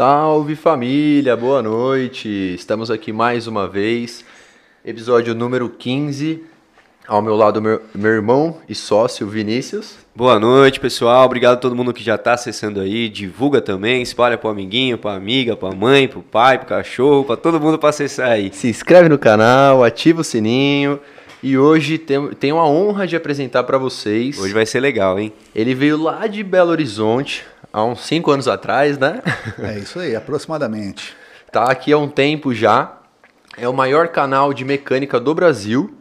Salve família, boa noite. Estamos aqui mais uma vez, episódio número 15. Ao meu lado, meu, meu irmão e sócio Vinícius. Boa noite, pessoal. Obrigado a todo mundo que já está acessando aí. Divulga também, espalha para o amiguinho, para amiga, para mãe, para o pai, para cachorro, para todo mundo para acessar aí. Se inscreve no canal, ativa o sininho. E hoje tem, tenho a honra de apresentar para vocês. Hoje vai ser legal, hein? Ele veio lá de Belo Horizonte, há uns 5 anos atrás, né? É isso aí, aproximadamente. Tá aqui há um tempo já. É o maior canal de mecânica do Brasil.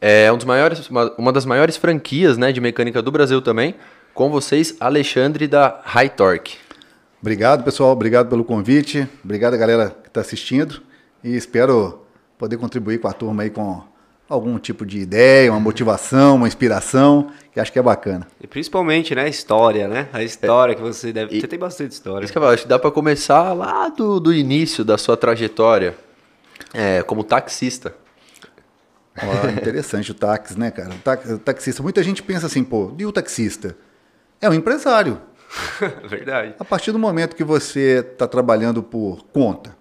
É um dos maiores, uma, uma das maiores franquias né, de mecânica do Brasil também. Com vocês, Alexandre da High Torque. Obrigado, pessoal. Obrigado pelo convite. Obrigado, galera que está assistindo. E espero poder contribuir com a turma aí com algum tipo de ideia, uma motivação, uma inspiração, que acho que é bacana. E principalmente, né, a história, né? A história é, que você deve... E, você tem bastante história. Isso que eu acho que dá para começar lá do, do início da sua trajetória é, como taxista. Oh, interessante o táxi, né, cara? O, taxista. Muita gente pensa assim, pô, e o taxista? É um empresário. Verdade. A partir do momento que você está trabalhando por conta,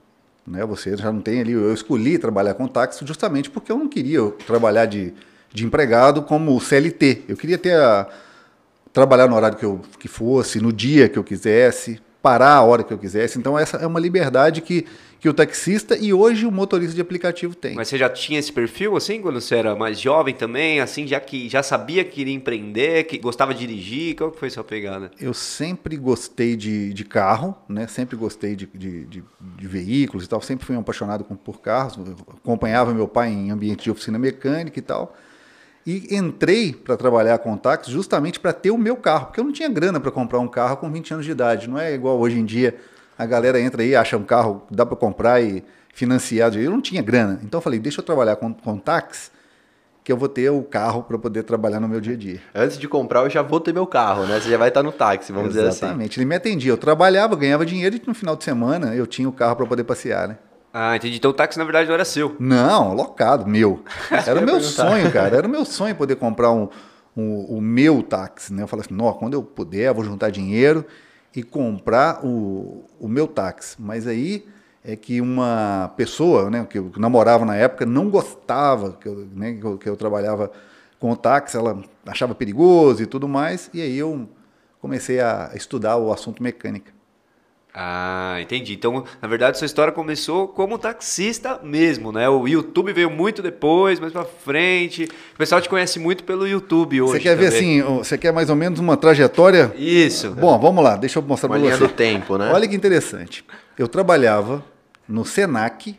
né, você já não tem ali. Eu escolhi trabalhar com táxi justamente porque eu não queria trabalhar de, de empregado como CLT. Eu queria ter a, trabalhar no horário que eu que fosse, no dia que eu quisesse, parar a hora que eu quisesse. Então, essa é uma liberdade que que o taxista e hoje o motorista de aplicativo tem. Mas você já tinha esse perfil assim quando você era mais jovem também, assim, já que já sabia que iria empreender, que gostava de dirigir? Qual que foi sua pegada? Eu sempre gostei de, de carro, né? Sempre gostei de, de, de, de veículos e tal. Sempre fui um apaixonado por carros. Eu acompanhava meu pai em ambiente de oficina mecânica e tal. E entrei para trabalhar com táxi justamente para ter o meu carro, porque eu não tinha grana para comprar um carro com 20 anos de idade. Não é igual hoje em dia a galera entra aí, acha um carro, dá para comprar e financiar. Eu não tinha grana. Então eu falei, deixa eu trabalhar com, com táxi, que eu vou ter o carro para poder trabalhar no meu dia a dia. Antes de comprar, eu já vou ter meu carro, né? Você já vai estar no táxi, vamos Exatamente. dizer assim. Exatamente. Ele me atendia. Eu trabalhava, ganhava dinheiro e no final de semana eu tinha o carro para poder passear, né? Ah, entendi. Então o táxi na verdade não era seu. Não, locado, meu. Era o meu sonho, cara. Era o meu sonho poder comprar um, um, o meu táxi, né? Eu falei assim, não, quando eu puder, eu vou juntar dinheiro e comprar o, o meu táxi. Mas aí é que uma pessoa, né, que eu namorava na época, não gostava que eu, né, que eu, que eu trabalhava com o táxi, ela achava perigoso e tudo mais, e aí eu comecei a estudar o assunto mecânica. Ah, entendi. Então, na verdade, sua história começou como taxista mesmo, né? O YouTube veio muito depois, mais pra frente. O pessoal te conhece muito pelo YouTube hoje. Você quer também. ver assim, você quer mais ou menos uma trajetória? Isso. Bom, vamos lá, deixa eu mostrar para você. do tempo, né? Olha que interessante. Eu trabalhava no Senac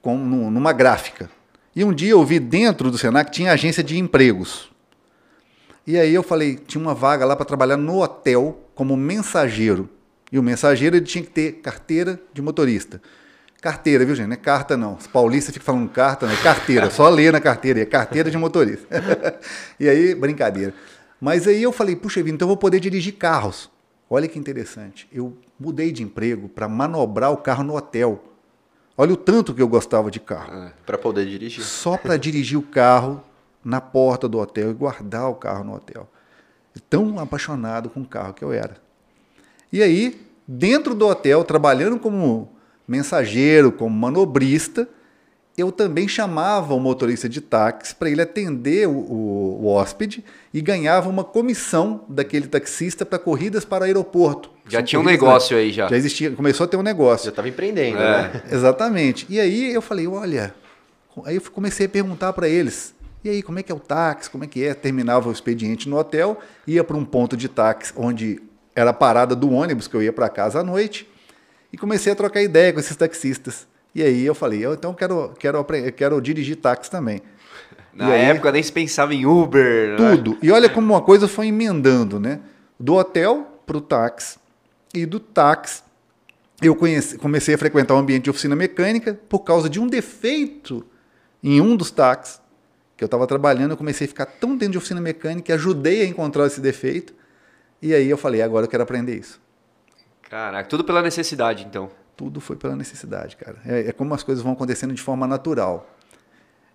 com, numa gráfica. E um dia eu vi dentro do Senac tinha agência de empregos. E aí eu falei, tinha uma vaga lá para trabalhar no hotel como mensageiro. E o mensageiro ele tinha que ter carteira de motorista. Carteira, viu, gente? Não é carta, não. Os paulistas ficam falando carta, não é carteira. Só lê na carteira, é carteira de motorista. e aí, brincadeira. Mas aí eu falei, puxa vida, então eu vou poder dirigir carros. Olha que interessante. Eu mudei de emprego para manobrar o carro no hotel. Olha o tanto que eu gostava de carro. Ah, para poder dirigir. Só para dirigir o carro na porta do hotel e guardar o carro no hotel. Tão apaixonado com o carro que eu era. E aí, dentro do hotel, trabalhando como mensageiro, como manobrista, eu também chamava o motorista de táxi para ele atender o, o, o, hóspede e ganhava uma comissão daquele taxista para corridas para o aeroporto. Já São tinha um negócio aí já. Já existia, começou a ter um negócio. Já estava empreendendo, é. né? Exatamente. E aí eu falei, olha, aí eu comecei a perguntar para eles, e aí, como é que é o táxi? Como é que é? Terminava o expediente no hotel, ia para um ponto de táxi onde era a parada do ônibus que eu ia para casa à noite e comecei a trocar ideia com esses taxistas. E aí eu falei, eu então quero, quero, quero dirigir táxi também. Na e época aí, nem se pensava em Uber. Né? Tudo. Né? E olha como uma coisa foi emendando, né? Do hotel para o táxi e do táxi eu conheci, comecei a frequentar o ambiente de oficina mecânica por causa de um defeito em um dos táxis que eu estava trabalhando. Eu comecei a ficar tão dentro de oficina mecânica que ajudei a encontrar esse defeito e aí eu falei, agora eu quero aprender isso. Caraca, tudo pela necessidade, então. Tudo foi pela necessidade, cara. É, é como as coisas vão acontecendo de forma natural.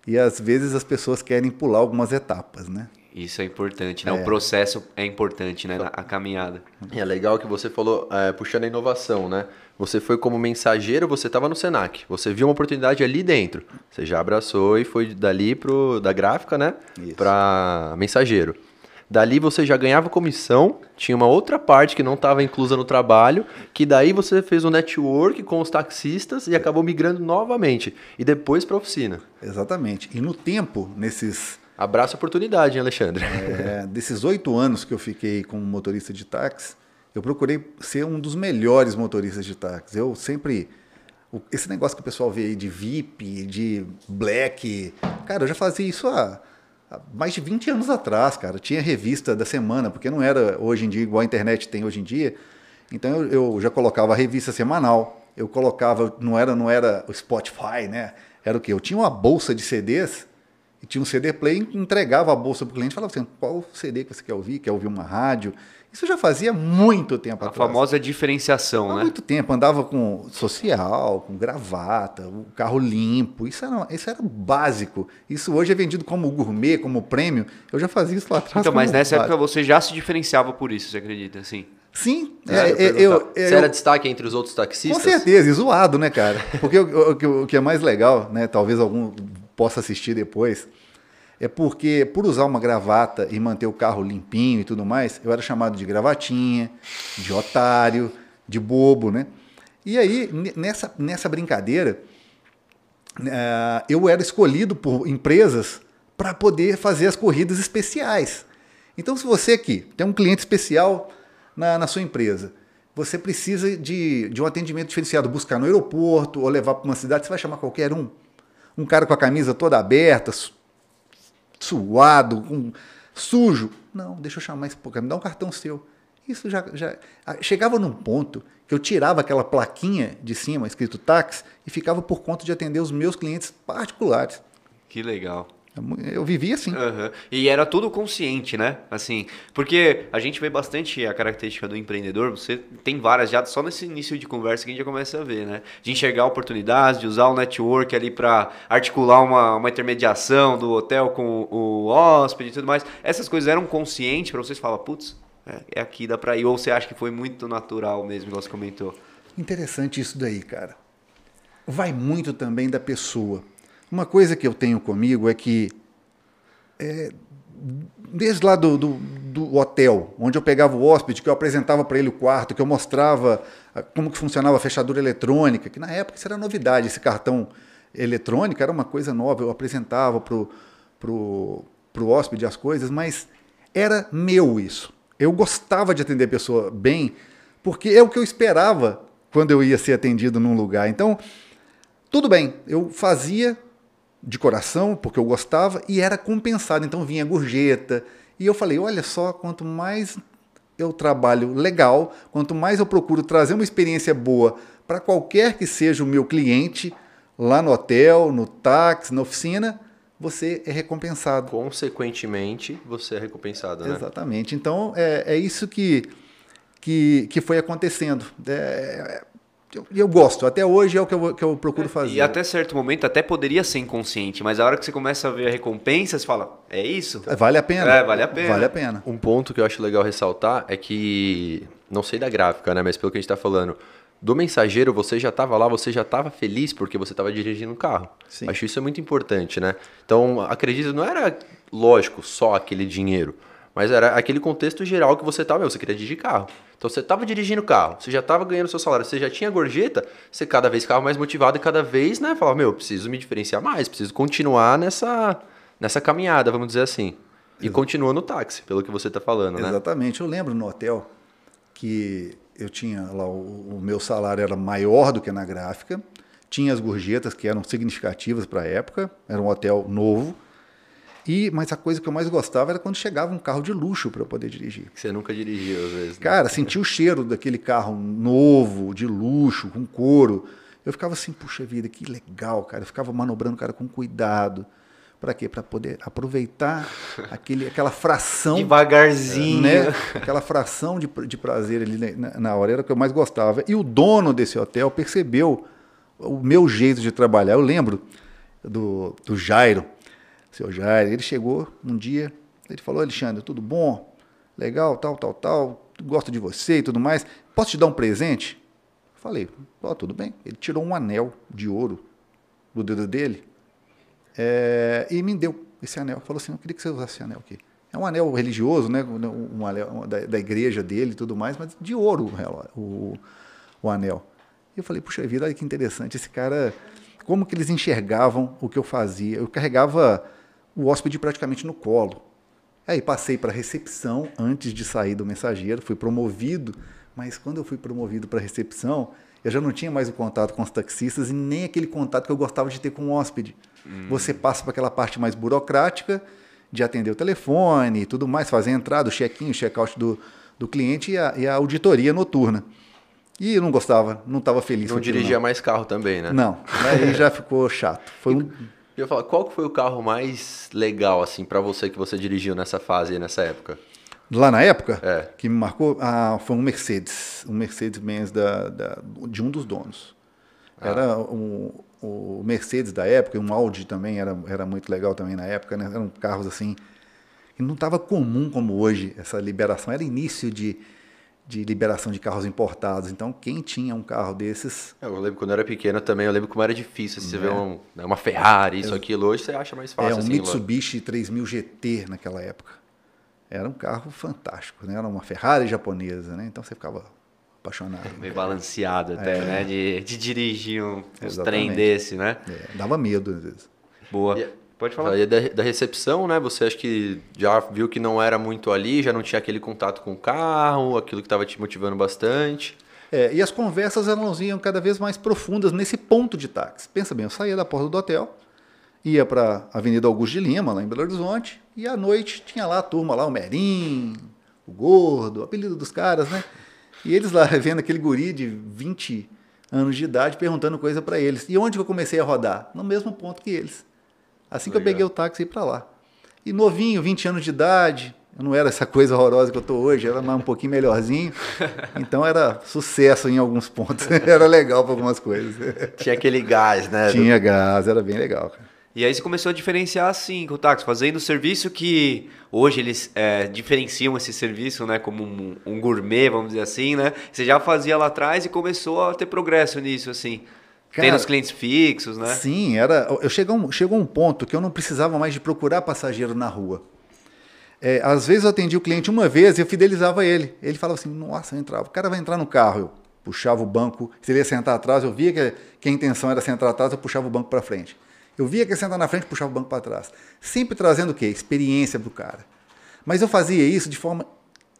E às vezes as pessoas querem pular algumas etapas, né? Isso é importante, né? O processo é importante, né? A caminhada. E é legal que você falou, é, puxando a inovação, né? Você foi como mensageiro, você estava no Senac. Você viu uma oportunidade ali dentro. Você já abraçou e foi dali pro, da gráfica, né? Isso. Para mensageiro. Dali você já ganhava comissão, tinha uma outra parte que não estava inclusa no trabalho, que daí você fez um network com os taxistas e acabou migrando novamente. E depois para oficina. Exatamente. E no tempo, nesses Abraço a oportunidade, hein, Alexandre? É, desses oito anos que eu fiquei como motorista de táxi, eu procurei ser um dos melhores motoristas de táxi. Eu sempre. Esse negócio que o pessoal vê aí de VIP, de black. Cara, eu já fazia isso há, há mais de 20 anos atrás, cara. Tinha revista da semana, porque não era hoje em dia igual a internet tem hoje em dia. Então eu, eu já colocava a revista semanal. Eu colocava, não era, não era o Spotify, né? Era o quê? Eu tinha uma bolsa de CDs e tinha um CD player, entregava a bolsa para o cliente falava assim, qual CD que você quer ouvir? Quer ouvir uma rádio? Isso eu já fazia muito tempo A atrás. famosa diferenciação, Há né? muito tempo, andava com social, com gravata, o carro limpo, isso era, isso era básico. Isso hoje é vendido como gourmet, como prêmio. Eu já fazia isso lá atrás. Então, mas nessa época básico. você já se diferenciava por isso, você acredita? Assim. Sim, É, é, eu é, perguntar, eu, você eu- era destaque entre os outros com taxistas? certeza, e zoado, né, cara? Porque o, o que- o que é mais legal, né? Talvez algum possa assistir depois, é porque por usar uma gravata e manter o carro limpinho e tudo mais, eu era chamado de gravatinha, de otário, de bobo, né? E aí, ne- nessa, nessa brincadeira, eh, eu era escolhido por empresas para poder fazer as corridas especiais. Então, se você aqui tem um cliente especial na, na sua empresa, você precisa de, de um atendimento diferenciado, buscar no aeroporto ou levar para uma cidade, você vai chamar qualquer um. Um cara com a camisa toda aberta, suado, sujo. Não, deixa eu chamar esse cara, me dá um cartão seu. Isso já, já chegava num ponto que eu tirava aquela plaquinha de cima escrito táxi e ficava por conta de atender os meus clientes particulares. Que legal. Eu mu- Eu vivia assim. Aham. E era tudo consciente, né? Assim, porque a gente vê bastante a característica do empreendedor, você tem várias já, só nesse início de conversa que a gente já começa a ver, né? De enxergar oportunidades, de usar o network ali para articular uma, uma intermediação do hotel com o, hóspede e tudo mais. Essas coisas eram conscientes para vocês falar, putz, é, é aqui, dá pra ir. Ou você acha que foi muito natural mesmo, igual você comentou? Interessante isso daí, cara. Vai muito também da pessoa. Uma coisa que eu tenho comigo é que, é, desde lá do, do, do hotel, onde eu pegava o hóspede, que eu apresentava para ele o quarto, que eu mostrava ah, como que funcionava a fechadura eletrônica, que na época isso era novidade, esse cartão eletrônico era uma coisa nova, eu apresentava para o pro, pro hóspede as coisas, mas era meu isso. Eu gostava de atender a pessoa bem, porque é o que eu esperava quando eu ia ser atendido num lugar. Então, tudo bem, eu fazia de coração, porque eu gostava, e era compensado. Então vinha gorjeta. E eu falei: olha só, quanto mais eu trabalho legal, quanto mais eu procuro trazer uma experiência boa para qualquer que seja o meu cliente, lá no hotel, no táxi, na oficina, você é recompensado. Consequentemente, você é recompensado, né? Exatamente. Então é, é isso que, que, que foi acontecendo. É, eu, eu gosto, até hoje é o que eu, que eu procuro fazer. E até certo momento até poderia ser inconsciente, mas a hora que você começa a ver a recompensa, você fala, é isso? Vale a pena. É, vale a pena. Vale a pena. Um ponto que eu acho legal ressaltar é que, não sei da gráfica, né, mas pelo que a gente está falando, do mensageiro você já estava lá, você já estava feliz porque você estava dirigindo um carro. Sim. Acho isso é muito importante, né? Então, acredito, não era lógico só aquele dinheiro, mas era aquele contexto geral que você estava, você queria dirigir carro. Então, você estava dirigindo carro, você já estava ganhando seu salário, você já tinha gorjeta, você cada vez ficava mais motivado e cada vez, né, falava, meu, eu preciso me diferenciar mais, preciso continuar nessa, nessa caminhada, vamos dizer assim. E continua no táxi, pelo que você está falando, né? Exatamente. Eu lembro no hotel que eu tinha lá, o, o meu salário era maior do que na gráfica, tinha as gorjetas que eram significativas para a época, era um hotel novo. E, mas a coisa que eu mais gostava era quando chegava um carro de luxo para eu poder dirigir. Você nunca dirigiu, às vezes. né? Cara, sentir o cheiro daquele carro novo, de luxo, com couro. Eu ficava assim, puxa vida, que legal, cara. Eu ficava manobrando o cara com cuidado. Para quê? Para poder aproveitar aquele, aquela fração Devagarzinho. né? Aquela fração de, de prazer ali na, na hora era o que eu mais gostava. E o dono desse hotel percebeu o meu jeito de trabalhar. Eu lembro do, do Jairo, seu Jairo, ele chegou um dia Ele falou, Alexandre, tudo bom? Legal, tal, tal, tal. Gosto de você e tudo mais. Posso te dar um presente? Falei, ó, tudo bem. Ele tirou um anel de ouro do dedo dele é, e me deu esse anel. Falou assim, eu queria que você usasse esse anel aqui. É um anel religioso, né? Um anel da, da igreja dele e tudo mais, mas de ouro o, o anel. E eu falei, puxa vida, olha que interessante. Esse cara, como que eles enxergavam o que eu fazia? Eu carregava o hóspede praticamente no colo. Aí passei para recepção antes de sair do mensageiro, fui promovido, mas quando eu fui promovido para recepção, eu já não tinha mais o contato com os taxistas e nem aquele contato que eu gostava de ter com o hóspede. Hum. Você passa para aquela parte mais burocrática de atender o telefone e tudo mais, fazer a entrada, o check-in, o check-out do, do cliente e a, e a, auditoria noturna. E eu não gostava, não estava feliz. Não dirigia não. mais carro também, né? Não, aí já ficou chato. Foi um... Eu ia falar, qual foi o carro mais legal assim para você que você dirigiu nessa fase, nessa época? Lá na época, é. que me marcou, ah, foi um Mercedes, um Mercedes-Benz da, da, de um dos donos. Ah. Era um, o Mercedes da época, um Audi também era, era muito legal também na época, né? eram carros assim, que não estava comum como hoje essa liberação, era início de, de liberação de carros importados. Então, quem tinha um carro desses. É, eu lembro quando eu era pequeno também, eu lembro como era difícil. Se assim, é. você vê um, né, uma Ferrari, isso, aquilo, hoje você acha mais fácil. É, um assim, Mitsubishi 3000 GT naquela época. Era um carro fantástico, né? Era uma Ferrari japonesa, né? Então você ficava apaixonado. Meio balanceado até, é. né? De, de dirigir um, um trem desse, né? É, dava medo às vezes. Boa. E, Pode falar. E da, da, recepção, né? Você acha que já viu que não era muito ali, já não tinha aquele contato com o carro, aquilo que estava te motivando bastante. É, e as conversas elas iam cada vez mais profundas nesse ponto de táxi. Pensa bem, eu saía da porta do hotel, ia para a Avenida Augusto de Lima, lá em Belo Horizonte, e à noite tinha lá a turma lá, o Merim, o Gordo, o apelido dos caras, né? E eles lá vendo aquele guri de 20 anos de idade perguntando coisa para eles. E onde que eu comecei a rodar? No mesmo ponto que eles. Assim que eu peguei o táxi e para lá. E novinho, 20 anos de idade, eu não era essa coisa horrorosa que eu estou hoje, era mais um pouquinho melhorzinho. Então era sucesso em alguns pontos. era legal para algumas coisas. Tinha aquele gás, né? Tinha gás, era bem legal. Cara. E aí você começou a diferenciar assim com o táxi, fazendo o serviço que hoje eles é, diferenciam esse serviço, né, como um, um, gourmet, vamos dizer assim, né? Você já fazia lá atrás e começou a ter progresso nisso, assim. Cara, Tendo os clientes fixos, né? Sim, era. Eu chegou, um, chegou um ponto que eu não precisava mais de procurar passageiro na rua. É, às vezes eu atendia o cliente uma vez e eu fidelizava ele. Ele falava assim: Nossa, eu entrava. O cara vai entrar no carro. Eu puxava o banco. Se ele ia sentar atrás, eu via que, que a intenção era sentar atrás, eu puxava o banco para frente. Eu via que ia sentar na frente, puxava o banco para trás. Sempre trazendo o quê? Experiência para o cara. Mas eu fazia isso de forma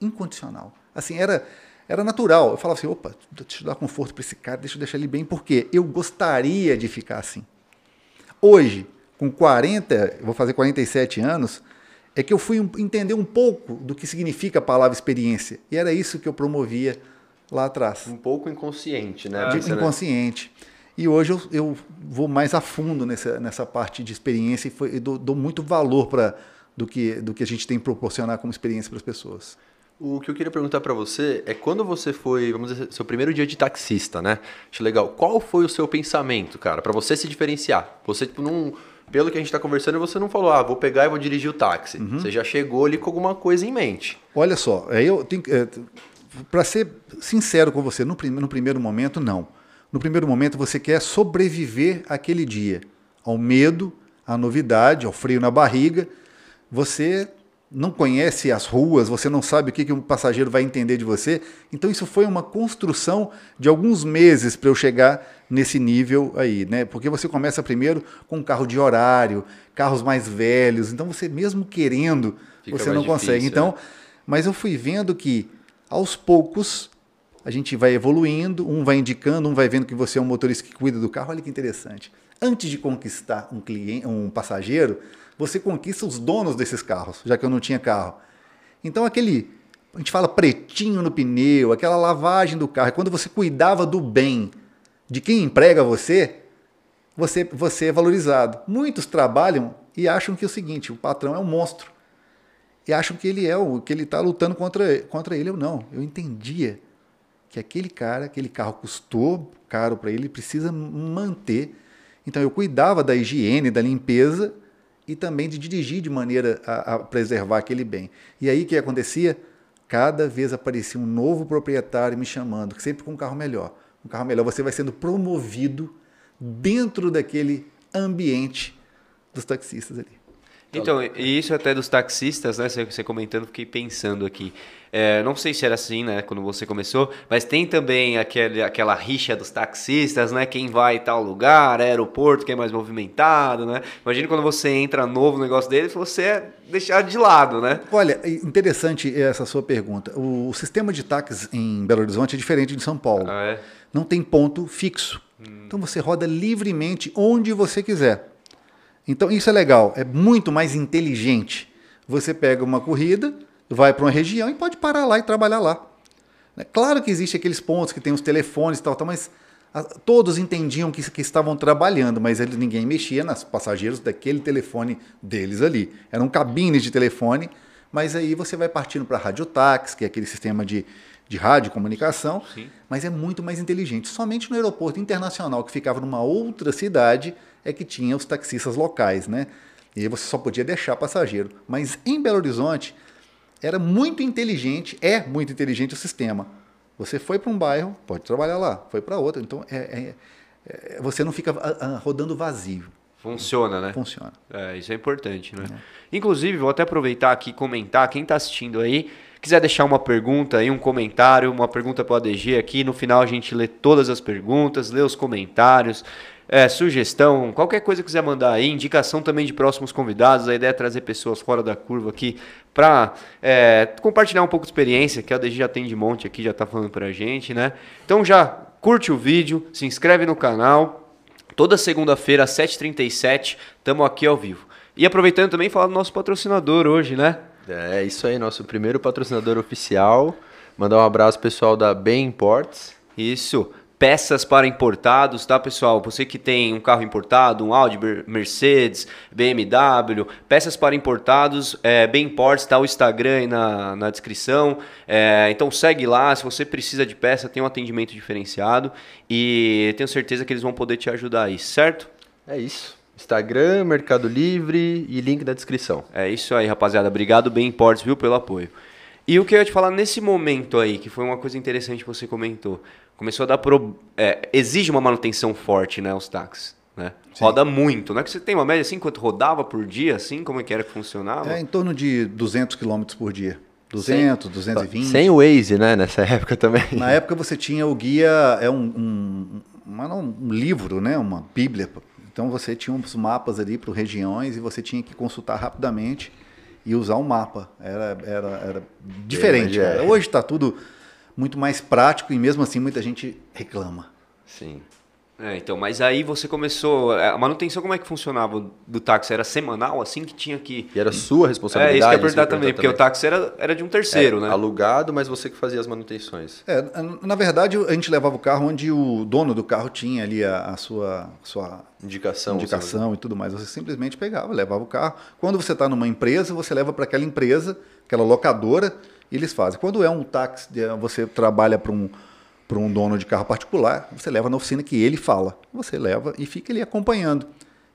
incondicional. Assim, era era natural. Eu falava assim, opa, deixa eu dar conforto para esse cara, deixa eu deixar ele bem, porque eu gostaria de ficar assim. Hoje, com 40, vou fazer 47 anos, é que eu fui entender um pouco do que significa a palavra experiência. E era isso que eu promovia lá atrás. Um pouco inconsciente, né? De, inconsciente. E hoje eu, eu, vou mais a fundo nessa, nessa parte de experiência e, foi, e dou, dou, muito valor para do que, do que a gente tem que proporcionar como experiência para as pessoas. O que eu queria perguntar para você é quando você foi, vamos dizer, seu primeiro dia de taxista, né? Acho legal. Qual foi o seu pensamento, cara, para você se diferenciar? Você, tipo, não. Pelo que a gente está conversando, você não falou, ah, vou pegar e vou dirigir o táxi. Uhum. Você já chegou ali com alguma coisa em mente. Olha só, eu tenho. É, para ser sincero com você, no, prim no primeiro momento, não. No primeiro momento, você quer sobreviver aquele dia, ao medo, à novidade, ao frio na barriga. Você não conhece as ruas, você não sabe o que, que um passageiro vai entender de você. Então isso foi uma construção de alguns meses para eu chegar nesse nível aí, né? Porque você começa primeiro com um carro de horário, carros mais velhos, então você mesmo querendo, Fica você não difícil, consegue. Então, é. mas eu fui vendo que aos poucos a gente vai evoluindo, um vai indicando, um vai vendo que você é um motorista que cuida do carro. Olha que interessante. Antes de conquistar um cliente, um passageiro, você conquista os donos desses carros, já que eu não tinha carro. Então aquele, a gente fala pretinho no pneu, aquela lavagem do carro, quando você cuidava do bem de quem emprega você, você, você é valorizado. Muitos trabalham e acham que é o seguinte, o patrão é um monstro. E acham que ele é o que ele está lutando contra, contra ele. Eu não. Eu entendia que aquele cara, aquele carro custou caro para ele, precisa manter. Então eu cuidava da higiene, da limpeza e também de dirigir de maneira a, a preservar aquele bem. E aí o que acontecia? Cada vez aparecia um novo proprietário me chamando, sempre com um carro melhor. Um carro melhor, você vai sendo promovido dentro daquele ambiente dos taxistas ali. Então, e isso até dos taxistas, né? Você comentando, fiquei pensando aqui. É, não sei se era assim, né, quando você começou, mas tem também aquele, aquela rixa dos taxistas, né? Quem vai em tal lugar, aeroporto, que é mais movimentado, né? Imagina quando você entra novo no negócio dele, você é deixado de lado, né? Olha, interessante essa sua pergunta. O, o sistema de táxis em Belo Horizonte é diferente de São Paulo. Ah, é? Não tem ponto fixo. Hum. Então você roda livremente onde você quiser. Então isso é legal, é muito mais inteligente. Você pega uma corrida, vai para uma região e pode parar lá e trabalhar lá. É claro que existe aqueles pontos que tem os telefones e tal, tal mas a, todos entendiam que, que, estavam trabalhando, mas ninguém mexia nos passageiros daquele telefone deles ali. Eram cabines de telefone, mas aí você vai partindo para radiotax, que é aquele sistema de, de rádio comunicação, Sim. mas é muito mais inteligente. Somente no aeroporto internacional, que ficava numa outra cidade, é que tinha os taxistas locais, né? E aí você só podia deixar passageiro. Mas em Belo Horizonte era muito inteligente, é muito inteligente o sistema. Você foi para um bairro, pode trabalhar lá. Foi para outro, então é, é, é, você não fica a, a, rodando vazio. Funciona, né? Funciona. É, isso é importante, né? É. Inclusive, vou até aproveitar aqui e comentar, quem está assistindo aí, quiser deixar uma pergunta aí, um comentário, uma pergunta para o ADG aqui, no final a gente lê todas as perguntas, lê os comentários é, sugestão, qualquer coisa que quiser mandar aí, indicação também de próximos convidados, a ideia é trazer pessoas fora da curva aqui para é, compartilhar um pouco de experiência, que a DG já tem de monte aqui, já está falando para a gente, né? Então já curte o vídeo, se inscreve no canal, toda segunda-feira às 7h37, estamos aqui ao vivo. E aproveitando também, falar do nosso patrocinador hoje, né? É, isso aí, nosso primeiro patrocinador oficial. Mandar um abraço pessoal da Bem Imports. Isso peças para importados, tá, pessoal? Você que tem um carro importado, um Audi, Mercedes, BMW, peças para importados, é, bem imports, está o Instagram aí na, na descrição. É, então segue lá, se você precisa de peça, tem um atendimento diferenciado e tenho certeza que eles vão poder te ajudar aí, certo? É isso. Instagram, Mercado Livre e link na descrição. É isso aí, rapaziada. Obrigado, Bem Imports, viu, pelo apoio. E o que eu ia te falar nesse momento aí, que foi uma coisa interessante que você comentou começou a dar pro, é, exige uma manutenção forte, né, os táxis. Né? Roda muito, não é que você tem uma média assim, quanto rodava por dia, assim, como é que era que funcionava? É em torno de 200 km por dia. 200, 220. Sem o Waze, né, nessa época também. Na época você tinha o guia, é um, um, um, um livro, né, uma bíblia. Então você tinha uns mapas ali para regiões e você tinha que consultar rapidamente e usar um mapa. Era, era, era diferente. É, Hoje está tudo muito mais prático e mesmo assim muita gente reclama. Sim. É, então, mas aí você começou. É, a manutenção, como é que funcionava do táxi? Era semanal, assim que tinha que. E era sua responsabilidade? É, isso que eu ia perguntar também, porque também. o táxi era, era de um terceiro, é, né? Alugado, mas você que fazia as manutenções. É, na verdade, a gente levava o carro onde o dono do carro tinha ali a, a sua, sua indicação, indicação e tudo mais. Você simplesmente pegava, levava o carro. Quando você está numa empresa, você leva para aquela empresa, aquela locadora eles fazem. Quando é um táxi, você trabalha para um, para um dono de carro particular, você leva na oficina que ele fala. Você leva e fica ali acompanhando.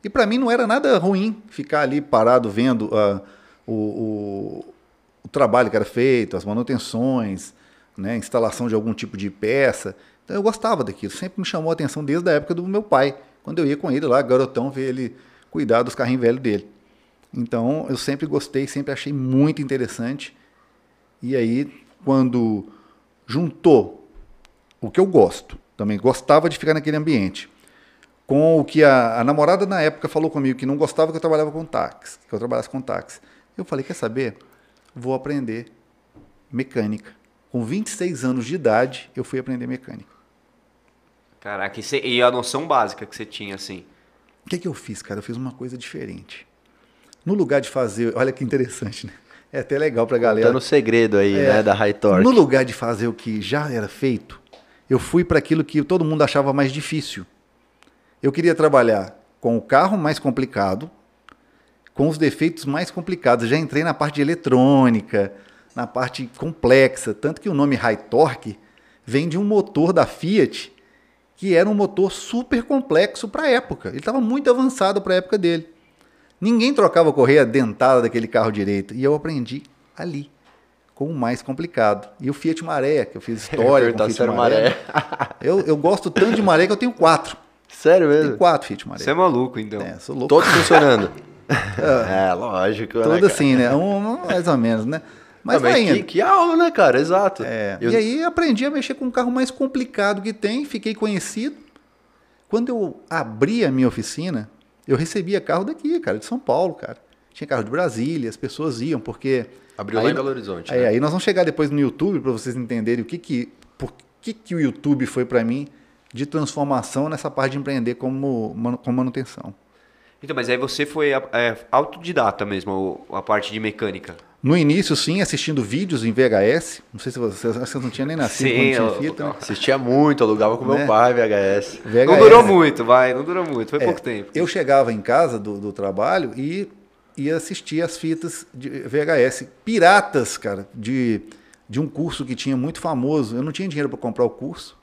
E para mim não era nada ruim ficar ali parado vendo uh, o, o, o, trabalho que era feito, as manutenções, né, instalação de algum tipo de peça. Então eu gostava daquilo. Sempre me chamou a atenção desde a época do meu pai. Quando eu ia com ele lá, garotão, ver ele cuidar dos carrinhos velhos dele. Então eu sempre gostei, sempre achei muito interessante. E aí, quando juntou o que eu gosto, também gostava de ficar naquele ambiente, com o que a, a, namorada na época falou comigo, que não gostava que eu trabalhava com táxi, que eu trabalhasse com táxi. Eu falei, quer saber? Vou aprender mecânica. Com 26 anos de idade, eu fui aprender mecânica. Caraca, e, você, e a noção básica que você tinha, assim? O que, que eu fiz, cara? Eu fiz uma coisa diferente. No lugar de fazer, olha que interessante, né? É até legal pra galera. Tá no segredo aí, é, né, da High Torque. No lugar de fazer o que já era feito, eu fui para aquilo que todo mundo achava mais difícil. Eu queria trabalhar com o carro mais complicado, com os defeitos mais complicados. Já entrei na parte de eletrônica, na parte complexa, tanto que o nome High Torque vem de um motor da Fiat que era um motor super complexo para a época. Ele estava muito avançado para a época dele. Ninguém trocava correia dentada daquele carro direito. E eu aprendi ali, com o mais complicado. E o Fiat Maré, que eu fiz história com o Fiat Maré. Eu, eu gosto tanto de Maré que eu tenho quatro. Sério mesmo? Tenho quatro Fiat Maré. Você é maluco, então. É, sou louco. Todos funcionando. é, lógico. né, Tudo cara? assim, né? Um, mais ou menos, né? Mas vai indo. que, que aula, né, cara? Exato. É, Eu- E aí aprendi a mexer com o carro mais complicado que tem, fiquei conhecido. Quando eu abri a minha oficina, eu recebia carro daqui, cara, de São Paulo, cara. Tinha carro de Brasília, as pessoas iam, porque. Abriu lá em Belo Horizonte, Aí, né? aí nós vamos chegar depois no YouTube para vocês entenderem o que que. Por que, que o YouTube foi para mim de transformação nessa parte de empreender como, manu- com manutenção. Então, mas aí você foi é, autodidata mesmo, a parte de mecânica. No início, sim, assistindo vídeos em VHS. Não sei se que vocês não tinham nem nascido Sim, quando tinha eu- fita. né? Assistia muito, alugava com Né? meu pai, VHS. VHS. Não durou muito, vai, não durou muito, foi É, pouco tempo. Eu chegava em casa do, do trabalho e ia assistir as fitas de VHS piratas, cara, de, de um curso que tinha muito famoso. Eu não tinha dinheiro para comprar o curso.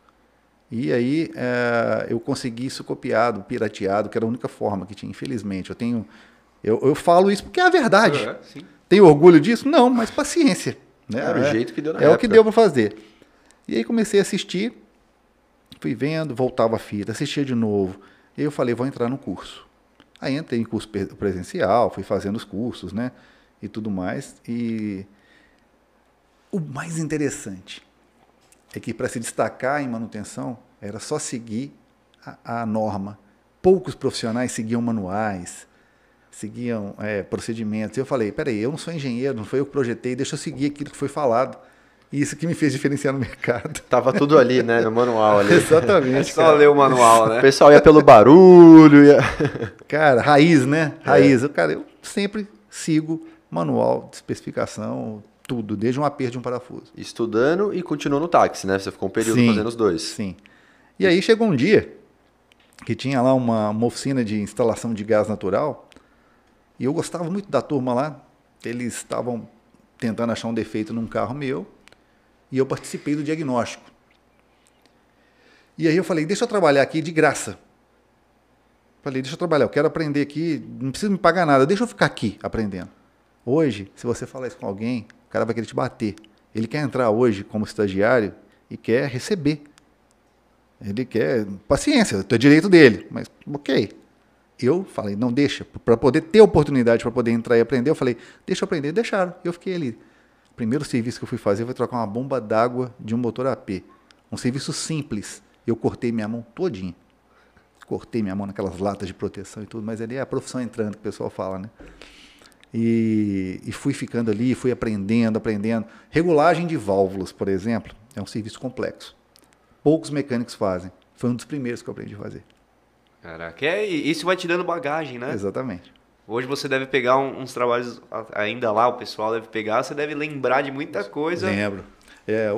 E aí eh, eu consegui isso copiado, pirateado, que era a única forma que tinha, infelizmente. Eu tenho. Eu, eu falo isso porque é a verdade. É. Tenho orgulho disso? Não, mas paciência. Né? Era o É- jeito que deu na É o época. que deu para fazer. E aí comecei a assistir, fui vendo, voltava a fita, assistia de novo. E aí eu falei, vou entrar no curso. Aí entrei em curso presencial, fui fazendo os cursos, né? E tudo mais. E o mais interessante é que para se destacar em manutenção era só seguir a, a norma. Poucos profissionais seguiam manuais, seguiam é, procedimentos. Eu falei, peraí, eu não sou engenheiro, não foi eu que projetei, deixa eu seguir aquilo que foi falado. E isso que me fez diferenciar no mercado. Tava tudo ali, né, no manual ali. É Exatamente. só cara. ler o manual, O né? pessoal ia pelo barulho, ia... Cara, raiz, né? Raiz. Eu, Cara, eu sempre sigo manual de especificação, tudo, desde um aperto de um parafuso. estudando e continuou no táxi, né? Você ficou um período Sim. fazendo os dois. Sim. E aí chegou um dia que tinha lá uma, uma oficina de instalação de gás natural e eu gostava muito da turma lá. Eles estavam tentando achar um defeito num carro meu e eu participei do diagnóstico. E aí eu falei, deixa eu trabalhar aqui de graça. Falei, deixa eu trabalhar, eu quero aprender aqui, não precisa me pagar nada, deixa eu ficar aqui aprendendo. Hoje, se você falar isso com alguém, o cara vai querer te bater. Ele quer entrar hoje como estagiário e quer receber. Ele quer paciência, é direito dele, mas ok. Eu falei, não deixa, para poder ter oportunidade para poder entrar e aprender, eu falei, deixa eu aprender, deixaram. Eu fiquei ali. O primeiro serviço que eu fui fazer foi trocar uma bomba d'água de um motor AP. Um serviço simples. Eu cortei minha mão todinha. Cortei minha mão naquelas latas de proteção e tudo, mas ali é a profissão entrando, que o pessoal fala, né? E, e fui ficando ali, fui aprendendo, aprendendo. Regulagem de válvulas, por exemplo, é um serviço complexo. Poucos mecânicos fazem. Foi um dos primeiros que eu aprendi a fazer. Caraca, é, isso vai te dando bagagem, né? Exatamente. Hoje você deve pegar um- uns trabalhos ainda lá, o pessoal deve pegar, você deve lembrar de muita coisa. Lembro. É,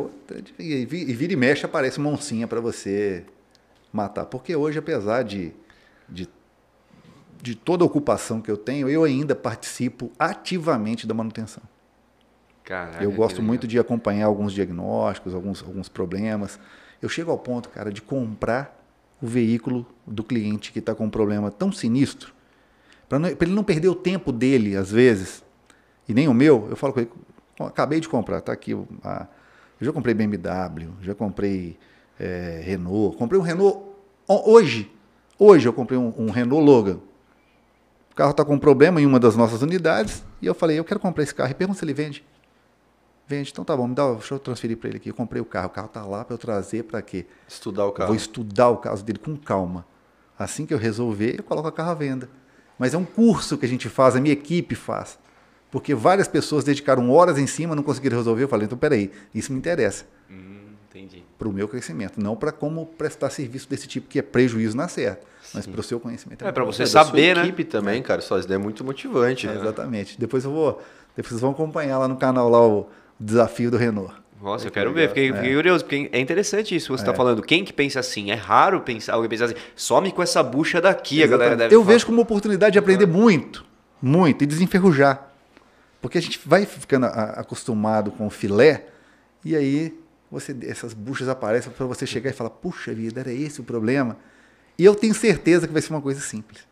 e, vi- vira e mexe aparece uma oncinha para você matar. Porque hoje, apesar de, de, de toda a ocupação que eu tenho, eu ainda participo ativamente da manutenção. Caraca, Eu gosto muito de acompanhar alguns diagnósticos, alguns, alguns problemas. Eu chego ao ponto, cara, de comprar o veículo do cliente que está com um problema tão sinistro, para ele não perder o tempo dele, às vezes, e nem o meu. Eu falo com ele, "Ó, acabei de comprar, tá aqui. a- eu já comprei BMW, já comprei eh, Renault, comprei um Renault ho- hoje. Hoje eu comprei um, um Renault Logan. O carro está com um problema em uma das nossas unidades e eu falei, eu quero comprar esse carro e pergunta se ele vende. Vende, então tá bom, me dá, deixa eu transferir para ele aqui. Eu comprei o carro, o carro tá lá para eu trazer para quê? Estudar o Eu carro. Vou estudar o caso dele com calma. Assim que eu resolver, eu coloco o carro à venda. Mas é um curso que a gente faz, a minha equipe faz. Porque várias pessoas dedicaram horas em cima, não conseguiram resolver. Eu falei, então peraí, isso me interessa Hum, entendi. para o meu crescimento, não para como prestar serviço desse tipo que é prejuízo na certa, mas para o seu conhecimento. É, pra muito você É, da sua saber, né? equipe também, cara. Só isso daí é muito motivante. É, exatamente. Depois eu vou, depois vocês vão acompanhar lá no canal lá o desafio do Renault. Nossa, eu que quero ver, fiquei, fiquei curioso, porque é interessante isso que você está falando. Quem que pensa assim? É raro pensar, alguém pensar assim, some com essa bucha daqui, a galera deve Eu falar. vejo como uma oportunidade de aprender muito, muito, e desenferrujar. Porque a gente vai ficando acostumado com o filé, e aí você, essas buchas aparecem para você chegar e falar, puxa vida, era esse o problema. E eu tenho certeza que vai ser uma coisa simples.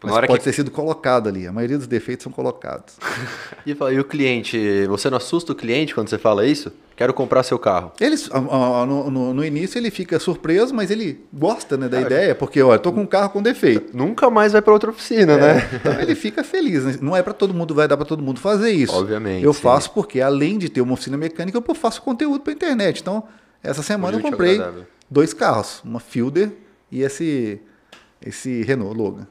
Mas pode que- ter sido colocado ali. A maioria dos defeitos são colocados. E, e o cliente, você não assusta o cliente quando você fala isso? Quero comprar seu carro. Eles, ah, ah, no, no- no início ele fica surpreso, mas ele gosta né, da ideia, porque olha, tô com um carro com defeito. Nunca mais vai para outra oficina, né? Então ele fica feliz. né? Não é para todo mundo, vai dar para todo mundo fazer isso. Obviamente, Eu sim. faço porque, além de ter uma oficina mecânica, eu faço conteúdo para internet. Então, essa semana eu Útil e comprei agradável. dois carros, uma Fielder e esse, esse Renault Logan.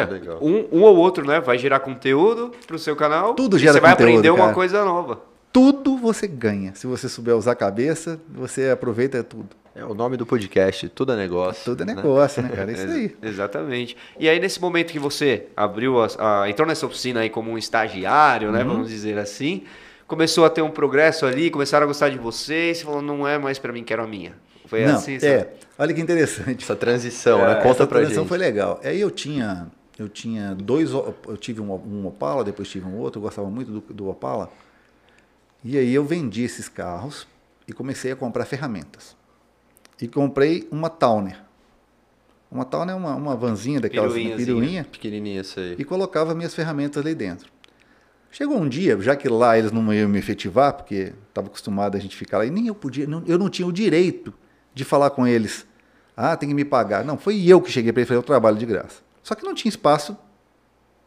É, legal. um, um ou outro, né? Vai gerar conteúdo pro seu canal. Tudo gera Você vai conteúdo, aprender uma cara. coisa nova. Tudo você ganha. Se você souber usar a cabeça, você aproveita tudo. É o nome do podcast, tudo é negócio. Tudo é né? negócio, né, cara? É isso aí. Ex- Exatamente. E aí, nesse momento que você abriu, as- a, entrou nessa oficina aí como um estagiário, Uhum. né? Vamos dizer assim. Começou a ter um progresso ali, começaram a gostar de você e você falou, não é mais pra mim, quero a minha. Foi Não, assim, sabe? é. Olha que interessante. Essa transição, né? É, Essa Conta pra transição gente. foi legal. Aí eu tinha, eu tinha dois, eu tive um, um Opala, depois tive um outro, eu gostava muito do, do Opala. E aí eu vendi esses carros e comecei a comprar ferramentas. E comprei uma Towner. Uma Towner é uma, uma vanzinha daquelas Piruinhazinha. piruinha Pequenininha essa aí. e colocava minhas ferramentas ali dentro. Chegou um dia, já que lá eles não iam me efetivar, porque estava acostumado a gente ficar lá, e nem eu podia, não- eu não tinha o direito de falar com eles. Ah, tem que me pagar. Não, foi eu que cheguei para ele e falei, eu trabalho de graça. Só que não tinha espaço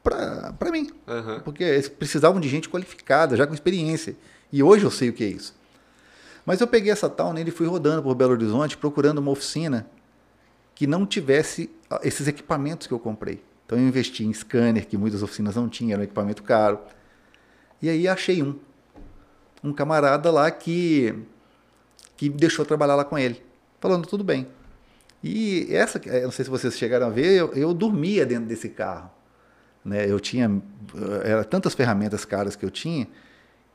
para mim, Aham. porque eles precisavam de gente qualificada, já com experiência. E hoje eu sei o que é isso. Mas eu peguei essa Town e fui rodando por Belo Horizonte procurando uma oficina que não tivesse ah, esses equipamentos que eu comprei. Então eu investi em scanner, que muitas oficinas não tinham, era um equipamento caro. E aí achei um. Um camarada lá que, que me deixou trabalhar lá com ele. Falando, tudo bem. E essa, eu não sei se vocês chegaram a ver, eu, eu dormia dentro desse carro. Né? Eu tinha, eh, era tantas ferramentas caras que eu tinha,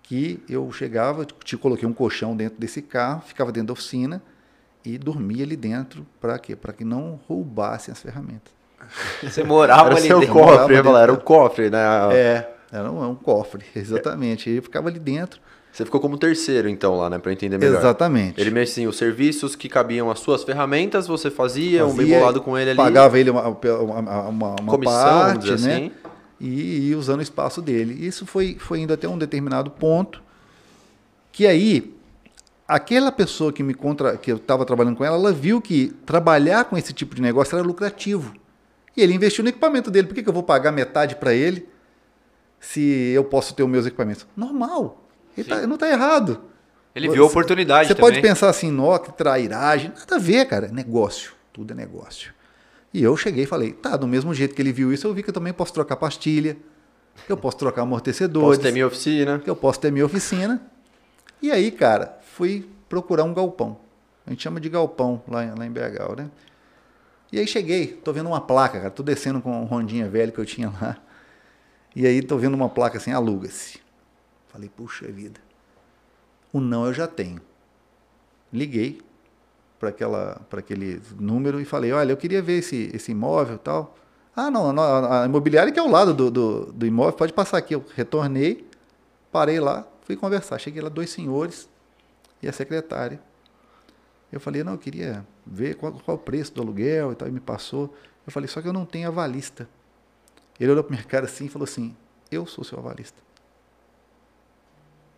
que eu chegava, te coloquei um colchão dentro desse carro, ficava dentro da oficina e dormia ali dentro para quê? Para que não roubassem as ferramentas. Você morava Era ali seu dentro. morava cofre, ia falar, era o cofre, né? É, era um, é um cofre, exatamente. E eu ficava ali dentro. Você ficou como terceiro, então, lá, né? Pra eu entender melhor. Exatamente. Ele mesmo assim, os serviços que cabiam às suas ferramentas, você fazia, um bem Fazia, bolado com ele ali. Pagava ele uma, uma, uma, uma Comissão, parte, né? assim. E ia usando o espaço dele. Isso foi, foi indo até um determinado ponto que aí aquela pessoa que me contra, que eu estava trabalhando com ela, ela viu que trabalhar com esse tipo de negócio era lucrativo. E ele investiu no equipamento dele. Por que, que eu vou pagar metade para ele se eu posso ter os meus equipamentos? Normal. Ele tá- não está errado. Ele viu a oportunidade Você também. pode pensar assim, nó, que trairagem. Nada a ver, cara. É negócio. Tudo é negócio. E eu cheguei e falei, tá, do mesmo jeito que ele viu isso, eu vi que eu também posso trocar pastilha, que eu posso trocar amortecedores, Posso ter minha oficina. que eu posso ter minha oficina. E aí, cara, fui procurar um galpão. A gente chama de galpão lá, em- lá em BH, né? E aí cheguei, tô vendo uma placa, cara, tô descendo com um Rondinha velho que eu tinha lá. E aí tô vendo uma placa assim, aluga-se. Falei, puxa vida. O não eu já tenho. Liguei para aquele número e falei, olha, eu queria ver esse, esse imóvel e tal. Ah, não, a imobiliária que é ao lado do, do, do imóvel, pode passar aqui. Eu retornei, parei lá, fui conversar. Cheguei lá, dois senhores e a secretária. Eu falei, não, eu queria ver qual, qual o preço do aluguel e tal, e me passou. Eu falei, só que eu não tenho avalista. Ele olhou para minha cara assim e falou assim, eu sou seu avalista.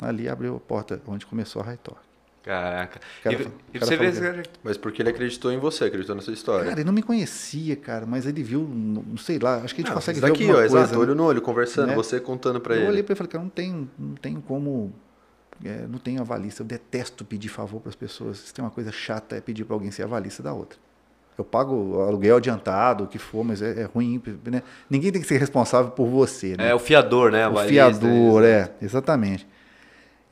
Ali abriu a porta onde começou a High Talk. Caraca. Cara, e, o e cara você vê... Mas porque ele acreditou em você, acreditou na sua história. Cara, ele não me conhecia, cara, mas ele viu, não sei lá, acho que a gente Não, consegue ver daqui, alguma ó, coisa. exato, olho no olho, conversando, né? você contando pra eu ele. olhei para ele e falei, cara, não tem, não tem como, é, não tenho avalista, eu detesto pedir favor para as pessoas. Se tem uma coisa chata é pedir para alguém ser avalista da outra. Eu pago aluguel adiantado, o que for, mas é, é ruim, né? Ninguém tem que ser responsável por você, né? É o fiador, né? o avalista, fiador, isso. é, exatamente.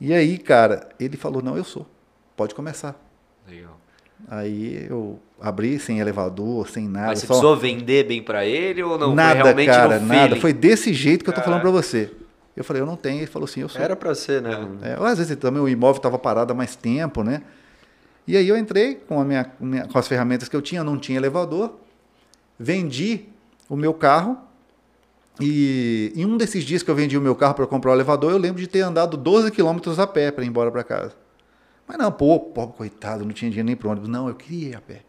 E aí, cara, ele falou, não, eu sou, pode começar. Legal. Aí eu abri sem elevador, sem nada. Mas você só- precisou vender bem pra ele ou não? nada, Foi cara, no nada. Foi desse jeito que eu tô falando pra você. Eu falei, eu não tenho. Ele falou assim, eu sou. Era pra ser, né? É, ou às vezes também o imóvel estava parado há mais tempo, né? E aí eu entrei com, a minha, minha- com as ferramentas que eu tinha, eu não tinha elevador, vendi o meu carro e em um desses dias que eu vendi o meu carro para comprar o elevador, eu lembro de ter andado 12 quilômetros a pé para ir embora para casa. Mas não, pô, pobre coitado, não tinha dinheiro nem para ônibus. Não, eu queria ir a pé.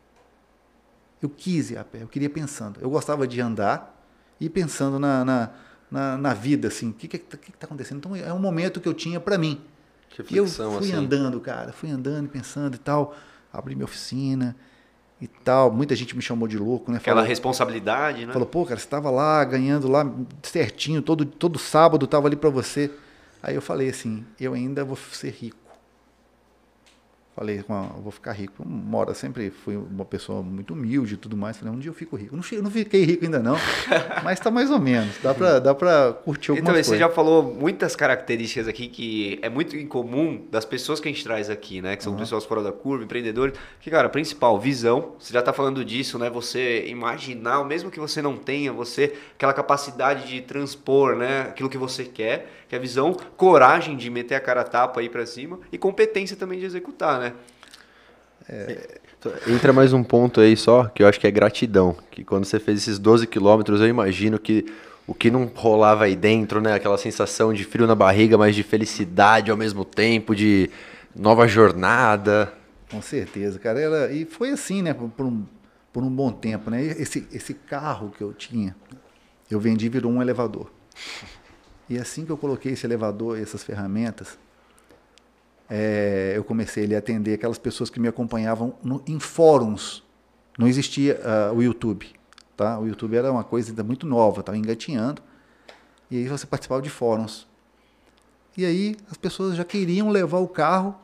Eu quis ir a pé, eu queria pensando. Eu gostava de andar e pensando na, na, na, na vida, assim, o que que, que que tá acontecendo? Então é um momento que eu tinha para mim. E eu Reflexão, fui assim. andando, cara, fui andando, pensando e tal, abri minha oficina e tal. Muita gente me chamou de louco, né? Aquela Falou- responsabilidade, né? Falou, pô, cara, você estava lá ganhando lá certinho, todo, todo sábado tava ali para você. Aí eu falei assim, eu ainda vou ser rico. Falei, "Não, eu vou ficar rico. Uma hora sempre fui uma pessoa muito humilde e tudo mais. Falei, um dia eu fico rico. Não, não fiquei rico ainda não, mas tá mais ou menos. Dá pra, dá pra curtir alguma Então, coisa. você já falou muitas características aqui que é muito incomum das pessoas que a gente traz aqui, né? Que são pessoas fora da curva, empreendedores. Que, cara, principal, visão. Você já tá falando disso, né? Você imaginar, mesmo que você não tenha, você, aquela capacidade de transpor, né? Aquilo que você quer, que é visão, coragem de meter a cara a tapa aí pra cima e competência também de executar, né? Entra mais um ponto aí só, que eu acho que é gratidão. Que quando você fez esses 12 quilômetros, eu imagino que o que não rolava aí dentro, né? Aquela sensação de frio na barriga, mas de felicidade ao mesmo tempo, de nova jornada. Com certeza, cara. Era, e foi assim, né? Por, por um, por um bom tempo, né? Esse, esse carro que eu tinha, eu vendi e virou um elevador. E assim que eu coloquei esse elevador e essas ferramentas, é, eu comecei a atender aquelas pessoas que me acompanhavam no- em fóruns. Não existia ah, o YouTube, tá? O YouTube era uma coisa ainda muito nova, estava engatinhando. E aí você participava de fóruns. E aí as pessoas já queriam levar o carro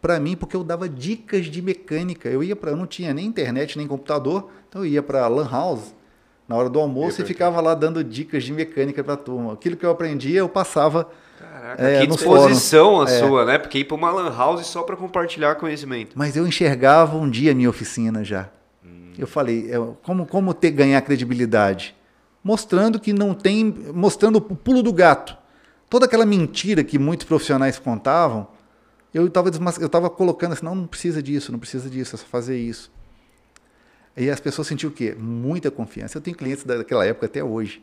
para mim porque eu dava dicas de mecânica. Eu ia para, eu não tinha nem internet nem computador, então eu ia para lan house na hora do almoço e ficava lá dando dicas de mecânica para a turma. Aquilo que eu aprendia eu passava Caraca, É, que disposição a. É. sua, né? Porque ir pra uma lan house só pra compartilhar conhecimento. Mas eu enxergava um dia a minha oficina já. Hum. Eu falei, é, como, como ter ganhar credibilidade? Mostrando que não tem. Mostrando o pulo do gato. Toda aquela mentira que muitos profissionais contavam, eu estava eu tava colocando assim, não, não precisa disso, não precisa disso, é só fazer isso. E as pessoas sentiam o quê? Muita confiança. Eu tenho clientes daquela época até hoje.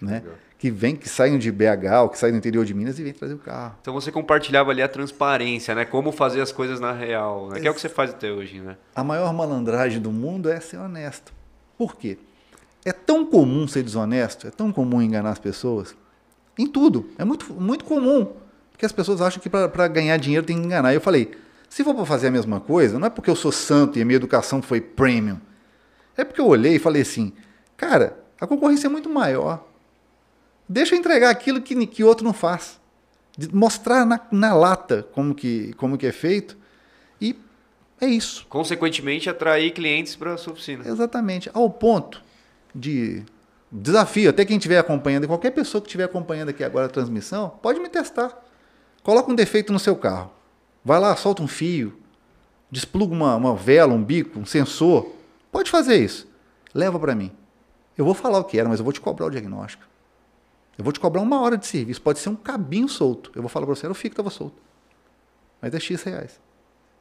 né? Que vêm, que saem de BH ou que saem do interior de Minas e vêm trazer o carro. Então você compartilhava ali a transparência, né? Como fazer as coisas na real, né? Que é o que você faz até hoje, né? A maior malandragem do mundo é ser honesto. Por quê? É tão comum ser desonesto, é tão comum enganar as pessoas. Em tudo. É muito, muito comum. Porque as pessoas acham que para ganhar dinheiro tem que enganar. Eu falei, se for para fazer a mesma coisa, não é porque eu sou santo e a minha educação foi premium. É porque eu olhei e falei assim, cara, a concorrência é muito maior. Deixa eu entregar aquilo que, que outro não faz. De mostrar na, na lata como que, como que é feito. E é isso. Consequentemente, atrair clientes para sua oficina. Exatamente. Ao ponto de desafio, até quem estiver acompanhando, qualquer pessoa que estiver acompanhando aqui agora a transmissão, pode me testar. Coloca um defeito no seu carro. Vai lá, solta um fio, despluga uma, uma vela, um bico, um sensor. Pode fazer isso. Leva para mim. Eu vou falar o que era, mas eu vou te cobrar o diagnóstico. Eu vou te cobrar uma hora de serviço. Pode ser um cabinho solto. Eu vou falar para você, era o fio que estava solto. Mas é X reais.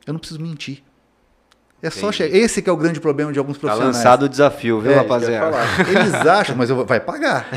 Eu não preciso mentir. É só chegar. Esse que é o grande problema de alguns Tá profissionais. lançado o desafio, viu, É, rapaziada? Eles acham, mas eu vou- vai pagar.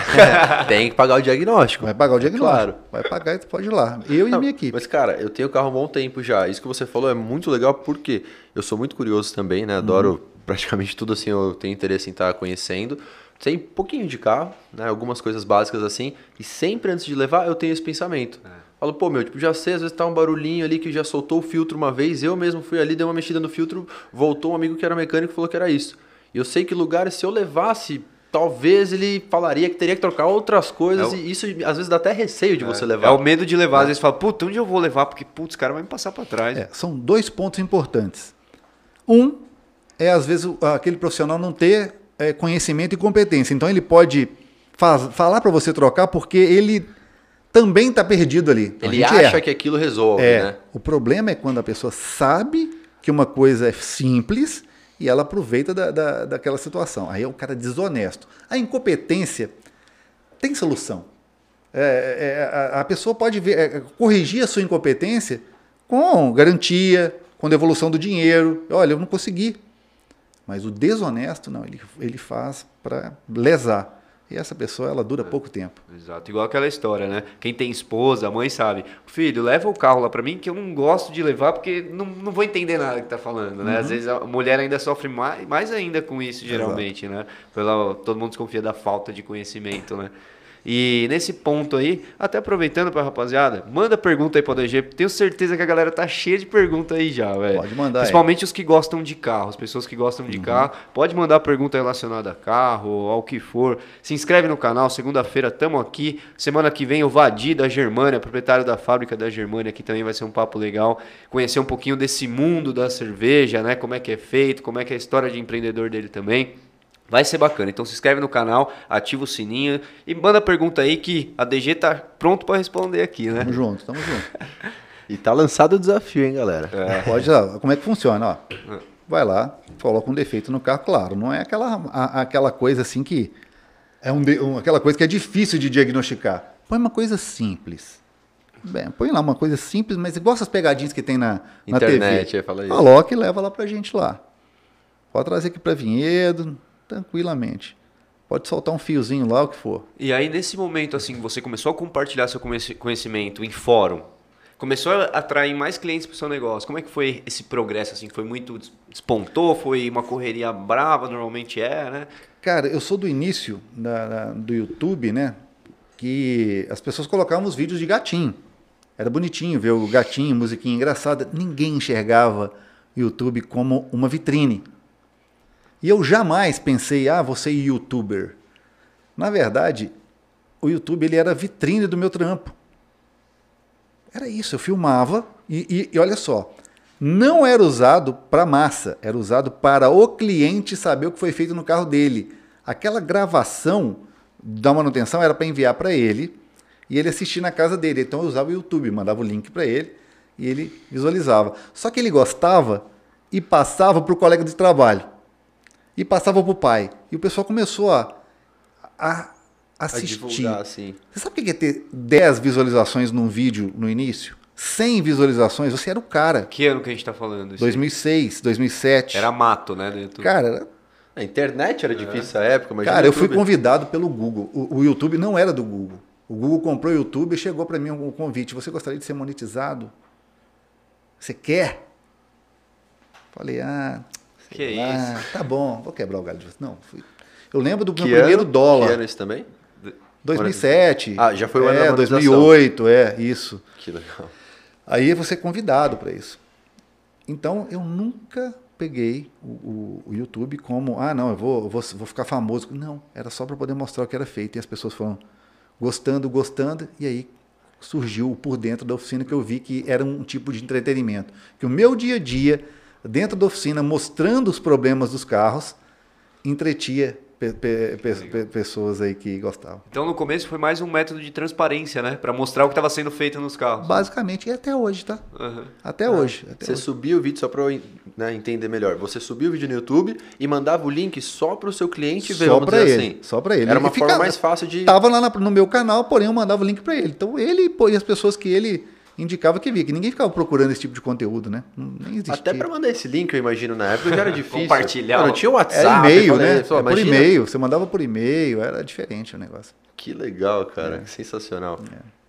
Tem que pagar o diagnóstico. Vai pagar o diagnóstico. Claro. Vai pagar e tu pode ir lá. Eu e a Não, minha equipe. Mas, cara, eu tenho carro há um bom tempo já. Isso que você falou é muito legal porque eu sou muito curioso também, né? Adoro Uhum. praticamente tudo assim, eu tenho interesse em estar conhecendo. Tem um pouquinho de carro, né? Algumas coisas básicas assim. E sempre antes de levar, eu tenho esse pensamento. Falo, pô, meu, tipo, já sei, às vezes tá um barulhinho ali que já soltou o filtro uma vez. Eu mesmo fui ali, dei uma mexida no filtro, voltou um amigo que era mecânico e falou que era isso. E eu sei que lugares, se eu levasse, talvez ele falaria que teria que trocar outras coisas. É o- E isso às vezes dá até receio de você É levar. o medo de levar. Às vezes fala, puta, onde eu vou levar? Porque, putz, o cara vai me passar pra trás. É, são dois pontos importantes. Um é, às vezes, aquele profissional não ter é, conhecimento e competência. Então, ele pode faz- falar para você trocar porque ele também está perdido ali. Então, Ele acha erra. que aquilo resolve, É, né? o problema é quando a pessoa sabe que uma coisa é simples e ela aproveita da, da, daquela situação. Aí é o cara desonesto. A incompetência tem solução. É, é, a, a pessoa pode ver, é, corrigir a sua incompetência com garantia, com devolução do dinheiro. Olha, eu não consegui. Mas o desonesto, não, ele, ele faz para lesar. E essa pessoa, ela dura pouco tempo. Exato, igual aquela história, né? Quem tem esposa, a mãe sabe. Filho, leva o carro lá pra mim que eu não gosto de levar porque não, não vou entender nada que tá falando, né? Às vezes a mulher ainda sofre mais, mais ainda com isso, geralmente, né? Pela, todo mundo desconfia da falta de conhecimento, né? E nesse ponto aí, até aproveitando pra rapaziada, manda pergunta aí pro DG. Tenho certeza que a galera tá cheia de pergunta aí já, velho. Pode mandar aí. Principalmente os que gostam de carro, as pessoas que gostam de carro. Pode mandar pergunta relacionada a carro, ao que for. Se inscreve no canal, segunda-feira tamo aqui. Semana que vem o Vadi da Germânia, proprietário da fábrica da Germânia, aqui também vai ser um papo legal. Conhecer um pouquinho desse mundo da cerveja, né? Como é que é feito, como é que é a história de empreendedor dele também. Vai ser bacana. Então se inscreve no canal, ativa o sininho e manda pergunta aí que a DG tá pronto para responder aqui, né? Tamo junto, tamo junto. E tá lançado o desafio, hein, galera? Pode, ó, como é que funciona, ó. Vai lá, coloca um defeito no carro, claro, não é aquela, a- aquela coisa assim que é um, de- um- aquela coisa que é difícil de diagnosticar. Põe uma coisa simples. Bem, põe lá uma coisa simples, mas igual essas pegadinhas que tem na, na Internet, TV. isso. Coloca e leva lá pra gente lá. Pode trazer aqui pra Vinhedo, tranquilamente. Pode soltar um fiozinho lá, o que for. E aí, nesse momento, assim, você começou a compartilhar seu conheci- conhecimento em fórum, começou a atrair mais clientes para o seu negócio. Como é que foi esse progresso, assim? Foi muito... Despontou? Foi uma correria brava? Normalmente é, né? Cara, eu sou do início da- da- do YouTube, né? Que as pessoas colocavam os vídeos de gatinho. Era bonitinho ver o gatinho, musiquinha engraçada. Ninguém enxergava o YouTube como uma vitrine. E eu jamais pensei, ah, vou ser youtuber. Na verdade, o YouTube ele era a vitrine do meu trampo. Era isso, eu filmava e, e- e olha só, não era usado para massa, era usado para o cliente saber o que foi feito no carro dele. Aquela gravação da manutenção era para enviar para ele e ele assistir na casa dele. Então eu usava o YouTube, mandava o link para ele e ele visualizava. Só que ele gostava e passava para o colega de trabalho e passava para o pai. E o pessoal começou a, a A assistir. divulgar, assim. Você sabe o que é ter 10 visualizações num vídeo no início? 100 visualizações, você era o cara. Que ano que a gente tá falando? Isso? 2006, 2007. Era mato, né? Cara, era- A internet era difícil essa época, mas cara, eu fui convidado pelo Google. O, o YouTube não era do Google. O Google comprou o YouTube e chegou para mim um convite. Você gostaria de ser monetizado? Você quer? Falei, ah, Que lá, tá bom, vou quebrar o galho de você. Não, fui. Eu lembro do meu Que primeiro ano? dólar. Que ano isso também? 2007. Ah, já foi o ano da É, monetização. 2008, é, isso. Que legal. Aí você é convidado para isso. Então eu nunca peguei o, o- o YouTube como, ah, não, eu vou, eu vou, vou ficar famoso. Não, era só para poder mostrar o que era feito. E as pessoas foram gostando, gostando, e aí surgiu o por dentro da oficina que eu vi que era um tipo de entretenimento. Que o meu dia a dia, dentro da oficina, mostrando os problemas dos carros, entretia pe- pe- pe- pe- pessoas aí que gostavam. Então, no começo, foi mais um método de transparência, né? Pra mostrar o que estava sendo feito nos carros. Basicamente, e até hoje, tá? Aham. Até hoje. Até Você hoje. subia o vídeo só pra eu né, entender melhor. Você subia o vídeo no YouTube e mandava o link só pro seu cliente ver, Só vamos dizer ele, assim. só pra ele. Era uma E forma ficava- mais fácil de... Tava lá no meu canal, porém eu mandava o link para ele. Então ele e as pessoas que ele indicava que via, que ninguém ficava procurando esse tipo de conteúdo, né? Não- Nem existia. Até pra mandar esse link, eu imagino, na época já era difícil. Compartilhar Mano, o- tinha o WhatsApp. Era e-mail, né? pô, É por e-mail, você mandava por e-mail, era diferente o negócio. Que legal, cara. É. Sensacional.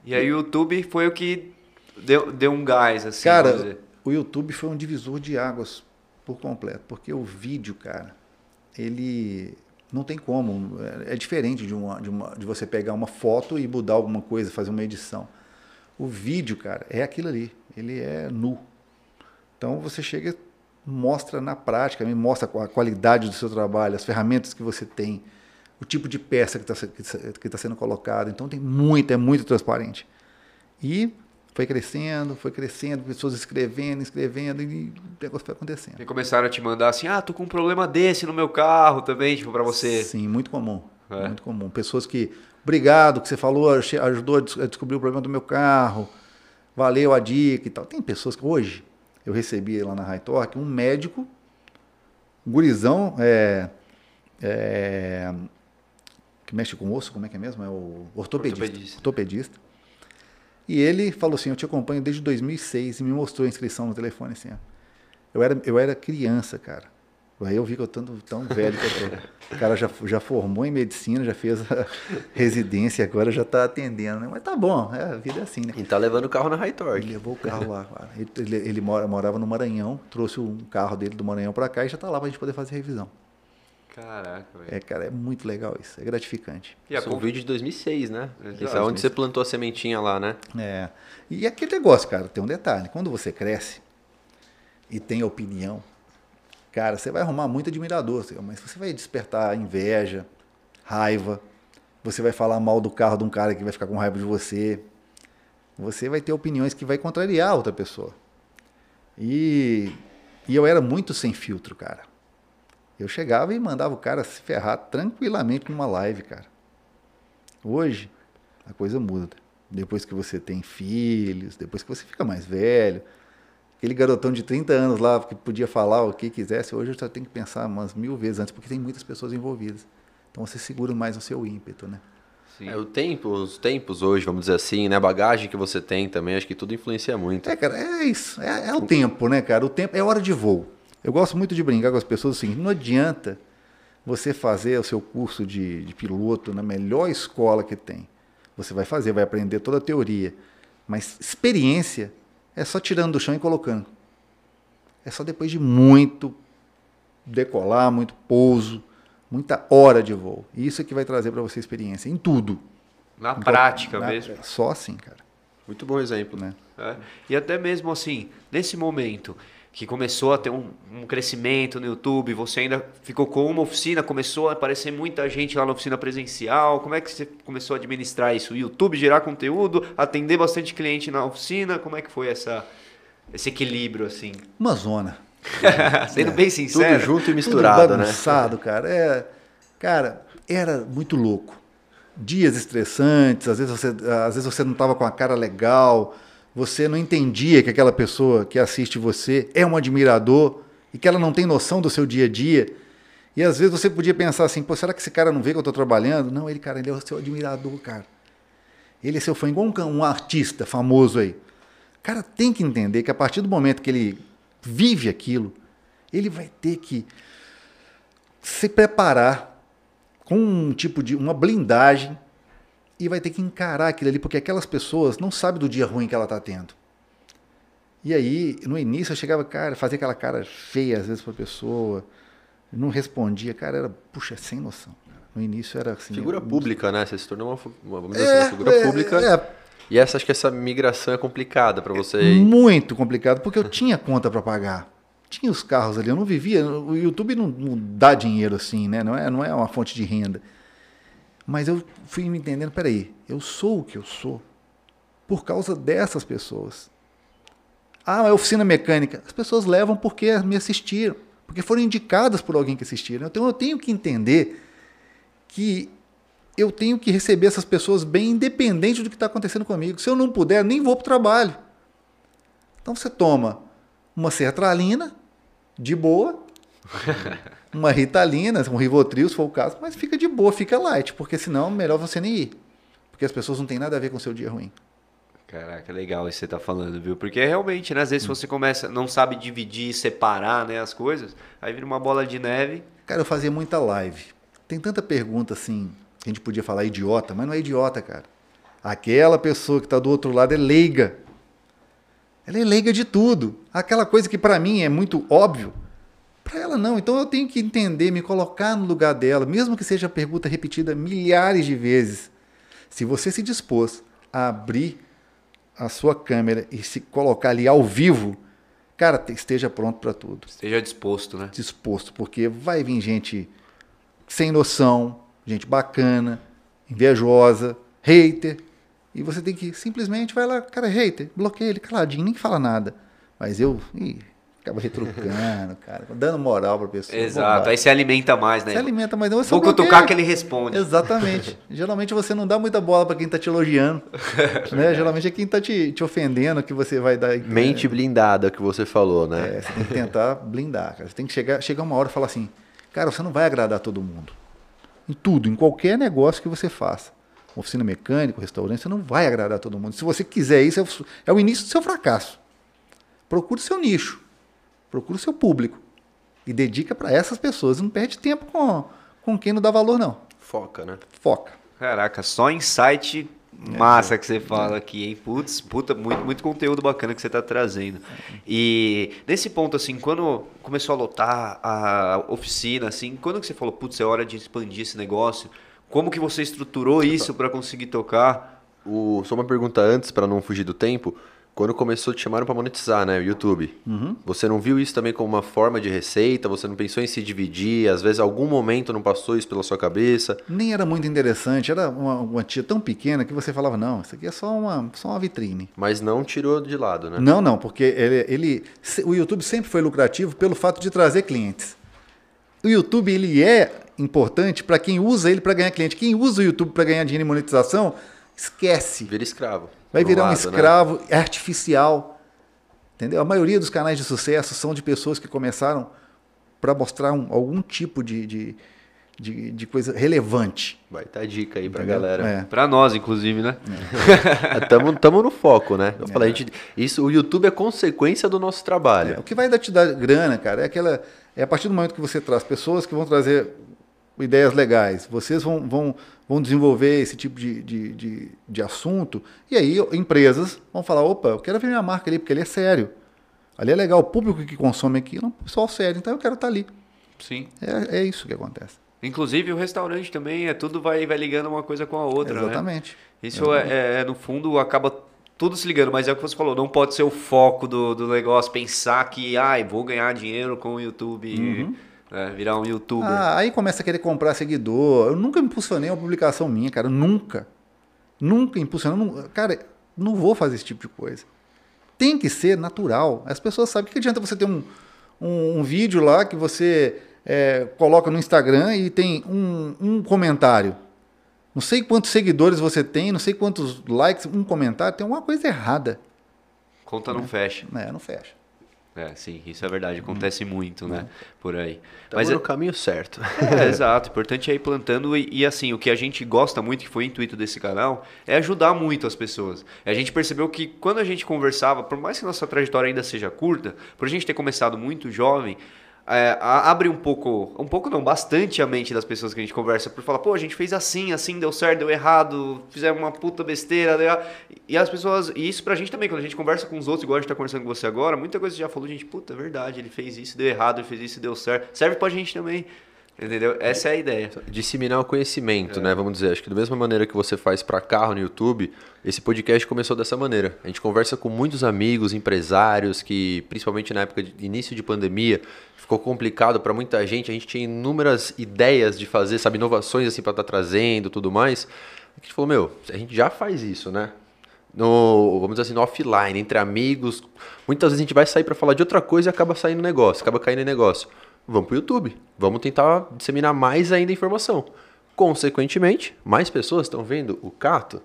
E aí, o YouTube foi o que deu, deu um gás, assim, vamos Cara, dizer. o YouTube foi um divisor de águas por completo, porque o vídeo, cara, ele não tem como, é, é diferente de, uma, de, uma, de você pegar uma foto e mudar alguma coisa, fazer uma edição. O vídeo, cara, é aquilo ali, ele é nu. Então você chega, mostra na prática, me mostra a qualidade do seu trabalho, as ferramentas que você tem, o tipo de peça que está tá sendo colocada. Então tem muito, é muito transparente. E foi crescendo, foi crescendo, pessoas escrevendo, escrevendo, e o negócio foi acontecendo. E começaram a te mandar assim, ah, tô com um problema desse no meu carro também, tipo, pra você. Sim, muito comum. É. Muito comum. Pessoas que, obrigado, que você falou, ajudou a des- a descobrir o problema do meu carro, valeu a dica e tal. Tem pessoas que hoje, eu recebi lá na High um médico, um gurizão, é, é, que mexe com osso, como é que é mesmo? É o ortopedista. Ortopedista. ortopedista. E ele falou assim, eu te acompanho desde 2006 e me mostrou a inscrição no telefone assim. ó. Eu era, eu era criança, cara. Aí eu vi que eu tô tão velho que eu tô. O cara já, já formou em medicina, já fez a residência, agora já tá atendendo, né? Mas tá bom, é, a vida é assim, né? E tá levando o carro na High Torque. Ele levou o carro lá. cara. Ele, ele, ele mora, morava no Maranhão, trouxe um carro dele do Maranhão pra cá e já tá lá pra gente poder fazer revisão. Caraca, velho. É, cara, é muito legal isso, é gratificante. E a Isso é um vídeo de 2006, né? Exato. Esse é onde você plantou a sementinha lá, né? É. E aquele negócio, cara, tem um detalhe. Quando você cresce e tem opinião, cara, você vai arrumar muito admirador, mas você vai despertar inveja, raiva, você vai falar mal do carro de um cara que vai ficar com raiva de você. Você vai ter opiniões que vai contrariar a outra pessoa. E, e eu era muito sem filtro, cara. Eu chegava e mandava o cara se ferrar tranquilamente numa live, cara. Hoje, a coisa muda. Depois que você tem filhos, depois que você fica mais velho. Aquele garotão de 30 anos lá que podia falar o que quisesse, hoje eu já tenho que pensar umas mil vezes antes, porque tem muitas pessoas envolvidas. Então você segura mais o seu ímpeto, né? Sim. É, o tempo, os tempos hoje, vamos dizer assim, né? A bagagem que você tem também, acho que tudo influencia muito. É, cara, é isso. É, é o tempo, né, cara? O tempo é hora de voo. Eu gosto muito de brincar com as pessoas assim, não adianta você fazer o seu curso de, de piloto na melhor escola que tem. Você vai fazer, vai aprender toda a teoria. Mas experiência é só tirando do chão e colocando. É só depois de muito decolar, muito pouso, muita hora de voo. Isso é que vai trazer para você experiência em tudo. Na prática Na- mesmo. Só assim, cara. Muito bom exemplo. Né? É. E até mesmo assim, nesse momento que começou a ter um, um crescimento no YouTube, você ainda ficou com uma oficina, começou a aparecer muita gente lá na oficina presencial. Como é que você começou a administrar isso? O YouTube gerar conteúdo, atender bastante cliente na oficina? Como é que foi essa, esse equilíbrio assim? Uma zona. Sendo bem Tudo sincero. junto e Tudo misturado, né? bagunçado, cara. É, cara, era muito louco. Dias estressantes, às vezes você, às vezes você não estava com a cara legal, você não entendia que aquela pessoa que assiste você é um admirador e que ela não tem noção do seu dia a dia. E às vezes você podia pensar assim, pô, será que esse cara não vê que eu estou trabalhando? Não, ele, cara, ele é o seu admirador, cara. Ele é seu fã, igual um, um artista famoso aí. O cara tem que entender que a partir do momento que ele vive aquilo, ele vai ter que se preparar com um tipo de uma blindagem e vai ter que encarar aquilo ali, porque aquelas pessoas não sabem do dia ruim que ela está tendo. E aí, no início, eu chegava, cara, fazia aquela cara feia às vezes para a pessoa, não respondia, cara, era, puxa, sem noção. No início era assim. Figura pública, né? Você se tornou uma, fu- uma, assim, uma figura é, pública. é, E essa, acho que essa migração é complicada para você. Muito complicado, porque eu tinha conta para pagar. Tinha os carros ali, eu não vivia. O YouTube não, não dá dinheiro assim, né? Não é, não é uma fonte de renda. Mas eu fui me entendendo, peraí, eu sou o que eu sou por causa dessas pessoas. Ah, é oficina mecânica. As pessoas levam porque me assistiram, porque foram indicadas por alguém que assistiram. Então eu tenho que entender que eu tenho que receber essas pessoas bem independente do que está acontecendo comigo. Se eu não puder, nem vou para o trabalho. Então você toma uma sertralina, de boa, uma ritalina, um rivotril, se for o caso, mas fica de boa, fica light, porque senão é melhor você nem ir. Porque as pessoas não têm nada a ver com o seu dia ruim. Caraca, legal isso que você tá falando, viu? Porque realmente, né, às vezes você começa, não sabe dividir, separar, né, as coisas, aí vira uma bola de neve. Cara, eu fazia muita live. Tem tanta pergunta assim, que a gente podia falar idiota, mas não é idiota, cara. Aquela pessoa que está do outro lado é leiga. Ela é leiga de tudo. Aquela coisa que para mim é muito óbvio, para ela não. Então eu tenho que entender, me colocar no lugar dela, mesmo que seja a pergunta repetida milhares de vezes. Se você se dispôs a abrir a sua câmera e se colocar ali ao vivo, cara, te- esteja pronto para tudo Esteja disposto, né? disposto, porque vai vir gente sem noção, gente bacana, invejosa, hater, e você tem que simplesmente vai lá, cara, é hater, bloqueia ele caladinho, nem fala nada. Mas eu ih, ficava retrucando, cara, dando moral pra pessoa. Exato, aí você alimenta mais, né? Você alimenta, mas não você Vou bloqueia. cutucar que ele responde. Exatamente. Geralmente você não dá muita bola pra quem tá te elogiando. né? Geralmente é quem tá te, te ofendendo que você vai dar. Mente blindada que você falou, né? É, você tem que tentar blindar, cara. Você tem que chegar, chegar uma hora e falar assim, cara, você não vai agradar todo mundo. Em tudo, em qualquer negócio que você faça. Oficina mecânica, restaurante, você não vai agradar todo mundo. Se você quiser isso, é o- é o início do seu fracasso. Procure seu nicho. Procure seu público. E dedica para essas pessoas. Não perde tempo com, com quem não dá valor, não. Foca, né? Foca. Caraca, só insight massa que você fala aqui, hein? Putz, puta, muito, muito conteúdo bacana que você tá trazendo. E nesse ponto, assim, quando começou a lotar a oficina, assim, quando que você falou, putz, é hora de expandir esse negócio? Como que você estruturou isso para conseguir tocar? O, só uma pergunta antes, para não fugir do tempo. Quando começou, te chamaram para monetizar, né? O YouTube. Você não viu isso também como uma forma de receita? Você não pensou em se dividir? Às vezes, algum momento não passou isso pela sua cabeça? Nem era muito interessante. Era uma, uma tia tão pequena que você falava, não, isso aqui é só uma, só uma vitrine. Mas não tirou de lado, né? Não, não, porque ele, ele- o YouTube sempre foi lucrativo pelo fato de trazer clientes. O YouTube ele é importante para quem usa ele para ganhar cliente. Quem usa o YouTube para ganhar dinheiro em monetização, esquece. Vira escravo. Vai virar um né? escravo artificial. Entendeu? A maioria dos canais de sucesso são de pessoas que começaram para mostrar um- algum tipo de, de, de, de coisa relevante. Vai tá dica aí pra Entendeu? galera. É. Para nós, inclusive, né? Tamo, tamo no foco, né? Eu falei, a gente, isso, o YouTube é consequência do nosso trabalho. É, o que vai dar- te dar grana, cara, é aquela. É a partir do momento que você traz pessoas que vão trazer ideias legais, vocês vão, vão, vão desenvolver esse tipo de, de, de, de assunto, e aí empresas vão falar: opa, eu quero ver minha marca ali, porque ele é sério. Ali é legal, o público que consome aquilo é um pessoal sério, então eu quero estar ali. Sim. É, é isso que acontece. Inclusive o restaurante também, é tudo vai, vai ligando uma coisa com a outra, né? Exatamente. Isso é, é- é, no fundo, acaba tudo se ligando, mas é o que você falou, não pode ser o foco do, do negócio, pensar que, ai, vou ganhar dinheiro com o YouTube, né, virar um youtuber. Ah, aí começa a querer comprar seguidor. Eu nunca impulsionei uma publicação minha, cara. Nunca. Nunca impulsionei. Cara, não vou fazer esse tipo de coisa. Tem que ser natural. As pessoas sabem. O que adianta você ter um, um, um vídeo lá que você é, coloca no Instagram e tem um, um comentário? Não sei quantos seguidores você tem, não sei quantos likes, um comentário. Tem alguma coisa errada. Conta não fecha. É, não fecha. É, sim, isso é verdade, acontece muito, né, por aí. Tamo Mas no é, caminho certo. é, exato, o importante é ir plantando e, e, assim, o que a gente gosta muito, que foi o intuito desse canal, é ajudar muito as pessoas. A gente percebeu que quando a gente conversava, por mais que nossa trajetória ainda seja curta, por a gente ter começado muito jovem, é, abre um pouco, um pouco não, bastante a mente das pessoas que a gente conversa, por falar, pô, a gente fez assim, assim, deu certo, deu errado, fizemos uma puta besteira, deu e as pessoas, e isso pra gente também, quando a gente conversa com os outros, igual a gente tá conversando com você agora, muita coisa já falou, gente, puta, é verdade, ele fez isso, deu errado, ele fez isso, deu certo, serve pra gente também, entendeu? Essa é a ideia. Disseminar o conhecimento, É. né? Vamos dizer, acho que da mesma maneira que você faz para carro no YouTube, esse podcast começou dessa maneira. A gente conversa com muitos amigos, empresários que, principalmente na época de início de pandemia, ficou complicado para muita gente. A gente tinha inúmeras ideias de fazer, sabe, inovações assim para estar trazendo, tudo mais. A gente falou, meu, a gente já faz isso, né? No, vamos dizer assim, no offline, entre amigos. Muitas vezes a gente vai sair para falar de outra coisa e acaba saindo negócio, acaba caindo em negócio. Vamos pro YouTube. Vamos tentar disseminar mais ainda informação. Consequentemente, mais pessoas estão vendo o Cato.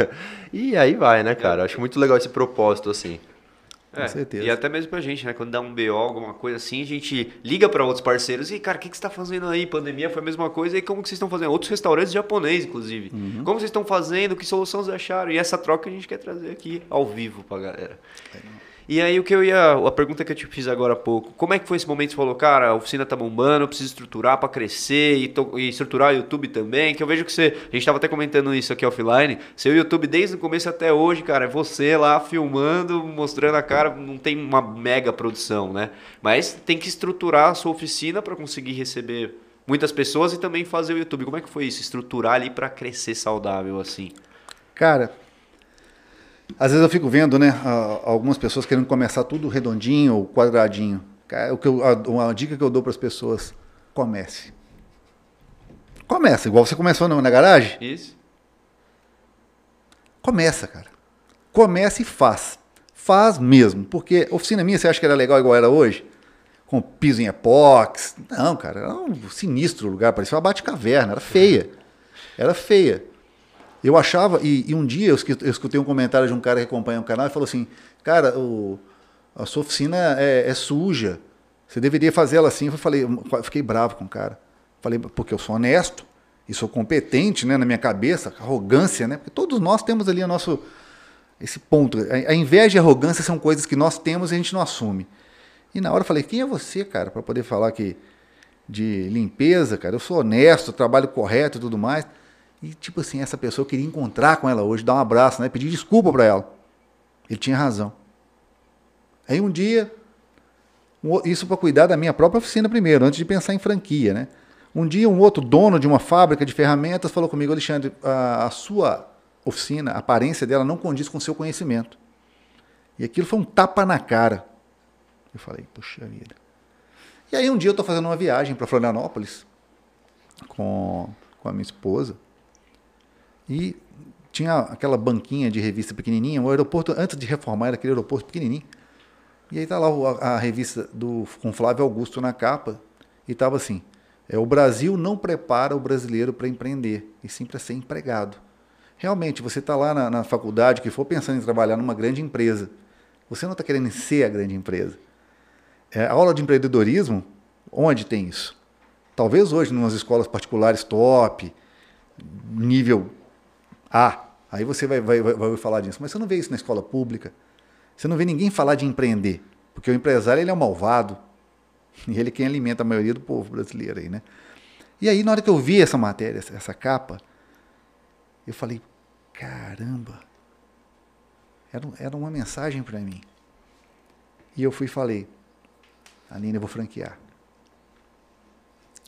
e aí vai, né, cara? Acho muito legal esse propósito, assim. Com certeza. E até mesmo pra gente, né? Quando dá um BO, alguma coisa assim, a gente liga pra outros parceiros e, cara, o que, que você tá fazendo aí? Pandemia foi a mesma coisa. E como que vocês estão fazendo? Outros restaurantes japoneses, inclusive. Uhum. Como vocês estão fazendo? Que solução vocês acharam? E essa troca a gente quer trazer aqui ao vivo pra galera. E aí o que eu ia. A pergunta que eu te fiz agora há pouco, como é que foi esse momento você falou, cara, a oficina tá bombando, eu preciso estruturar pra crescer e, to- e estruturar o YouTube também? Que eu vejo que você. A gente tava até comentando isso aqui offline. Seu YouTube desde o começo até hoje, cara, é você lá filmando, mostrando a cara, não tem uma mega produção, né? Mas tem que estruturar a sua oficina pra conseguir receber muitas pessoas e também fazer o YouTube. Como é que foi isso? Estruturar ali pra crescer saudável assim. Cara, às vezes eu fico vendo, né, algumas pessoas querendo começar tudo redondinho ou quadradinho. Cara, o que eu- uma dica que eu dou para as pessoas: comece. Começa, igual você começou na, na garagem. Isso? Começa, cara. Começa e faz. Faz mesmo. Porque oficina minha, você acha que era legal igual era hoje? Com piso em epox? Não, cara, era um sinistro lugar, parecia uma bate-caverna, era feia. Era feia. Eu achava, e, e um dia eu escu- eu escutei um comentário de um cara que acompanha o canal e falou assim: Cara, o, a sua oficina é, é suja, você deveria fazer ela assim. Eu falei, eu fiquei bravo com o cara. Falei, porque eu sou honesto e sou competente né, na minha cabeça, arrogância, né? Porque todos nós temos ali o nosso. Esse ponto. A, a inveja e a arrogância são coisas que nós temos e a gente não assume. E na hora eu falei, quem é você, cara, para poder falar que de limpeza, cara? Eu sou honesto, trabalho correto e tudo mais. E tipo assim, essa pessoa queria encontrar com ela hoje, dar um abraço, né? Pedir desculpa para ela. Ele tinha razão. Aí um dia, isso para cuidar da minha própria oficina primeiro, antes de pensar em franquia, né? Um dia um outro dono de uma fábrica de ferramentas falou comigo, Alexandre, a, a sua oficina, a aparência dela não condiz com o seu conhecimento. E aquilo foi um tapa na cara. Eu falei, puxa vida. E aí um dia eu estou fazendo uma viagem para Florianópolis com, com a minha esposa e tinha aquela banquinha de revista pequenininha, o aeroporto, antes de reformar, era aquele aeroporto pequenininho. E aí tá lá a, a revista do, com Flávio Augusto na capa e tava assim, é, o Brasil não prepara o brasileiro para empreender, e sim para ser empregado. Realmente, você está lá na, na, faculdade, que for pensando em trabalhar numa grande empresa, você não está querendo ser a grande empresa. É, a aula de empreendedorismo, onde tem isso? Talvez hoje, em umas escolas particulares top, nível A, aí você vai, vai, vai, vai falar disso. Mas você não vê isso na escola pública. Você não vê ninguém falar de empreender, porque o empresário ele é um malvado, e ele é quem alimenta a maioria do povo brasileiro aí, né? E aí, na hora que eu vi essa matéria, essa, essa capa, eu falei, caramba, era, era uma mensagem para mim. E eu fui e falei, Aline, eu vou franquear.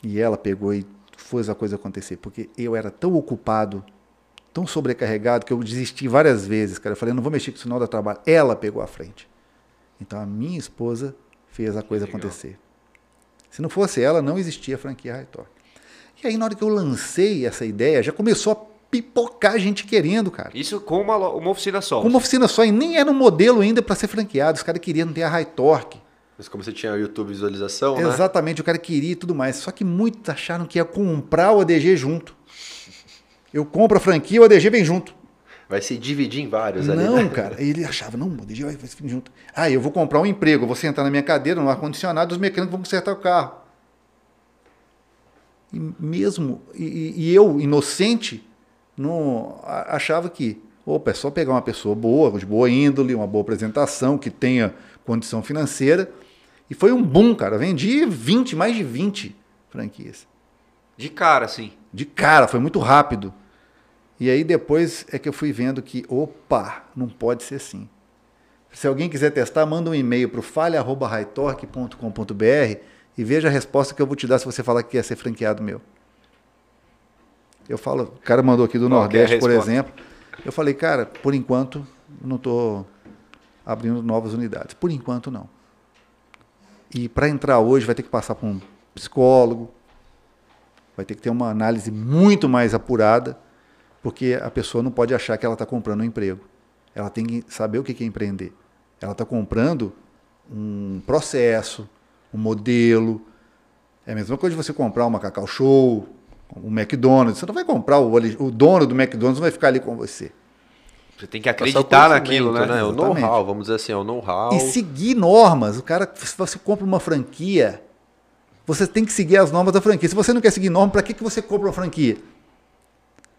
E ela pegou e fez a coisa acontecer, porque eu era tão ocupado, tão sobrecarregado, que eu desisti várias vezes, cara. Eu falei, não vou mexer com isso não dá trabalho. Ela pegou a frente. Então a minha esposa fez a coisa acontecer. Se não fosse ela, não existia a franquia Talk. E aí, na hora que eu lancei essa ideia, já começou a pipocar gente querendo, cara. Isso com uma, uma oficina só. Com uma oficina só, e nem era um modelo ainda para ser franqueado. Os caras queriam ter a High Torque. Mas como você tinha YouTube visualização, né? Exatamente, o cara queria e tudo mais. Só que muitos acharam que ia comprar o ADG junto. Eu compro a franquia, o ADG vem junto. Vai se dividir em vários não, ali, Não, né? cara. Ele achava, não, o ADG vai, vai vir junto. Ah, eu vou comprar um emprego, vou sentar na minha cadeira, no ar-condicionado, os mecânicos vão consertar o carro. E mesmo, e, e eu, inocente, não achava que, opa, é só pegar uma pessoa boa, de boa índole, uma boa apresentação, que tenha condição financeira, e foi um boom, cara. Vendi 20, mais de 20 franquias. De cara, sim. De cara, foi muito rápido. E aí depois é que eu fui vendo que, opa, não pode ser assim. Se alguém quiser testar, manda um e-mail para o falha.hightorque.com.br e veja a resposta que eu vou te dar se você falar que quer ser franqueado meu. Eu falo, o cara mandou aqui do Qual é Nordeste, por exemplo. Eu falei, cara, por enquanto não estou abrindo novas unidades. Por enquanto não. E para entrar hoje vai ter que passar por um psicólogo, vai ter que ter uma análise muito mais apurada, porque a pessoa não pode achar que ela está comprando um emprego. Ela tem que saber o que é empreender. Ela está comprando um processo, um modelo. É a mesma coisa de você comprar uma Cacau Show, um McDonald's. Você não vai comprar o, o dono do McDonald's, não vai ficar ali com você. Você tem que acreditar naquilo, né? né? O know-how, vamos dizer assim, é o know-how. E seguir normas. O cara, se você compra uma franquia, você tem que seguir as normas da franquia. Se você não quer seguir norma, para que, que você compra uma franquia?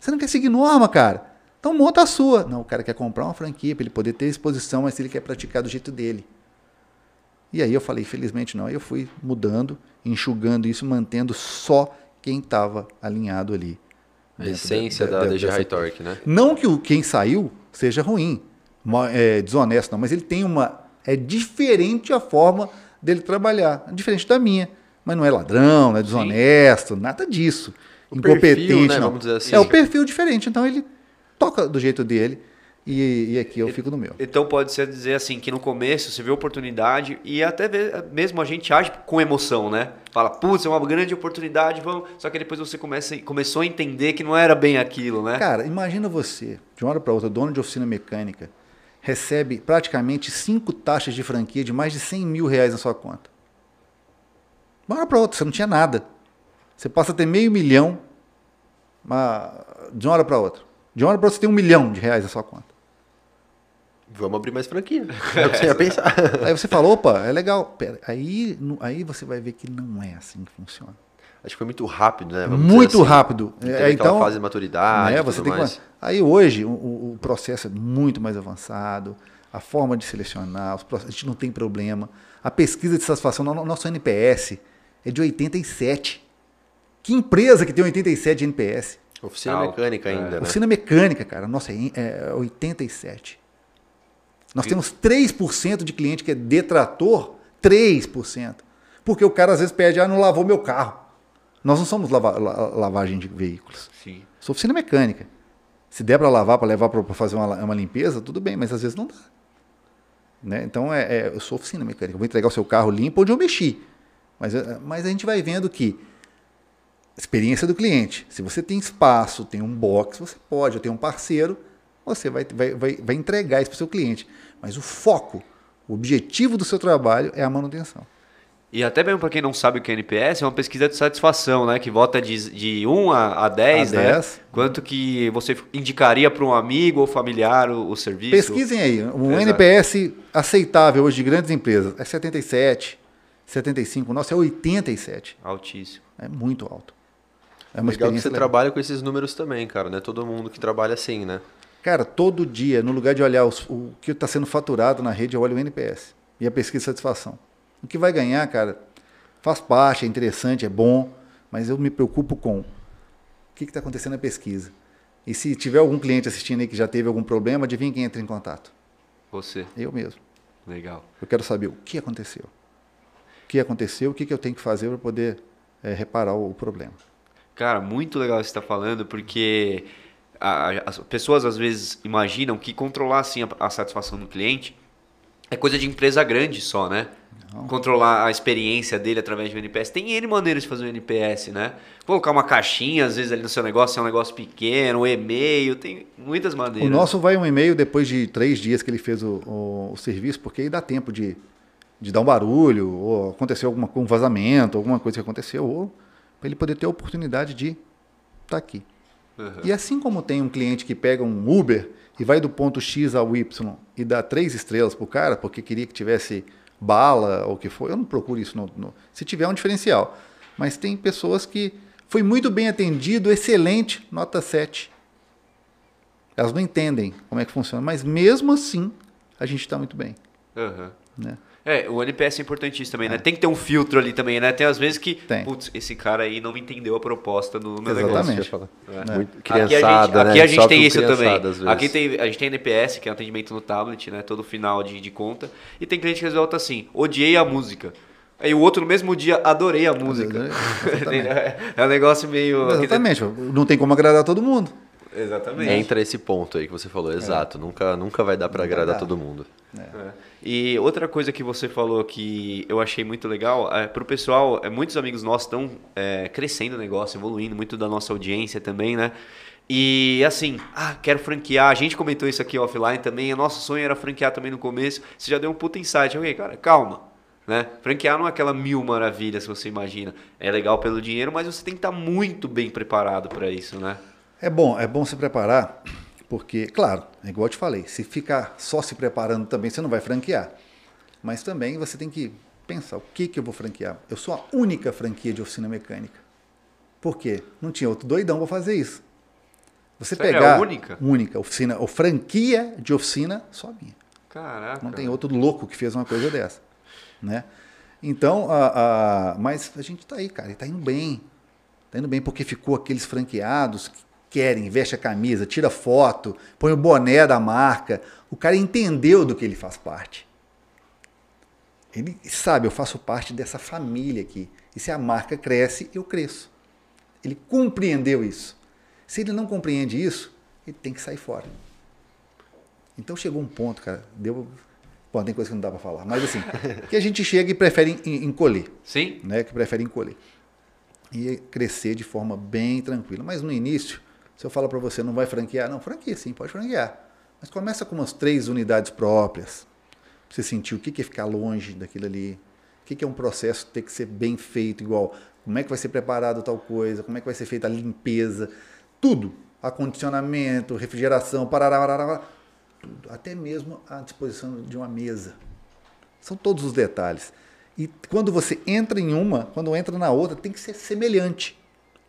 Você não quer seguir norma, cara. Então monta a sua. Não, o cara quer comprar uma franquia para ele poder ter exposição, mas ele quer praticar do jeito dele. E aí eu falei, felizmente não. Aí eu fui mudando, enxugando isso, mantendo só quem estava alinhado ali. A essência da, da, da DG High Torque, né? Não que o, quem saiu seja ruim, é, desonesto, não, mas ele tem uma. É diferente a forma dele trabalhar, diferente da minha. Mas não é ladrão, não é desonesto, Sim. nada disso. O Incompetente, perfil, né, não. Assim. É o perfil diferente, então ele toca do jeito dele. E, e, aqui eu fico no meu. Então pode ser dizer assim que no começo você vê oportunidade e até mesmo a gente age com emoção, né? Fala, putz, é uma grande oportunidade, vamos. Só que depois você começa, começou a entender que não era bem aquilo, né? Cara, imagina você, de uma hora para outra, dono de oficina mecânica, recebe praticamente cinco taxas de franquia de mais de 100 mil reais na sua conta. De uma hora para outra, você não tinha nada. Você passa a ter meio milhão de uma hora para outra. De uma hora para outra você tem um milhão de reais na sua conta. Vamos abrir mais franquia. É o que você ia pensar. Aí você fala, opa, é legal. Pera, aí, aí você vai ver que não é assim que funciona. Acho que foi muito rápido, né? Vamos muito assim, rápido. É, então, fase de maturidade. É, você tem mais. Que... Aí hoje o, o, processo é muito mais avançado. a forma de selecionar, os processos, a gente não tem problema. A pesquisa de satisfação, no nosso NPS é de 87. Que empresa que tem 87 de NPS? Oficina Alto, mecânica é. ainda, né? Oficina mecânica, cara, nossa, é, é 87. Nós temos 3% de cliente que é detrator, 3%. Porque o cara às vezes pede, ah, não lavou meu carro. Nós não somos lava- la- lavagem de veículos. Sim. Sou oficina mecânica. Se der para lavar, para levar para fazer uma, uma limpeza, tudo bem, mas às vezes não dá. Né? Então, é, é, eu sou oficina mecânica. Eu vou entregar o seu carro limpo onde eu mexi. Mas, é, mas a gente vai vendo que experiência do cliente. Se você tem espaço, tem um box, você pode. Eu tenho um parceiro, você vai, vai, vai, vai entregar isso para o seu cliente. Mas o foco, o objetivo do seu trabalho é a manutenção. E até mesmo para quem não sabe o que é NPS, é uma pesquisa de satisfação, né? Que vota de, de 1 a, a 10, A né? 10. Quanto que você indicaria para um amigo ou familiar o, o serviço? Pesquisem aí. Um Exato. NPS aceitável hoje de grandes empresas é 77, 75. O nosso é 87. Altíssimo. É muito alto. É uma Legal que você legal. trabalha com esses números também, cara. Não é todo mundo que trabalha assim, né? Cara, todo dia, no lugar de olhar os- o que está sendo faturado na rede, eu olho o NPS e a pesquisa de satisfação. O que vai ganhar, cara, faz parte, é interessante, é bom, mas eu me preocupo com o que está acontecendo na pesquisa. E se tiver algum cliente assistindo aí que já teve algum problema, adivinha quem entra em contato? Você. Eu mesmo. Legal. Eu quero saber o que aconteceu. O que aconteceu, o que, que eu tenho que fazer para poder eh, reparar o, o problema. Cara, muito legal você está falando, porque a- as pessoas às vezes imaginam que controlar assim a, a satisfação do cliente é coisa de empresa grande só, né? Controlar a experiência dele através de um NPS. Tem N maneiras de fazer um NPS, né? Colocar uma caixinha, às vezes, ali no seu negócio, se é um negócio pequeno, um e-mail, tem muitas maneiras. O nosso vai um e-mail depois de três dias que ele fez o, o- o serviço, porque aí dá tempo de, de dar um barulho, ou aconteceu alguma um vazamento, alguma coisa que aconteceu, ou para ele poder ter a oportunidade de estar aqui. Uhum. E assim como tem um cliente que pega um Uber e vai do ponto X ao Y e dá três estrelas pro cara, porque queria que tivesse bala ou o que for, eu não procuro isso no, no- se tiver é um diferencial. Mas tem pessoas que foi muito bem atendido, excelente, nota 7. Elas não entendem como é que funciona, mas mesmo assim a gente está muito bem. Uhum. Né? É, o NPS é importantíssimo também, né? Tem que ter um filtro ali também, né? Tem às vezes que, Tem. putz, esse cara aí não me entendeu a proposta do meu Exatamente. negócio. É. É. Muito Aqui a gente, criançada, né? aqui a gente tem isso também. criançada, às vezes. Aqui tem, a gente tem NPS, que é atendimento no tablet, né? Todo final de, de conta. E tem cliente que resulta assim, odiei a música. Aí o outro no mesmo dia, adorei a música. Exatamente. é um negócio meio... Exatamente. Não tem como agradar todo mundo. Exatamente. Entra esse ponto aí que você falou, exato. Nunca, nunca vai dar pra Nunca agradar dá. todo mundo. É. E outra coisa que você falou que eu achei muito legal, é, para o pessoal, é, muitos amigos nossos estão é, crescendo o negócio, evoluindo, muito da nossa audiência também, né? E assim, ah, quero franquear. A gente comentou isso aqui offline também. Nosso sonho era franquear também no começo. Você já deu um puta insight. Ok, cara, calma. Né? Franquear não é aquela mil maravilhas que você imagina. É legal pelo dinheiro, mas você tem que estar muito bem preparado para isso, né? É bom, é bom se preparar, porque, claro, é igual eu te falei, se ficar só se preparando também, você não vai franquear. Mas também você tem que pensar, o que, que eu vou franquear? Eu sou a única franquia de oficina mecânica. Por quê? Não tinha outro doidão para fazer isso. Você Sério, é a pegar única? única oficina, ou franquia de oficina, só minha. Caraca. Não tem outro louco que fez uma coisa dessa, né? Então, a, a- mas a gente está aí, cara, e está indo bem. Está indo bem porque ficou aqueles franqueados que querem, veste a camisa, tira foto, põe o boné da marca. O cara entendeu do que ele faz parte. Ele sabe, eu faço parte dessa família aqui. E se a marca cresce, eu cresço. Ele compreendeu isso. Se ele não compreende isso, ele tem que sair fora. Então chegou um ponto, cara, deu. Bom, tem coisa que não dá para falar, mas assim, que a gente chega e prefere en- encolher, Sim? né? Que prefere encolher. E crescer de forma bem tranquila. Mas no início, se eu falar para você, não vai franquear? Não, franquia sim, pode franquear. Mas começa com umas três unidades próprias. Pra você sentir o que que é ficar longe daquilo ali. O que que é um processo ter que ser bem feito, igual. Como é que vai ser preparado tal coisa, como é que vai ser feita a limpeza. Tudo. Acondicionamento, refrigeração, parará, parará. tudo. Até mesmo a disposição de uma mesa. São todos os detalhes. E quando você entra em uma, quando entra na outra, tem que ser semelhante.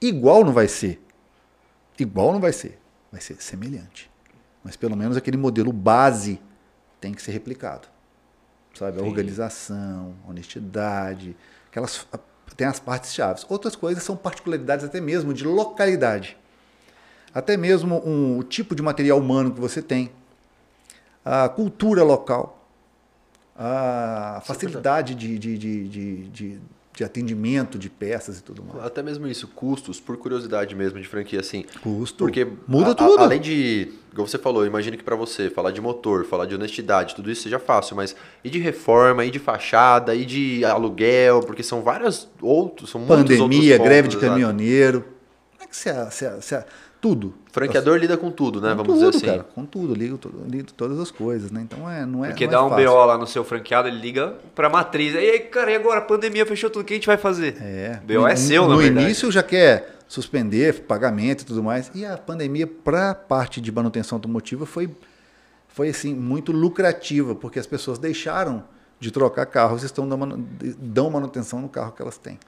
Igual não vai ser. Igual não vai ser. Vai ser semelhante. Mas pelo menos aquele modelo base tem que ser replicado. Sabe? A organização, a honestidade, aquelas tem as partes chaves. Outras coisas são particularidades até mesmo de localidade. Até mesmo um, o tipo de material humano que você tem, a cultura local, a facilidade de, de, de, de, de, atendimento de peças e tudo mais. Até mesmo isso, custos, por curiosidade mesmo de franquia, assim. Custo. Porque muda a- tudo. a- além de, como você falou, imagino que pra você falar de motor, falar de honestidade, tudo isso seja fácil, mas e de reforma, e de fachada, e de aluguel, porque são vários outros, são muitos outros Pandemia, pontos, greve de exato. caminhoneiro. Como é que você, você, você tudo? Franqueador lida com tudo, né? Com Vamos tudo, dizer assim. cara, com tudo, ligo, tudo- ligo todas as coisas, né? Então é, não é. Porque não dá é um fácil. BO lá no seu franqueado, ele liga pra matriz. E aí, cara, e agora? A pandemia fechou tudo, o que a gente vai fazer? É. BO é No- seu, No verdade. início já quer suspender pagamento e tudo mais. E a pandemia, para a parte de manutenção automotiva, foi, foi assim, muito lucrativa, porque as pessoas deixaram de trocar carros e estão dando dão manutenção no carro que elas têm.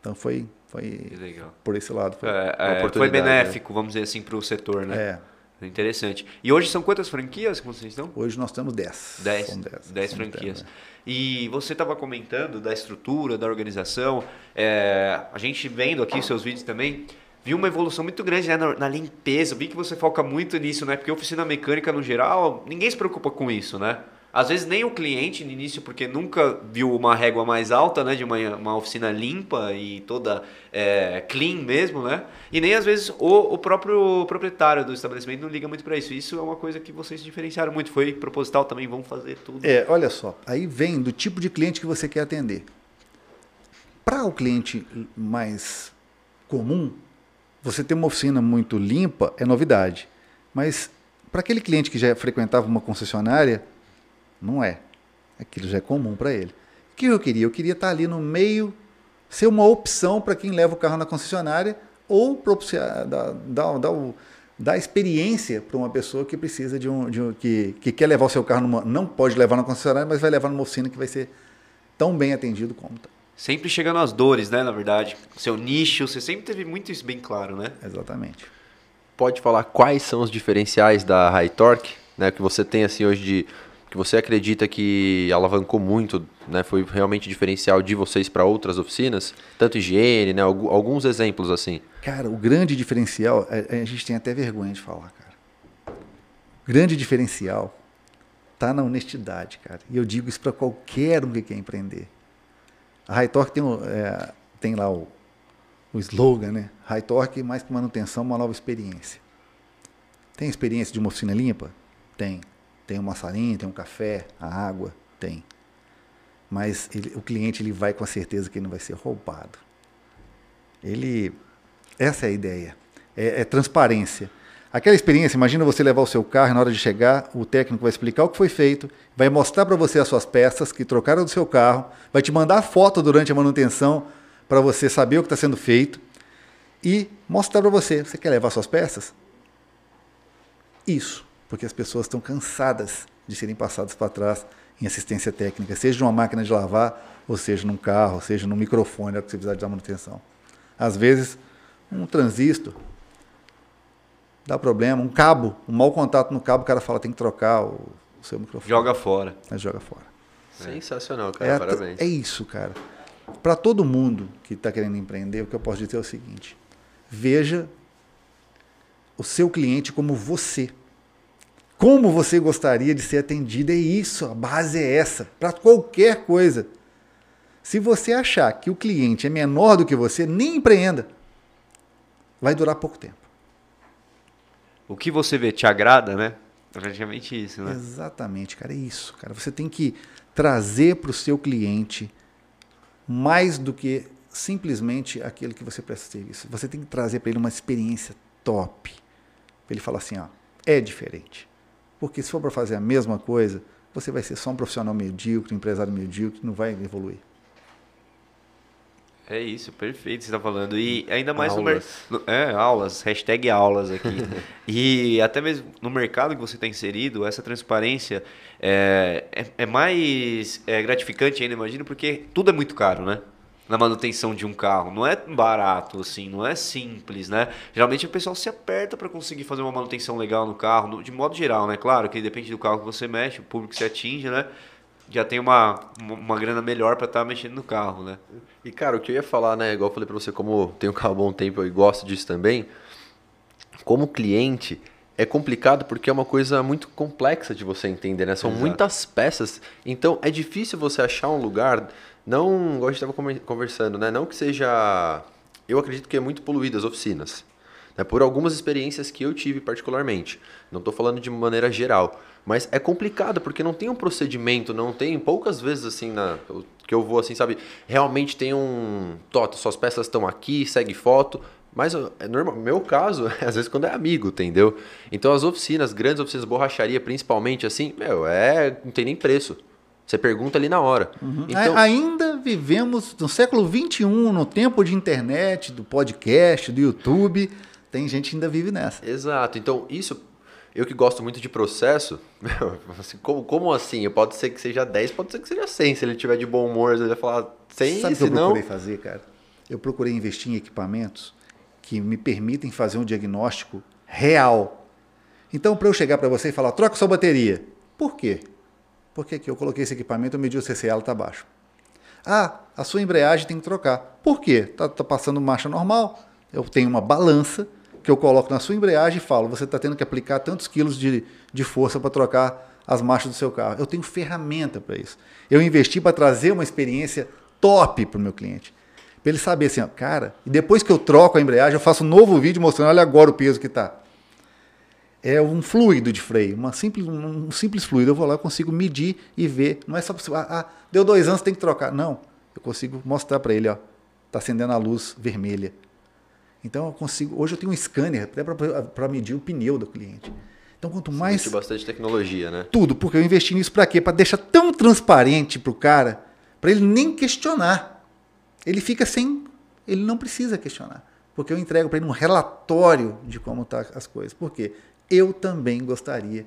Então foi, foi legal. por esse lado. Foi, É, é, foi oportunidade, benéfico, vamos dizer assim, pro setor, né? é. Interessante. E hoje são quantas franquias que vocês estão? Hoje nós temos 10. 10, São 10, 10. São franquias. 10, né? E você estava comentando da estrutura, da organização. é, a gente vendo aqui seus vídeos também, viu uma evolução muito grande né, na, na limpeza. Vi que você foca muito nisso, né? Porque oficina mecânica, no geral, ninguém se preocupa com isso, né? Às vezes nem o cliente no início, porque nunca viu uma régua mais alta, né? De uma, uma oficina limpa e toda é, clean mesmo, né? E nem às vezes o, o próprio proprietário do estabelecimento não liga muito para isso. Isso é uma coisa que vocês diferenciaram muito. Foi proposital também, vamos fazer tudo. É, olha só, aí vem do tipo de cliente que você quer atender. Para o cliente mais comum, você ter uma oficina muito limpa é novidade. Mas para aquele cliente que já frequentava uma concessionária, não é. Aquilo já é comum para ele. O que eu queria? Eu queria estar ali no meio, ser uma opção para quem leva o carro na concessionária ou propiciar, dar, dar, dar, experiência para uma pessoa que precisa de um, de um que, que quer levar o seu carro numa, não pode levar na concessionária, mas vai levar numa oficina que vai ser tão bem atendido como tá. Sempre chegando às dores, né? Na verdade, seu nicho, você sempre teve muito isso bem claro, né? Exatamente. Pode falar quais são os diferenciais da High Torque, né? Que você tem assim hoje de que você acredita que alavancou muito, né? Foi realmente diferencial de vocês para outras oficinas, tanto higiene, né? Algu- Alguns exemplos assim. Cara, o grande diferencial, a, a gente tem até vergonha de falar, cara. O grande diferencial tá na honestidade, cara. E eu digo isso para qualquer um que quer empreender. A High Torque tem, é, tem lá o, o slogan, né? High Torque mais que manutenção, uma nova experiência. Tem experiência de uma oficina limpa? Tem. Tem uma salinha, tem um café, a água? Tem. Mas ele- o cliente ele vai com a certeza que ele não vai ser roubado. Ele, essa é a ideia. É, é transparência. Aquela experiência, imagina você levar o seu carro e na hora de chegar, o técnico vai explicar o que foi feito, vai mostrar para você as suas peças que trocaram do seu carro, vai te mandar foto durante a manutenção para você saber o que está sendo feito e mostrar para você. Você quer levar suas peças? Isso, porque as pessoas estão cansadas de serem passadas para trás em assistência técnica, seja de uma máquina de lavar, ou seja num carro, ou seja num microfone, na hora que você precisar de dar manutenção. Às vezes, um transistor dá problema, um cabo, um mau contato no cabo, o cara fala tem que trocar o, o seu microfone. Joga fora. Mas joga fora. Sensacional, cara. É, Parabéns. é isso, cara. Para todo mundo que está querendo empreender, o que eu posso dizer é o seguinte: veja o seu cliente como você. Como você gostaria de ser atendido? É isso, a base é essa. Para qualquer coisa. Se você achar que o cliente é menor do que você, nem empreenda. Vai durar pouco tempo. O que você vê te agrada, né? É praticamente isso, né? Exatamente, cara, é isso, cara. Você tem que trazer para o seu cliente mais do que simplesmente aquilo que você presta serviço. Você tem que trazer para ele uma experiência top. Para ele falar assim, ó, é diferente. Porque se for para fazer a mesma coisa, você vai ser só um profissional medíocre, um empresário medíocre, não vai evoluir. É isso, perfeito você está falando. E ainda mais Aulas. no É, aulas, hashtag aulas aqui. e até mesmo no mercado que você está inserido, essa transparência é, é, é mais é, gratificante ainda, imagino, porque tudo é muito caro, né? Na manutenção de um carro. Não é barato, assim, não é simples, né? Geralmente o pessoal se aperta para conseguir fazer uma manutenção legal no carro, de modo geral, né? Claro que depende do carro que você mexe, o público que você atinge, né? Já tem uma, uma grana melhor para estar tá mexendo no carro, né? E, cara, o que eu ia falar, né? Igual eu falei para você, como tenho um carro há bom tempo e gosto disso também, como cliente, é complicado porque é uma coisa muito complexa de você entender, né? São Exato. muitas peças. Então é difícil você achar um lugar não, igual a gente estava conversando, né? Não que seja. Eu acredito que é muito poluído as oficinas. Né? Por algumas experiências que eu tive particularmente. Não estou falando de maneira geral. Mas é complicado, porque não tem um procedimento, não tem. Poucas vezes assim, na, que eu vou assim, sabe? Realmente tem um. Toto, suas peças estão aqui, segue foto. Mas é normal, meu caso, às vezes quando é amigo, entendeu? Então as oficinas, grandes oficinas, borracharia principalmente, assim, meu, é. não tem nem preço. Você pergunta ali na hora. Uhum. Então, Ainda vivemos no século XXI, no tempo de internet, do podcast, do YouTube. Tem gente que ainda vive nessa. Exato. Então, isso, eu que gosto muito de processo, assim, como, como assim? Pode ser que seja 10, pode ser que seja 100. Se ele tiver de bom humor, ele vai falar 100, Sabe o que eu procurei fazer, cara? Eu procurei investir em equipamentos que me permitem fazer um diagnóstico real. Então, para eu chegar para você e falar, troca sua bateria. Por quê? Porque aqui eu coloquei esse equipamento, eu medi o CCA, ela está baixo. Ah, a sua embreagem tem que trocar. Por quê? Está tá passando marcha normal. Eu tenho uma balança que eu coloco na sua embreagem e falo, você está tendo que aplicar tantos quilos de, de força para trocar as marchas do seu carro. Eu tenho ferramenta para isso. Eu investi para trazer uma experiência top para o meu cliente. Para ele saber assim, ó, cara, e depois que eu troco a embreagem, eu faço um novo vídeo mostrando, olha agora o peso que está é um fluido de freio, uma simples, um simples fluido. Eu vou lá, consigo medir e ver. Não é só ah, ah deu dois anos, tem que trocar. Não, eu consigo mostrar para ele, ó, está acendendo a luz vermelha. Então eu consigo. Hoje eu tenho um scanner até para medir o pneu do cliente. Então quanto Você mais. bastante tecnologia, né? Tudo, porque eu investi nisso para quê? Para deixar tão transparente para o cara, para ele nem questionar. Ele fica sem. Ele não precisa questionar. Porque eu entrego para ele um relatório de como estão tá as coisas. Por quê? Eu também gostaria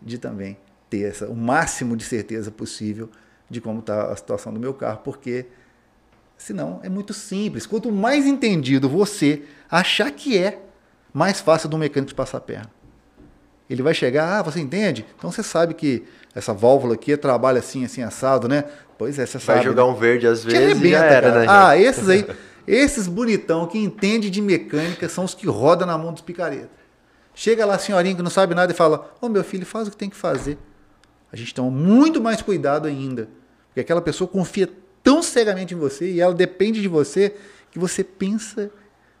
de também ter essa, o máximo de certeza possível de como está a situação do meu carro, porque senão é muito simples. Quanto mais entendido você achar que é, mais fácil do mecânico passar a perna. Ele vai chegar, ah, você entende? Então você sabe que essa válvula aqui trabalha assim, assim, assado, né? Pois é, você vai sabe. Vai jogar né? um verde às vezes arrebenta, já era, né? Ah, esses aí, esses bonitão que entende de mecânica são os que rodam na mão dos picaretas. Chega lá a senhorinha que não sabe nada e fala: Ô oh, meu filho, faz o que tem que fazer. A gente toma muito mais cuidado ainda. Porque aquela pessoa confia tão cegamente em você e ela depende de você que você pensa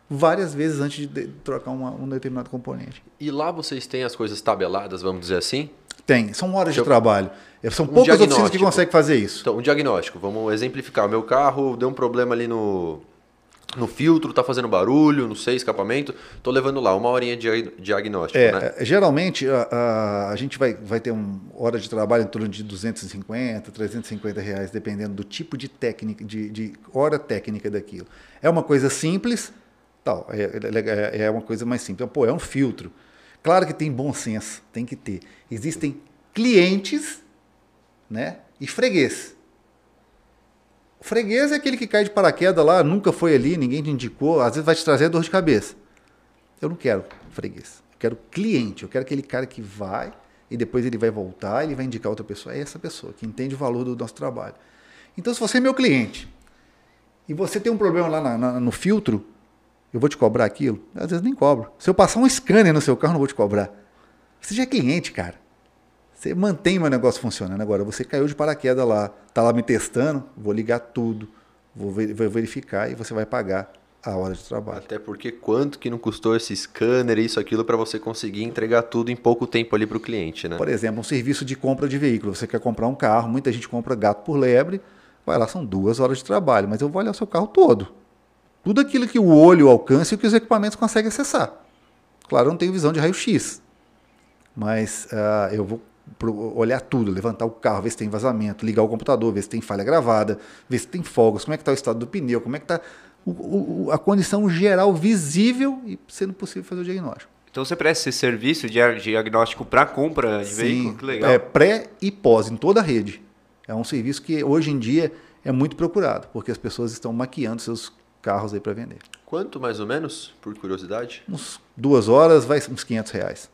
várias vezes antes de trocar uma, um determinado componente. E lá vocês têm as coisas tabeladas, vamos dizer assim? Tem, são horas de trabalho. São um poucas oficinas que conseguem fazer isso. Então, um diagnóstico, vamos exemplificar. Meu carro deu um problema ali no, no filtro, tá fazendo barulho, não sei, escapamento, tô levando lá uma horinha de diagnóstico, é, né? É, geralmente a, a, a, gente vai, vai ter uma hora de trabalho em torno de 250, 350 reais, dependendo do tipo de técnica, de, de hora técnica daquilo. É uma coisa simples, tal, é, é, é, é uma coisa mais simples. Pô, é um filtro. Claro que tem bom senso, tem que ter. Existem clientes, né, e freguês. Freguês é aquele que cai de paraquedas lá, nunca foi ali, ninguém te indicou, às vezes vai te trazer dor de cabeça. Eu não quero freguês. Eu quero cliente. Eu quero aquele cara que vai e depois ele vai voltar, ele vai indicar outra pessoa. É essa pessoa que entende o valor do nosso trabalho. Então, se você é meu cliente e você tem um problema lá na, na, no filtro, eu vou te cobrar aquilo? Às vezes nem cobro. Se eu passar um scanner no seu carro, não vou te cobrar. Você já é cliente, cara. Você mantém o meu negócio funcionando. Agora, você caiu de paraquedas lá, está lá me testando, vou ligar tudo, vou verificar e você vai pagar a hora de trabalho. Até porque quanto que não custou esse scanner, isso, aquilo, para você conseguir entregar tudo em pouco tempo ali para o cliente, né? Por exemplo, um serviço de compra de veículo. Você quer comprar um carro, muita gente compra gato por lebre, vai lá, são duas horas de trabalho, mas eu vou olhar o seu carro todo. Tudo aquilo que o olho alcança e que os equipamentos conseguem acessar. Claro, eu não tenho visão de raio-x, mas uh, eu vou olhar tudo, levantar o carro, ver se tem vazamento, ligar o computador, ver se tem falha gravada, ver se tem fogos, como é que está o estado do pneu, como é que está a condição geral visível e sendo possível fazer o diagnóstico. Então você presta esse serviço de diagnóstico para compra de Sim, veículo? Que legal. É pré e pós, em toda a rede. É um serviço que hoje em dia é muito procurado, porque as pessoas estão maquiando seus carros aí para vender. Quanto mais ou menos, por curiosidade? Uns duas horas vai uns 500 reais.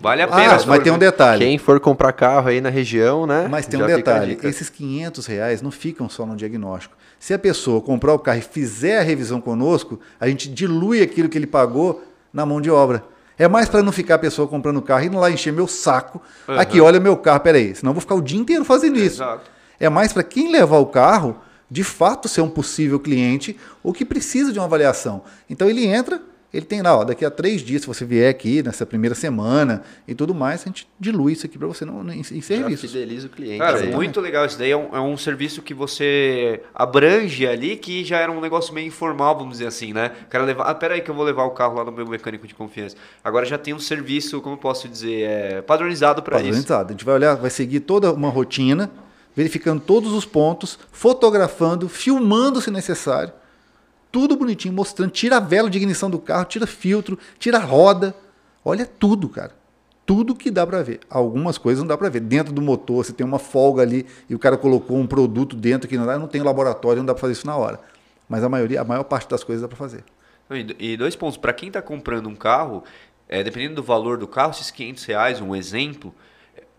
Vale a pena. Ah, mas for tem um detalhe. Quem for comprar carro aí na região, né? Mas tem um detalhe, esses 500 reais não ficam só no diagnóstico. Se a pessoa comprar o carro e fizer a revisão conosco, a gente dilui aquilo que ele pagou na mão de obra. É mais para não ficar a pessoa comprando o carro e indo lá encher meu saco. Uhum. Aqui, olha meu carro, peraí, senão eu vou ficar o dia inteiro fazendo isso. Exato. É mais para quem levar o carro, de fato ser um possível cliente ou que precisa de uma avaliação. Então ele entra, ele tem lá, ó, daqui a três dias, se você vier aqui nessa primeira semana e tudo mais, a gente dilui isso aqui para você no, no- em, em Já serviços. fideliza o cliente. Cara, aí. muito legal. Isso daí é um, é um serviço que você abrange ali, que já era um negócio meio informal, vamos dizer assim, né? O cara levar. Ah, peraí, que eu vou levar o carro lá no meu mecânico de confiança. Agora já tem um serviço, como eu posso dizer, é, padronizado para isso. Padronizado. A gente vai olhar, vai seguir toda uma rotina, verificando todos os pontos, fotografando, filmando se necessário. Tudo bonitinho, mostrando. Tira a vela de ignição do carro, tira filtro, tira a roda. Olha tudo, cara. Tudo que dá para ver. Algumas coisas não dá para ver. Dentro do motor, você tem uma folga ali e o cara colocou um produto dentro que não dá, não tem laboratório, não dá para fazer isso na hora. Mas a maioria, a maior parte das coisas dá para fazer. E e dois pontos. Para quem está comprando um carro, é, dependendo do valor do carro, esses 500 reais, um exemplo,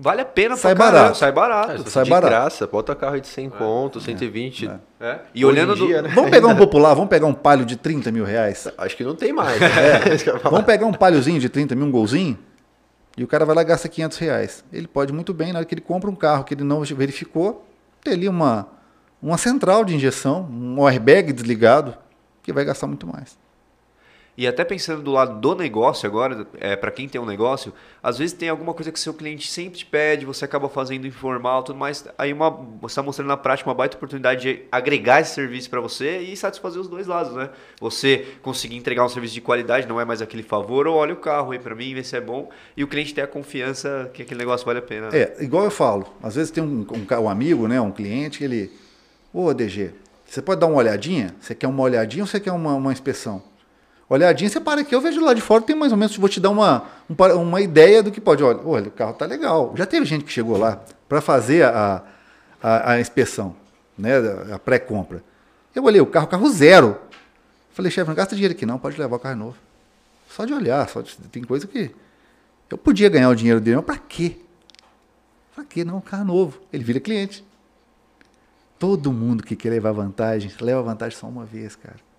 vale a pena Sai pra caramba, barato. Sai barato. isso sai de barato. graça, bota carro aí de 100 conto, 120. é. É. E Hoje olhando em do, dia, né? Vamos pegar um popular, vamos pegar um palio de 30 mil reais. Acho que não tem mais. É. Ia falar. Vamos pegar um paliozinho de 30 mil, um golzinho, e o cara vai lá e gasta 500 reais. Ele pode muito bem, na hora que ele compra um carro que ele não verificou, ter ali uma, uma central de injeção, um airbag desligado, que vai gastar muito mais. E até pensando do lado do negócio agora, é, para quem tem um negócio, às vezes tem alguma coisa que seu cliente sempre te pede, você acaba fazendo informal, tudo mais. Aí uma, você está mostrando na prática uma baita oportunidade de agregar esse serviço para você e satisfazer os dois lados, né? Você conseguir entregar um serviço de qualidade, não é mais aquele favor, ou olha o carro aí para mim, vê se é bom, e o cliente ter a confiança que aquele negócio vale a pena. né? É, igual eu falo, às vezes tem um, um, um amigo, né, um cliente, ele, ô DG, você pode dar uma olhadinha? Você quer uma olhadinha ou você quer uma, uma inspeção? Olhadinha, você para aqui, eu vejo lá de fora, tem mais ou menos, vou te dar uma, um uma ideia do que pode. Olha, olha, o carro tá legal. Já teve gente que chegou lá para fazer a, a, a inspeção, né, a pré-compra. Eu olhei o carro, carro zero. Falei, chefe, não gasta dinheiro aqui não, pode levar o carro novo. Só de olhar, só de- tem coisa que... Eu podia ganhar o dinheiro dele, mas para quê? Pra quê? Não, carro novo. Ele vira cliente. Todo mundo que quer levar vantagem, leva vantagem só uma vez, cara.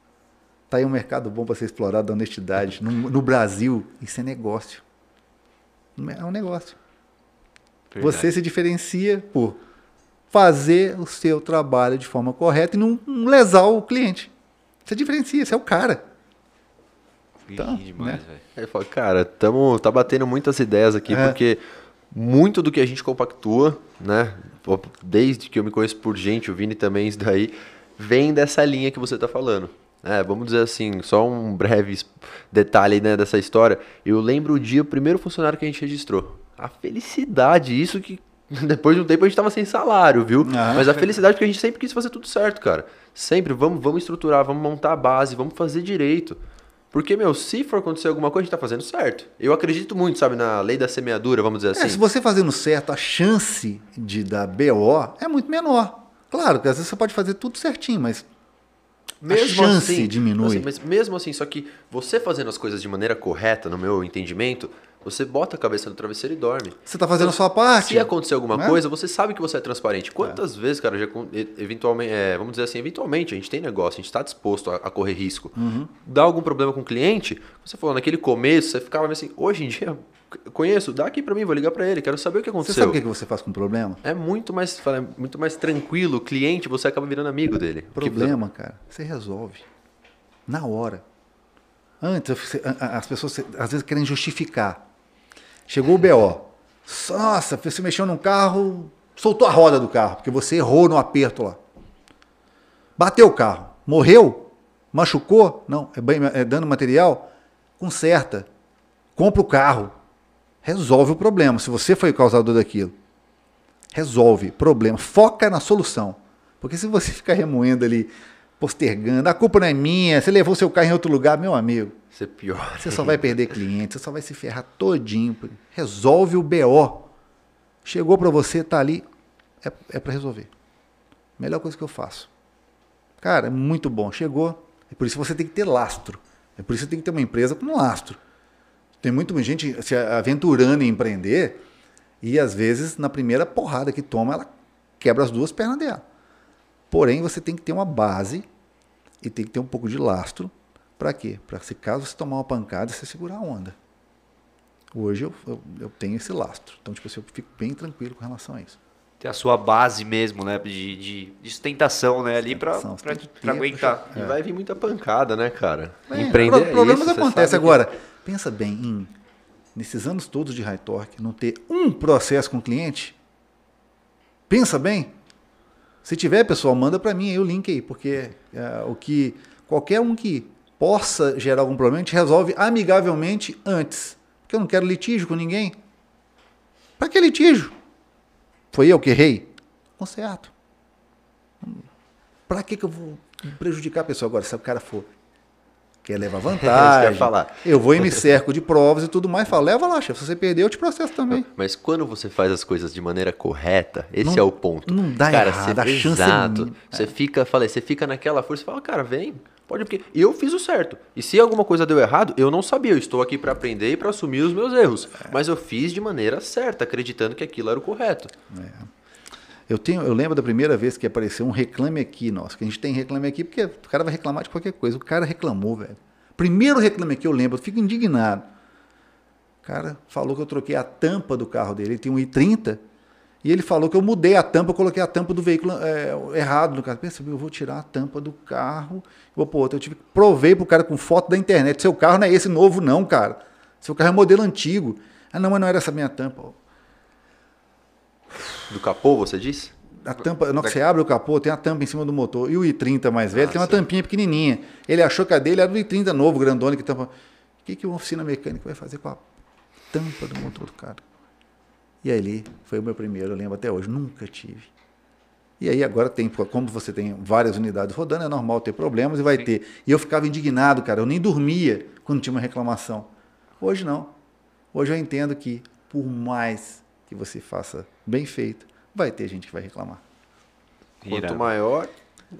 Tá aí um mercado bom para ser explorado da honestidade. No, no Brasil, isso é negócio. É um negócio. Verdade. Você se diferencia por fazer o seu trabalho de forma correta e não, não lesar o cliente. Você diferencia, você é o cara. Ih, Tá, demais, né? velho. Aí fala, cara, tamo, tá batendo muitas ideias aqui, É. porque muito do que a gente compactua, né? Desde que eu me conheço por gente, o Vini também, isso daí, vem dessa linha que você tá falando. É, vamos dizer assim, só um breve detalhe né, dessa história. Eu lembro o dia, o primeiro funcionário que a gente registrou. A felicidade, isso que depois de um tempo a gente tava sem salário, viu? Ah. Mas a felicidade porque a gente sempre quis fazer tudo certo, cara. Sempre, vamos, vamos estruturar, vamos montar a base, vamos fazer direito. Porque, meu, se for acontecer alguma coisa, a gente tá fazendo certo. Eu acredito muito, sabe, na lei da semeadura, vamos dizer É, se assim. você fazendo certo, a chance de dar BO é muito menor. Claro que às vezes você pode fazer tudo certinho, mas a chance diminui. assim, mas mesmo assim, só que você fazendo as coisas de maneira correta, no meu entendimento, você bota a cabeça no travesseiro e dorme. você está fazendo a sua parte. Se acontecer alguma né? coisa, você sabe que você é transparente. Quantas vezes, cara, já eventualmente, é, vamos dizer assim, eventualmente a gente tem negócio, a gente está disposto a, a correr risco. Uhum. Dá algum problema com o cliente, você falou, naquele começo, você ficava assim, hoje em dia, conheço, dá aqui pra mim, vou ligar pra ele, quero saber o que Você aconteceu. sabe o que que você faz com o problema? É muito mais, fala, muito mais tranquilo, o cliente, você acaba virando amigo dele. Problema, cara, você resolve. Na hora. Antes, você- as pessoas às vezes querem justificar. Chegou o BO. Nossa, você mexeu num carro, soltou a roda do carro, porque você errou no aperto lá. Bateu o carro. Morreu? Machucou? Não. É, bem- é dano material? Conserta. Compra o carro. Resolve o problema. Se você foi o causador daquilo. Resolve. Problema. Foca na solução. Porque se você ficar remoendo ali, postergando, a culpa não é minha, você levou seu carro em outro lugar, meu amigo, Isso é pior. você só vai perder cliente, você só vai se ferrar todinho. Resolve o BO. Chegou para você, tá ali, é, é para resolver. Melhor coisa que eu faço. Cara, é muito bom. Chegou. É por isso que você tem que ter lastro. É por isso que você tem que ter uma empresa com lastro. Tem muita gente se aventurando em empreender e às vezes na primeira porrada que toma, ela quebra as duas pernas dela. Porém, você tem que ter uma base e tem que ter um pouco de lastro. Para quê? Para se caso você tomar uma pancada, você segurar a onda. Hoje eu, eu, eu tenho esse lastro. Então, tipo assim, eu fico bem tranquilo com relação a isso. Ter a sua base mesmo, né? De, de, de sustentação, né? Ali para aguentar. E vai vir muita pancada, né, cara? É, Empreender pro, problemas é acontecem. Agora, pensa bem em, nesses anos todos de High Torque, não ter um processo com o cliente. Pensa bem. Se tiver, pessoal, manda para mim aí o link aí, porque é, o que qualquer um que possa gerar algum problema, a gente resolve amigavelmente antes. Porque eu não quero litígio com ninguém. Para que litígio? Foi eu que errei? Conserto. Para que, que eu vou prejudicar a pessoa agora? Se o cara for quer levar vantagem, falar. eu vou e me cerco de provas e tudo mais, falo, leva lá, chefe, se você perder, eu te processo também. Mas quando você faz as coisas de maneira correta, esse não, é o ponto. Não dá cara, errado, você, a chance é exato, é... Você fica, falei, você fica naquela força e fala, cara, vem, Pode porque eu fiz o certo. E se alguma coisa deu errado, eu não sabia. Eu estou aqui para aprender e para assumir os meus erros. É. Mas eu fiz de maneira certa, acreditando que aquilo era o correto. É. Eu, tenho, eu lembro da primeira vez que apareceu um reclame aqui, nossa, que a gente tem reclame aqui, porque o cara vai reclamar de qualquer coisa. O cara reclamou, velho. Primeiro reclame aqui, eu lembro, eu fico indignado. O cara falou que eu troquei a tampa do carro dele. Ele tinha um i30 e ele falou que eu mudei a tampa, eu coloquei a tampa do veículo é, errado no carro. Pensa, eu vou tirar a tampa do carro, vou. Eu tive, provei pro cara com foto da internet. Seu carro não é esse novo, não, cara. Seu carro é modelo antigo. Ah, não, mas não era essa minha tampa. Do capô, você disse? A tampa, não, da... você abre o capô, tem a tampa em cima do motor. E o i30 mais velho ah, tem uma sim. tampinha pequenininha. Ele achou que a dele era do i30 novo, grandona, que tampa. O que, que uma oficina mecânica vai fazer com a tampa do motor do cara? E ali foi o meu primeiro, eu lembro até hoje, nunca tive. E aí agora tem, como você tem várias unidades rodando, é normal ter problemas e vai Sim. ter. E eu ficava indignado, cara, eu nem dormia quando tinha uma reclamação. Hoje não. Hoje eu entendo que por mais que você faça bem feito, vai ter gente que vai reclamar. Quanto maior,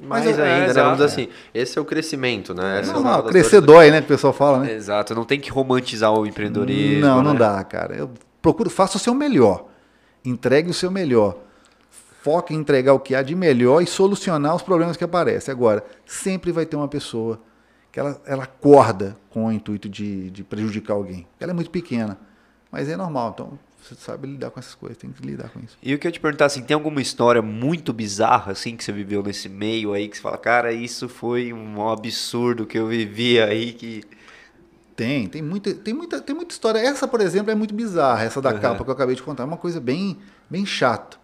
mais Mas, ainda, é, né? Vamos dizer assim, esse é o crescimento, né? Essa não, é crescer dói, né? Que o pessoal fala, né? Exato, não tem que romantizar o empreendedorismo. Não, não né? dá, cara. Eu procure, faça o seu melhor. Entregue o seu melhor. Foque em entregar o que há de melhor e solucionar os problemas que aparecem. Agora, sempre vai ter uma pessoa que ela, ela acorda com o intuito de, de prejudicar alguém. Ela é muito pequena, mas é normal. Então, você sabe lidar com essas coisas, tem que lidar com isso. E o que eu te perguntar, assim, tem alguma história muito bizarra, assim, que você viveu nesse meio aí, que você fala, cara, isso foi um absurdo que eu vivi aí, que... Tem, tem muita, tem muita, tem muita história. Essa, por exemplo, é muito bizarra, essa da uhum. capa que eu acabei de contar. É uma coisa bem, bem chata.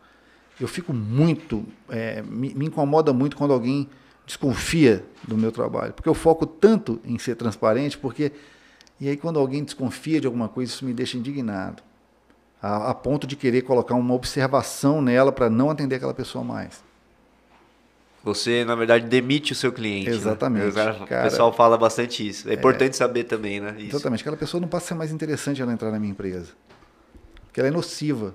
Eu fico muito, é, me, me incomoda muito quando alguém desconfia do meu trabalho, porque eu foco tanto em ser transparente, porque e aí quando alguém desconfia de alguma coisa, isso me deixa indignado, a, a ponto de querer colocar uma observação nela para não atender aquela pessoa mais. Você, na verdade, demite o seu cliente. Né? Exatamente. Né? O pessoal fala bastante isso. É, é importante saber também, né? Isso. Exatamente. Aquela pessoa não passa a ser mais interessante ela entrar na minha empresa. Porque ela é nociva.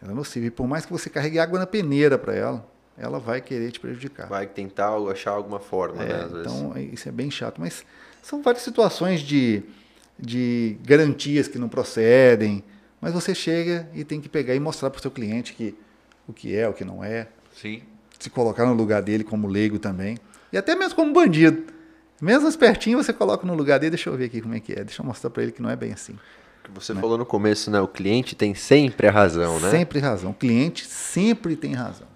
Ela é nociva. E por mais que você carregue água na peneira para ela, ela vai querer te prejudicar. Vai tentar achar alguma forma, é, né? então, vezes. isso é bem chato. Mas são várias situações de, de garantias que não procedem. Mas você chega e tem que pegar e mostrar para o seu cliente que o que é, o que não é. Sim se colocar no lugar dele como leigo também. E até mesmo como bandido. Mesmo espertinho, você coloca no lugar dele, deixa eu ver aqui como é que é. Deixa eu mostrar para ele que não é bem assim. Você né? falou no começo, né? O cliente tem sempre a razão, né? Sempre razão. O cliente sempre tem razão.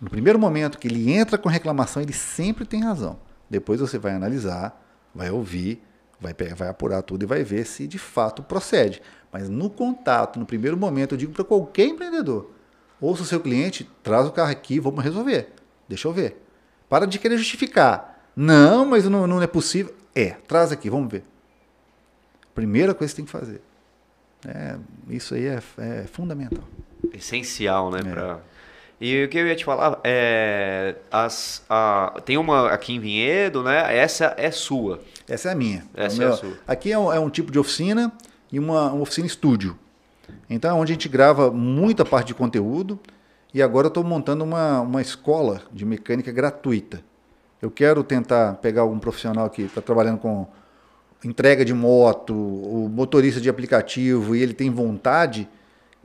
No primeiro momento que ele entra com reclamação, ele sempre tem razão. Depois você vai analisar, vai ouvir, vai, vai apurar tudo e vai ver se de fato procede. Mas no contato, no primeiro momento, eu digo para qualquer empreendedor: Ouça o seu cliente, traz o carro aqui, vamos resolver. Deixa eu ver. Para de querer justificar. Não, mas não, não é possível. É, traz aqui, vamos ver. Primeira coisa que você tem que fazer. É, isso aí é, é fundamental. Essencial, né? É. Pra... E o que eu ia te falar é. As, a, tem uma aqui em Vinhedo, né? Essa é sua. Essa é a minha. Essa é, é a sua. Aqui é um, é um, tipo de oficina e uma, uma oficina estúdio. Então é onde a gente grava muita parte de conteúdo e agora estou montando uma, uma escola de mecânica gratuita. Eu quero tentar pegar algum profissional que está trabalhando com entrega de moto, o motorista de aplicativo, e ele tem vontade,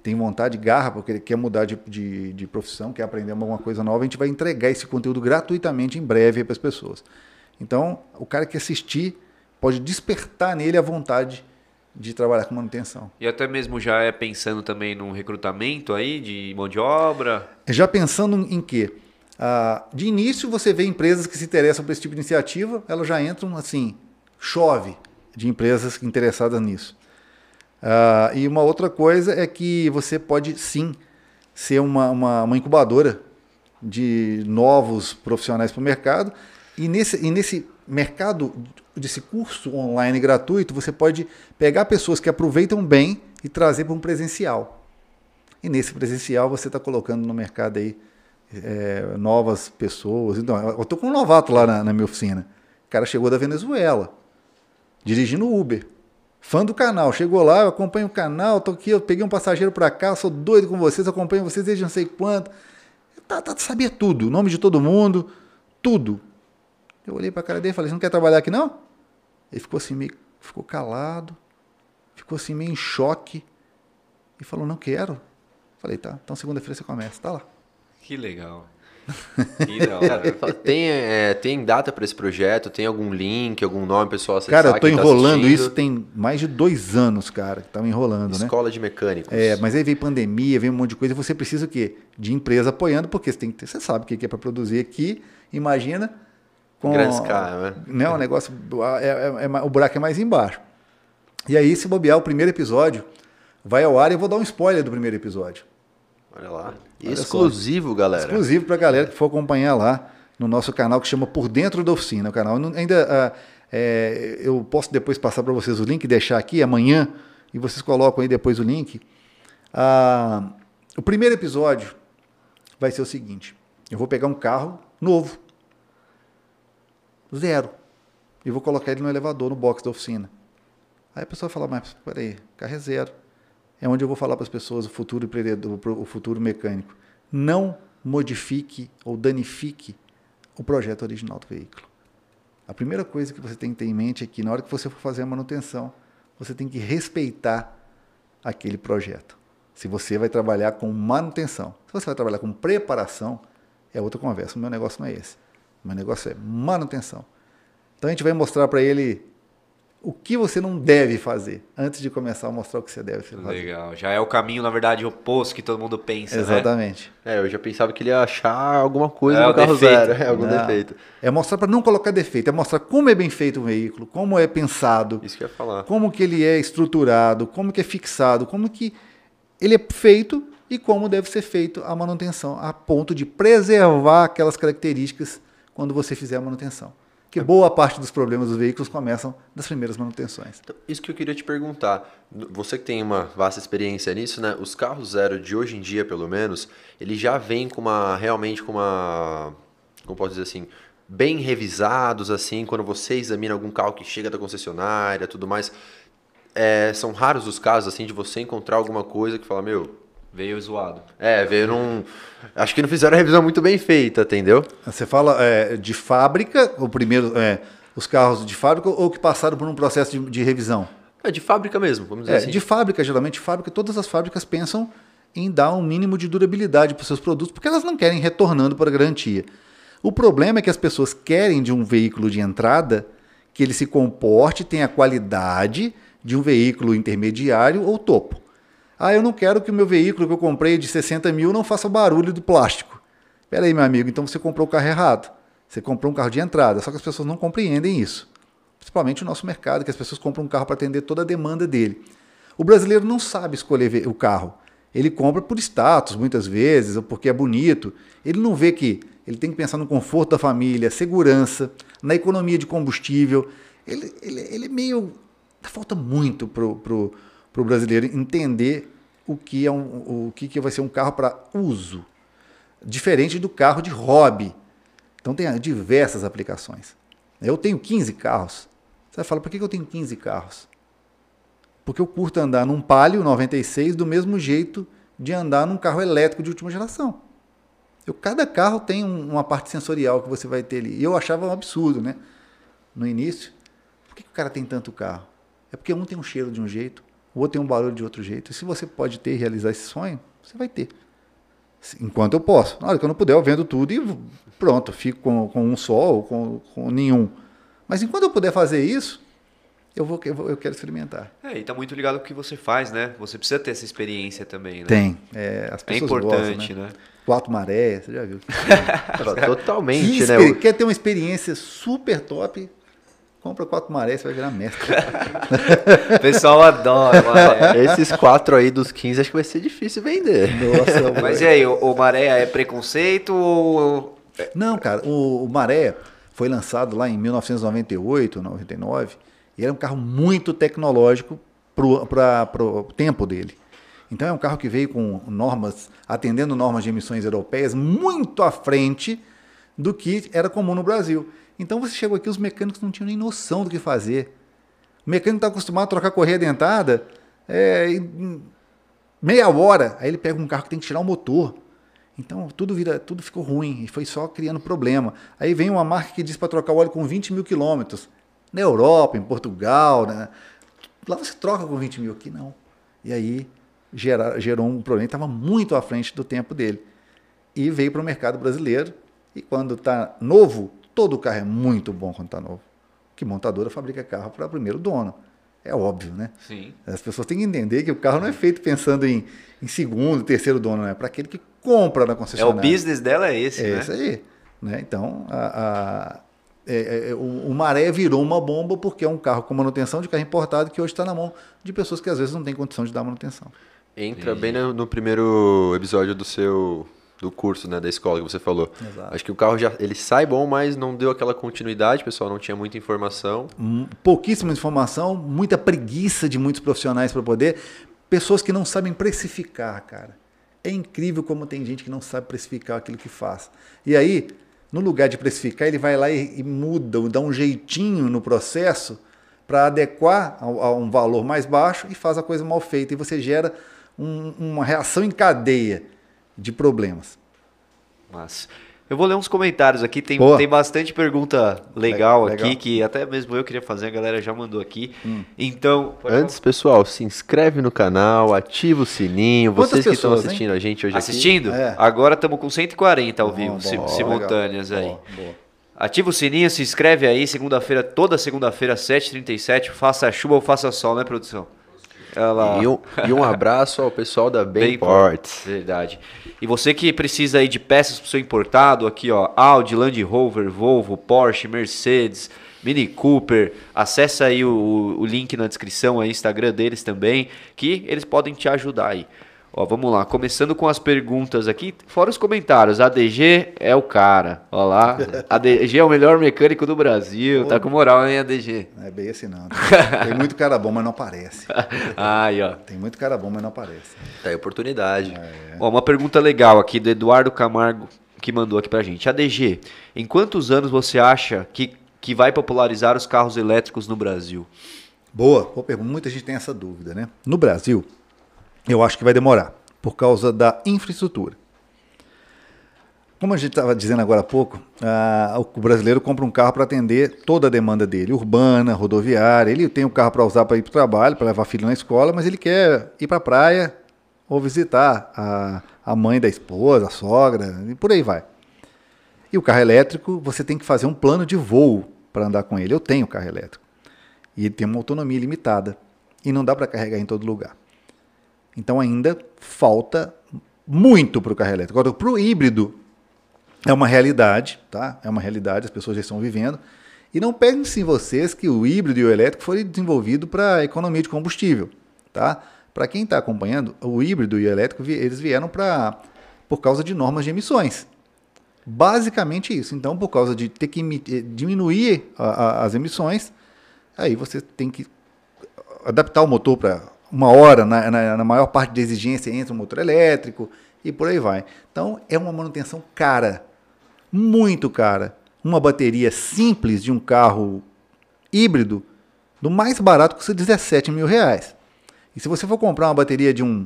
tem vontade, garra, porque ele quer mudar de, de, de profissão, quer aprender alguma coisa nova, a gente vai entregar esse conteúdo gratuitamente em breve para as pessoas. Então, o cara que assistir pode despertar nele a vontade de trabalhar com manutenção. E até mesmo já é pensando também num recrutamento aí de mão de obra? Já pensando em quê? Ah, de início, você vê empresas que se interessam por esse tipo de iniciativa, elas já entram assim, chove de empresas interessadas nisso. Ah, e uma outra coisa é que você pode sim ser uma, uma, uma incubadora de novos profissionais para o mercado. E nesse, e nesse mercado desse curso online gratuito, você pode pegar pessoas que aproveitam bem e trazer para um presencial. E nesse presencial você está colocando no mercado aí é, novas pessoas. Então, eu estou com um novato lá na, na minha oficina. O cara chegou da Venezuela, dirigindo Uber. Fã do canal, chegou lá, eu acompanho o canal, tô aqui, eu peguei um passageiro para cá, sou doido com vocês, acompanho vocês desde não sei quanto. Tá, tá, sabia tudo, nome de todo mundo, tudo. Eu olhei para a cara dele e falei: Você não quer trabalhar aqui não? Ele ficou assim, meio, ficou calado, ficou assim meio em choque e falou: Não quero. Falei: Tá, então segunda-feira você começa, tá lá. Que legal. Que da tem, é, tem data para esse projeto? Tem algum link, algum nome pessoal acessar? Cara, eu tô tá enrolando tá isso tem mais de dois anos, cara, que tava enrolando, Escola né? Escola de mecânicos. É, mas aí veio pandemia, veio um monte de coisa. Você precisa o quê? De empresa apoiando, porque você tem que ter, você sabe o que é para produzir aqui. Imagina com, Grande escala, né? Não, o negócio, é, é, é, o buraco é mais embaixo. E aí, se bobear, o primeiro episódio vai ao ar e eu vou dar um spoiler do primeiro episódio. Olha lá. Olha Exclusivo, só. galera. Exclusivo para a galera que for acompanhar lá no nosso canal que chama Por Dentro da Oficina. O canal ainda uh, é, eu posso depois passar para vocês o link, deixar aqui amanhã e vocês colocam aí depois o link. Uh, o primeiro episódio vai ser o seguinte: eu vou pegar um carro novo Zero. E vou colocar ele no elevador, no box da oficina. Aí a pessoa fala, mas peraí, carro é zero. É onde eu vou falar para as pessoas o futuro empreendedor, o futuro mecânico. Não modifique ou danifique o projeto original do veículo. A primeira coisa que você tem que ter em mente é que na hora que você for fazer a manutenção, você tem que respeitar aquele projeto. Se você vai trabalhar com manutenção, se você vai trabalhar com preparação, é outra conversa. O meu negócio não é esse. Meu negócio é manutenção. Então a gente vai mostrar para ele o que você não deve fazer antes de começar a mostrar o que você deve fazer. Legal. Já é o caminho, na verdade, oposto que todo mundo pensa. Né? Exatamente. Né? É, eu já pensava que ele ia achar alguma coisa é, no carro defeito. zero. É, algum não. defeito. É mostrar para não colocar defeito, é mostrar como é bem feito o veículo, como é pensado. Isso que eu ia falar. Como que ele é estruturado, como que é fixado, como que ele é feito e como deve ser feito a manutenção, a ponto de preservar aquelas características quando você fizer a manutenção. Que boa parte dos problemas dos veículos começam das primeiras manutenções. Então, isso que eu queria te perguntar. Você que tem uma vasta experiência nisso, né? Os carros zero de hoje em dia, pelo menos, ele já vem com uma realmente com uma como posso dizer assim, bem revisados assim, quando você examina algum carro que chega da concessionária, tudo mais. É, são raros os casos assim de você encontrar alguma coisa que fala, meu, Veio zoado. É, veio num. Acho que não fizeram a revisão muito bem feita, entendeu? Você fala é, de fábrica, o primeiro, é, os carros de fábrica, ou que passaram por um processo de, de revisão? É, de fábrica mesmo, vamos dizer é, assim. De fábrica, geralmente, fábrica, todas as fábricas pensam em dar um mínimo de durabilidade para os seus produtos, porque elas não querem retornando para a garantia. O problema é que as pessoas querem de um veículo de entrada que ele se comporte, tenha a qualidade de um veículo intermediário ou topo. Ah, eu não quero que o meu veículo que eu comprei de 60 mil não faça barulho do plástico. Pera aí, meu amigo, então você comprou o carro errado. Você comprou um carro de entrada, só que as pessoas não compreendem isso. Principalmente o nosso mercado, que as pessoas compram um carro para atender toda a demanda dele. O brasileiro não sabe escolher o carro. Ele compra por status, muitas vezes, ou porque é bonito. Ele não vê que ele tem que pensar no conforto da família, segurança, na economia de combustível. Ele, ele, ele é meio. Falta muito pro, pro, para o brasileiro entender o que, é um, o que, vai ser um carro para uso, diferente do carro de hobby. Então tem diversas aplicações. Eu tenho 15 carros. Você fala, por que eu tenho 15 carros? Porque eu curto andar num Palio 96 do mesmo jeito de andar num carro elétrico de última geração. Eu, cada carro tem um- uma parte sensorial que você vai ter ali. E eu achava um absurdo, né? No início. Por que, que o cara tem tanto carro? É porque um tem um cheiro de um jeito, o outro tem um barulho de outro jeito. E se você pode ter e realizar esse sonho, você vai ter. Enquanto eu posso. Na hora que eu não puder, eu vendo tudo e pronto, fico com, com um só ou com, com nenhum. Mas enquanto eu puder fazer isso, eu, vou, eu, vou- eu quero experimentar. É, e tá muito ligado com o que você faz, né? Você precisa ter essa experiência também, né? Tem. É, as É pessoas importante, gostam, né? né? Quatro marés, você já viu. Totalmente, Que né? Quer ter uma experiência super top? Compra quatro marés, você vai virar mestre. O pessoal adora, Maré. Esses quatro aí dos 15 acho que vai ser difícil vender. Nossa, Mas e aí, o, o Maré é preconceito ou... Não, cara, o, o Maré foi lançado lá em 1998, 99, e era um carro muito tecnológico para o tempo dele. Então é um carro que veio com normas, atendendo normas de emissões europeias muito à frente do que era comum no Brasil. Então você chegou aqui, os mecânicos não tinham nem noção do que fazer. O mecânico está acostumado a trocar correia dentada é, em meia hora, aí ele pega um carro que tem que tirar o motor. Então tudo vira, tudo ficou ruim e foi só criando problema. Aí vem uma marca que diz para trocar o óleo com 20 mil quilômetros. Na Europa, em Portugal, né? lá você troca com 20 mil, aqui não. E aí gera, gerou um problema, estava muito à frente do tempo dele. E veio para o mercado brasileiro. E quando está novo, todo carro é muito bom quando está novo. Que montadora fabrica carro para o primeiro dono. É óbvio, né? Sim. As pessoas têm que entender que o carro não é feito pensando em, em segundo, terceiro dono, né? é para aquele que compra na É, o concessionária. business dela é esse, É né? isso aí. Né? Então, a- a- é- é- o, o Maré virou uma bomba porque é um carro com manutenção de carro importado que hoje está na mão de pessoas que às vezes não têm condição de dar manutenção. Entra bem no, no primeiro episódio do seu do curso, né, da escola que você falou. Exato. Acho que o carro já ele sai bom, mas não deu aquela continuidade, pessoal não tinha muita informação. Hum, Pouquíssima informação, muita preguiça de muitos profissionais para poder. Pessoas que não sabem precificar, cara. É incrível como tem gente que não sabe precificar aquilo que faz. E aí, no lugar de precificar, ele vai lá e, e muda, dá um jeitinho no processo para adequar a, a um valor mais baixo e faz a coisa mal feita. E você gera um- uma reação em cadeia de problemas. Mas eu vou ler uns comentários aqui, tem, Boa. tem bastante pergunta legal, Legal. aqui, que até mesmo eu queria fazer, a galera já mandou aqui. Então, pode Antes, pessoal, se inscreve no canal, ativa o sininho. Quantas Vocês que estão pessoas, hein? assistindo a gente hoje aqui. assistindo? É. Agora estamos com 140 ao vivo, Bom, bom, simultâneas legal. aí. Boa, boa. Ativa o sininho, se inscreve aí, segunda-feira, toda segunda-feira, 7h37, faça chuva ou faça sol, né, produção? E um, e um abraço ao pessoal da Bem Bayports. Verdade. E você que precisa aí de peças para o seu importado, aqui ó, Audi, Land Rover, Volvo, Porsche, Mercedes, Mini Cooper, acessa aí o, o link na descrição aí, Instagram deles também, que eles podem te ajudar aí. Ó, vamos lá, começando com as perguntas aqui, fora os comentários. ADG é o cara, ó lá. ADG é o melhor mecânico do Brasil, tá com moral, hein, ADG? Não é bem assim, não. Tem muito cara bom, mas não aparece. Aí, ó. Tem muito cara bom, mas não aparece. Tá aí a oportunidade. Ó, uma pergunta legal aqui do Eduardo Camargo que mandou aqui pra gente. ADG, em quantos anos você acha que, que vai popularizar os carros elétricos no Brasil? Boa, boa pergunta. Muita gente tem essa dúvida, né? No Brasil, eu acho que vai demorar, por causa da infraestrutura. Como a gente estava dizendo agora há pouco, ah, o brasileiro compra um carro para atender toda a demanda dele, urbana, rodoviária. Ele tem o carro para usar para ir para o trabalho, para levar filho na escola, mas ele quer ir para a praia ou visitar a, a mãe da esposa, a sogra, e por aí vai. E o carro elétrico, você tem que fazer um plano de voo para andar com ele. Eu tenho carro elétrico. E ele tem uma autonomia limitada. E não dá para carregar em todo lugar. Então ainda falta muito para o carro elétrico. Agora, para o híbrido, é uma realidade, tá? É uma realidade, as pessoas já estão vivendo. E não pensem vocês que o híbrido e o elétrico foi desenvolvido para economia de combustível, tá? Para quem está acompanhando, o híbrido e o elétrico, eles vieram para por causa de normas de emissões. Basicamente isso. Então, por causa de ter que eh, diminuir a- a- as emissões, aí você tem que adaptar o motor para uma hora, na, na- na maior parte de exigência entra o motor elétrico e por aí vai. Então, é uma manutenção cara, muito cara. Uma bateria simples de um carro híbrido, do mais barato custa 17 mil reais. E se você for comprar uma bateria de um,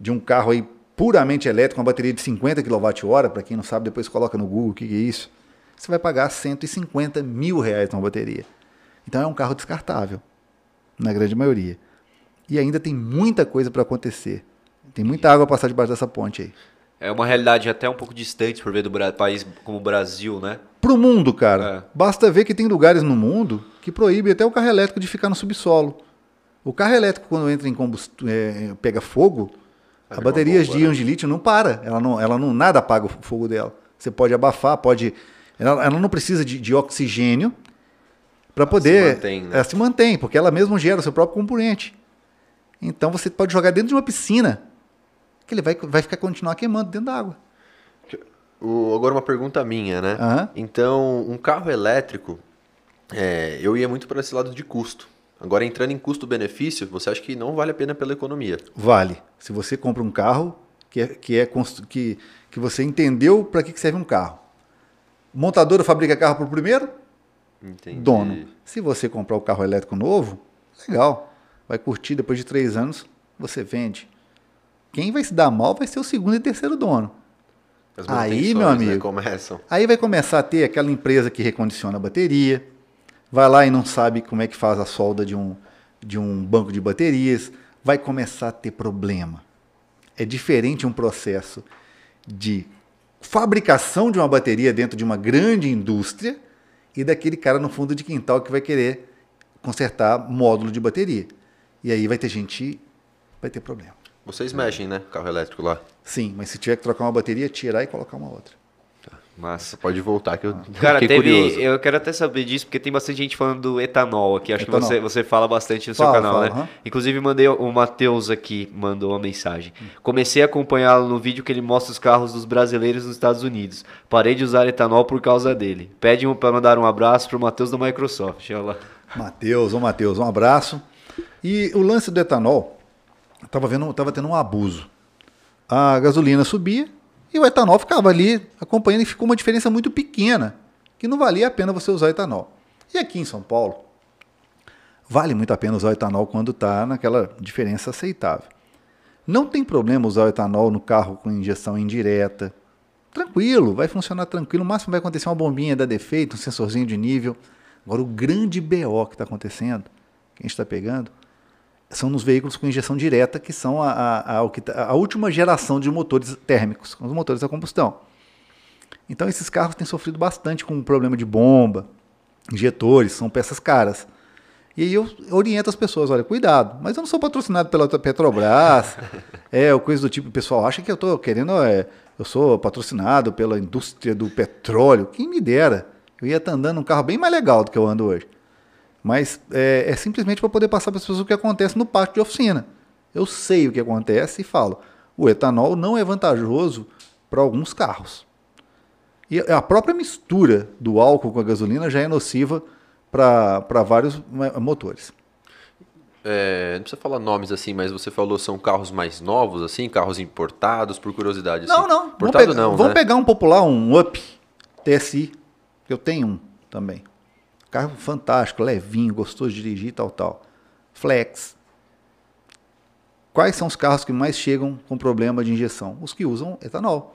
de um carro aí puramente elétrico, uma bateria de 50 kWh, para quem não sabe, depois coloca no Google o que é isso, você vai pagar 150 mil reais numa bateria. Então é um carro descartável, na grande maioria. E ainda tem muita coisa para acontecer. Tem muita água a passar debaixo dessa ponte aí. É uma realidade até um pouco distante por ver do país como o Brasil, né? Pro mundo, cara, É. basta ver que tem lugares no mundo que proíbe até o carro elétrico de ficar no subsolo. O carro elétrico, quando entra em combustão, pega fogo, a bateria bomba, de né? íons de lítio não para. Ela não, ela não nada apaga o fogo dela. Você pode abafar, pode. Ela, ela não precisa de, de oxigênio para poder. mantém, né? Ela se mantém, porque ela mesma gera o seu próprio componente. Então você pode jogar dentro de uma piscina, que ele vai, vai ficar continuar queimando dentro da água. O- agora uma pergunta minha, né? Aham. Então, um carro elétrico, é, eu ia muito para esse lado de custo. Agora, entrando em custo-benefício, você acha que não vale a pena pela economia? Vale. Se você compra um carro que, é, que, é que, que você entendeu para que, que serve um carro. Montadora fabrica carro por primeiro, Entendi. dono. Se você comprar o carro elétrico novo, legal. Vai curtir, depois de três anos, você vende. Quem vai se dar mal vai ser o segundo e terceiro dono. As Aí, manutenções, meu né, amigo. começam. Aí vai começar a ter aquela empresa que recondiciona a bateria, vai lá e não sabe como é que faz a solda de um, de um banco de baterias, vai começar a ter problema. É diferente um processo de fabricação de uma bateria dentro de uma grande indústria e daquele cara no fundo de quintal que vai querer consertar módulo de bateria. E aí vai ter gente, vai ter problema. Vocês mexem, né? Carro elétrico lá. Sim, mas se tiver que trocar uma bateria, tirar e colocar uma outra. Massa. Pode voltar, que eu Cara, fiquei teve. curioso. Eu quero até saber disso, porque tem bastante gente falando do etanol aqui. Acho Etanol. que você, você fala bastante no Fala, seu canal, fala, né? Inclusive, mandei o Matheus aqui, mandou uma mensagem. Comecei a acompanhá-lo no vídeo que ele mostra os carros dos brasileiros nos Estados Unidos. Parei de usar etanol por causa dele. Pede um, para mandar um abraço pro Matheus da Microsoft. Olha lá. Matheus, ô Matheus, um abraço. E o lance do etanol, estava tava tendo um abuso. A gasolina subia e o etanol ficava ali acompanhando e ficou uma diferença muito pequena, que não valia a pena você usar etanol. E aqui em São Paulo, vale muito a pena usar etanol quando está naquela diferença aceitável. Não tem problema usar o etanol no carro com injeção indireta. Tranquilo, vai funcionar tranquilo. O máximo vai acontecer uma bombinha dar defeito, um sensorzinho de nível. Agora, o grande BO que está acontecendo, que a gente está pegando, são nos veículos com injeção direta, que são a, a, a, tá- a última geração de motores térmicos, os motores a combustão. Então, esses carros têm sofrido bastante com o problema de bomba, injetores, são peças caras. E aí eu oriento as pessoas, olha, cuidado, mas eu não sou patrocinado pela Petrobras, é, ou coisa do tipo, o pessoal acha que eu estou querendo, é, eu sou patrocinado pela indústria do petróleo, quem me dera, eu ia estar andando num carro bem mais legal do que eu ando hoje. Mas é, é simplesmente para poder passar para as pessoas o que acontece no pátio de oficina. Eu sei o que acontece e falo, o etanol não é vantajoso para alguns carros. E a própria mistura do álcool com a gasolina já é nociva para vários eh, motores. É, não precisa falar nomes assim, mas você falou são carros mais novos, assim, carros importados, por curiosidade. Não, assim. não. Vamos, Importado pegar, não, vamos né? pegar um popular, um Up TSI, que eu tenho um também. Carro fantástico, levinho, gostoso de dirigir, tal, tal. Flex. Quais são os carros que mais chegam com problema de injeção? Os que usam etanol.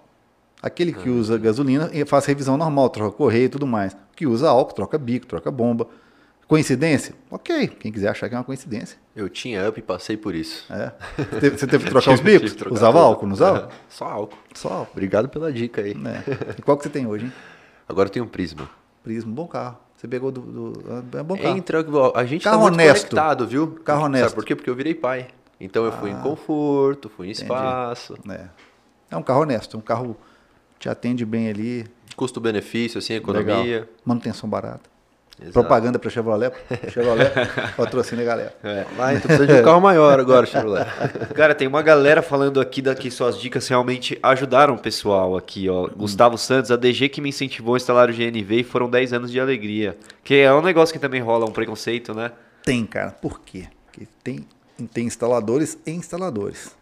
Aquele que usa gasolina e faz revisão normal, troca correia e tudo mais. O que usa álcool, troca bico, troca bomba. Coincidência? Ok. Quem quiser achar que é uma coincidência. Eu tinha up e passei por isso. É. Você teve- que trocar os bicos? trocar Usava tudo. álcool, não usava? É, Só álcool. Só álcool. Obrigado pela dica aí. né? E qual que você tem hoje, hein? Agora eu tenho um Prisma. Prisma, bom carro. Você pegou do. do- é bom carro. Entra, a gente Carro tá muito honesto. conectado, viu? Carro Sabe honesto. por quê? Porque eu virei pai. Então eu fui em conforto, fui em entendi. espaço, É. é um carro honesto, um carro te atende bem ali. custo-benefício, assim, economia. Legal. Manutenção barata. Exato. Propaganda para Chevrolet. Chevrolet patrocina a galera. É. Vai, tô precisando de um carro maior agora, Chevrolet. Cara, tem uma galera falando aqui da que suas dicas realmente ajudaram o pessoal aqui, ó. Gustavo Santos, a DG que me incentivou a instalar o GNV e foram 10 anos de alegria. Que é um negócio que também rola um preconceito, né? Tem, cara. Por quê? Porque tem, tem instaladores e instaladores.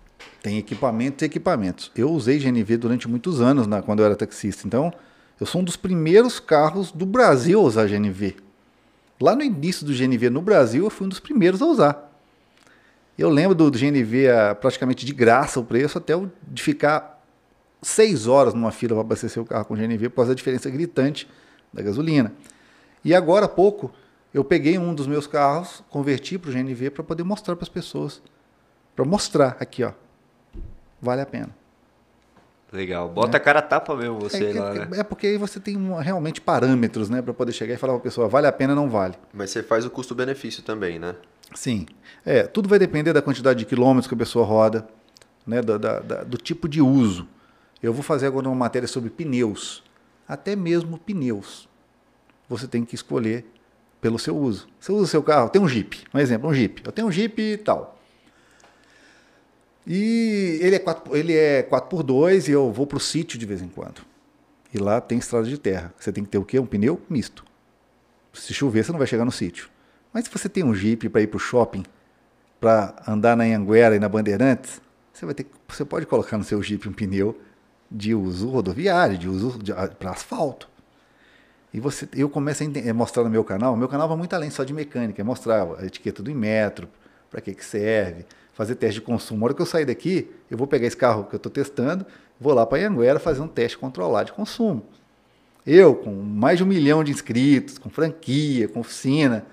Tem equipamentos e equipamentos. Eu usei GNV durante muitos anos na, quando eu era taxista. Então, eu sou um dos primeiros carros do Brasil a usar GNV. Lá no início do GNV no Brasil, eu fui um dos primeiros a usar. Eu lembro do, GNV a, praticamente de graça o preço, até o, de ficar seis horas numa fila para abastecer o carro com GNV por causa da diferença gritante da gasolina. E agora há pouco, eu peguei um dos meus carros, converti para o GNV para poder mostrar para as pessoas. Para mostrar aqui, ó. Vale a pena. Legal. Bota a cara a tapa mesmo você É, lá, é- né? é porque aí você tem realmente parâmetros, né, para poder chegar e falar para a pessoa, vale a pena, não vale. Mas você faz o custo-benefício também, né? Sim. É, tudo vai depender da quantidade de quilômetros que a pessoa roda, né, da- da- da- do tipo de uso. Eu vou fazer agora uma matéria sobre pneus. Até mesmo pneus. Você tem que escolher pelo seu uso. Você usa o seu carro, tem um Jeep, um exemplo, um Jeep. Eu tenho um Jeep e tal. E ele é 4, ele é 4x2 e eu vou para o sítio de vez em quando. E lá tem estrada de terra. Você tem que ter o quê? Um pneu misto. Se chover, você não vai chegar no sítio. Mas se você tem um Jeep para ir para o shopping, para andar na Anguera e na Bandeirantes, você, vai ter, você pode colocar no seu Jeep um pneu de uso rodoviário, de uso para asfalto. E você, eu começo a eh, mostrar no meu canal, meu canal vai muito além só de mecânica, é mostrar a etiqueta do Inmetro, para que, que serve, fazer teste de consumo. A hora que eu sair daqui, eu vou pegar esse carro que eu estou testando, vou lá para Anguera fazer um teste controlado de consumo. Eu, com mais de um milhão de inscritos, com franquia, com oficina,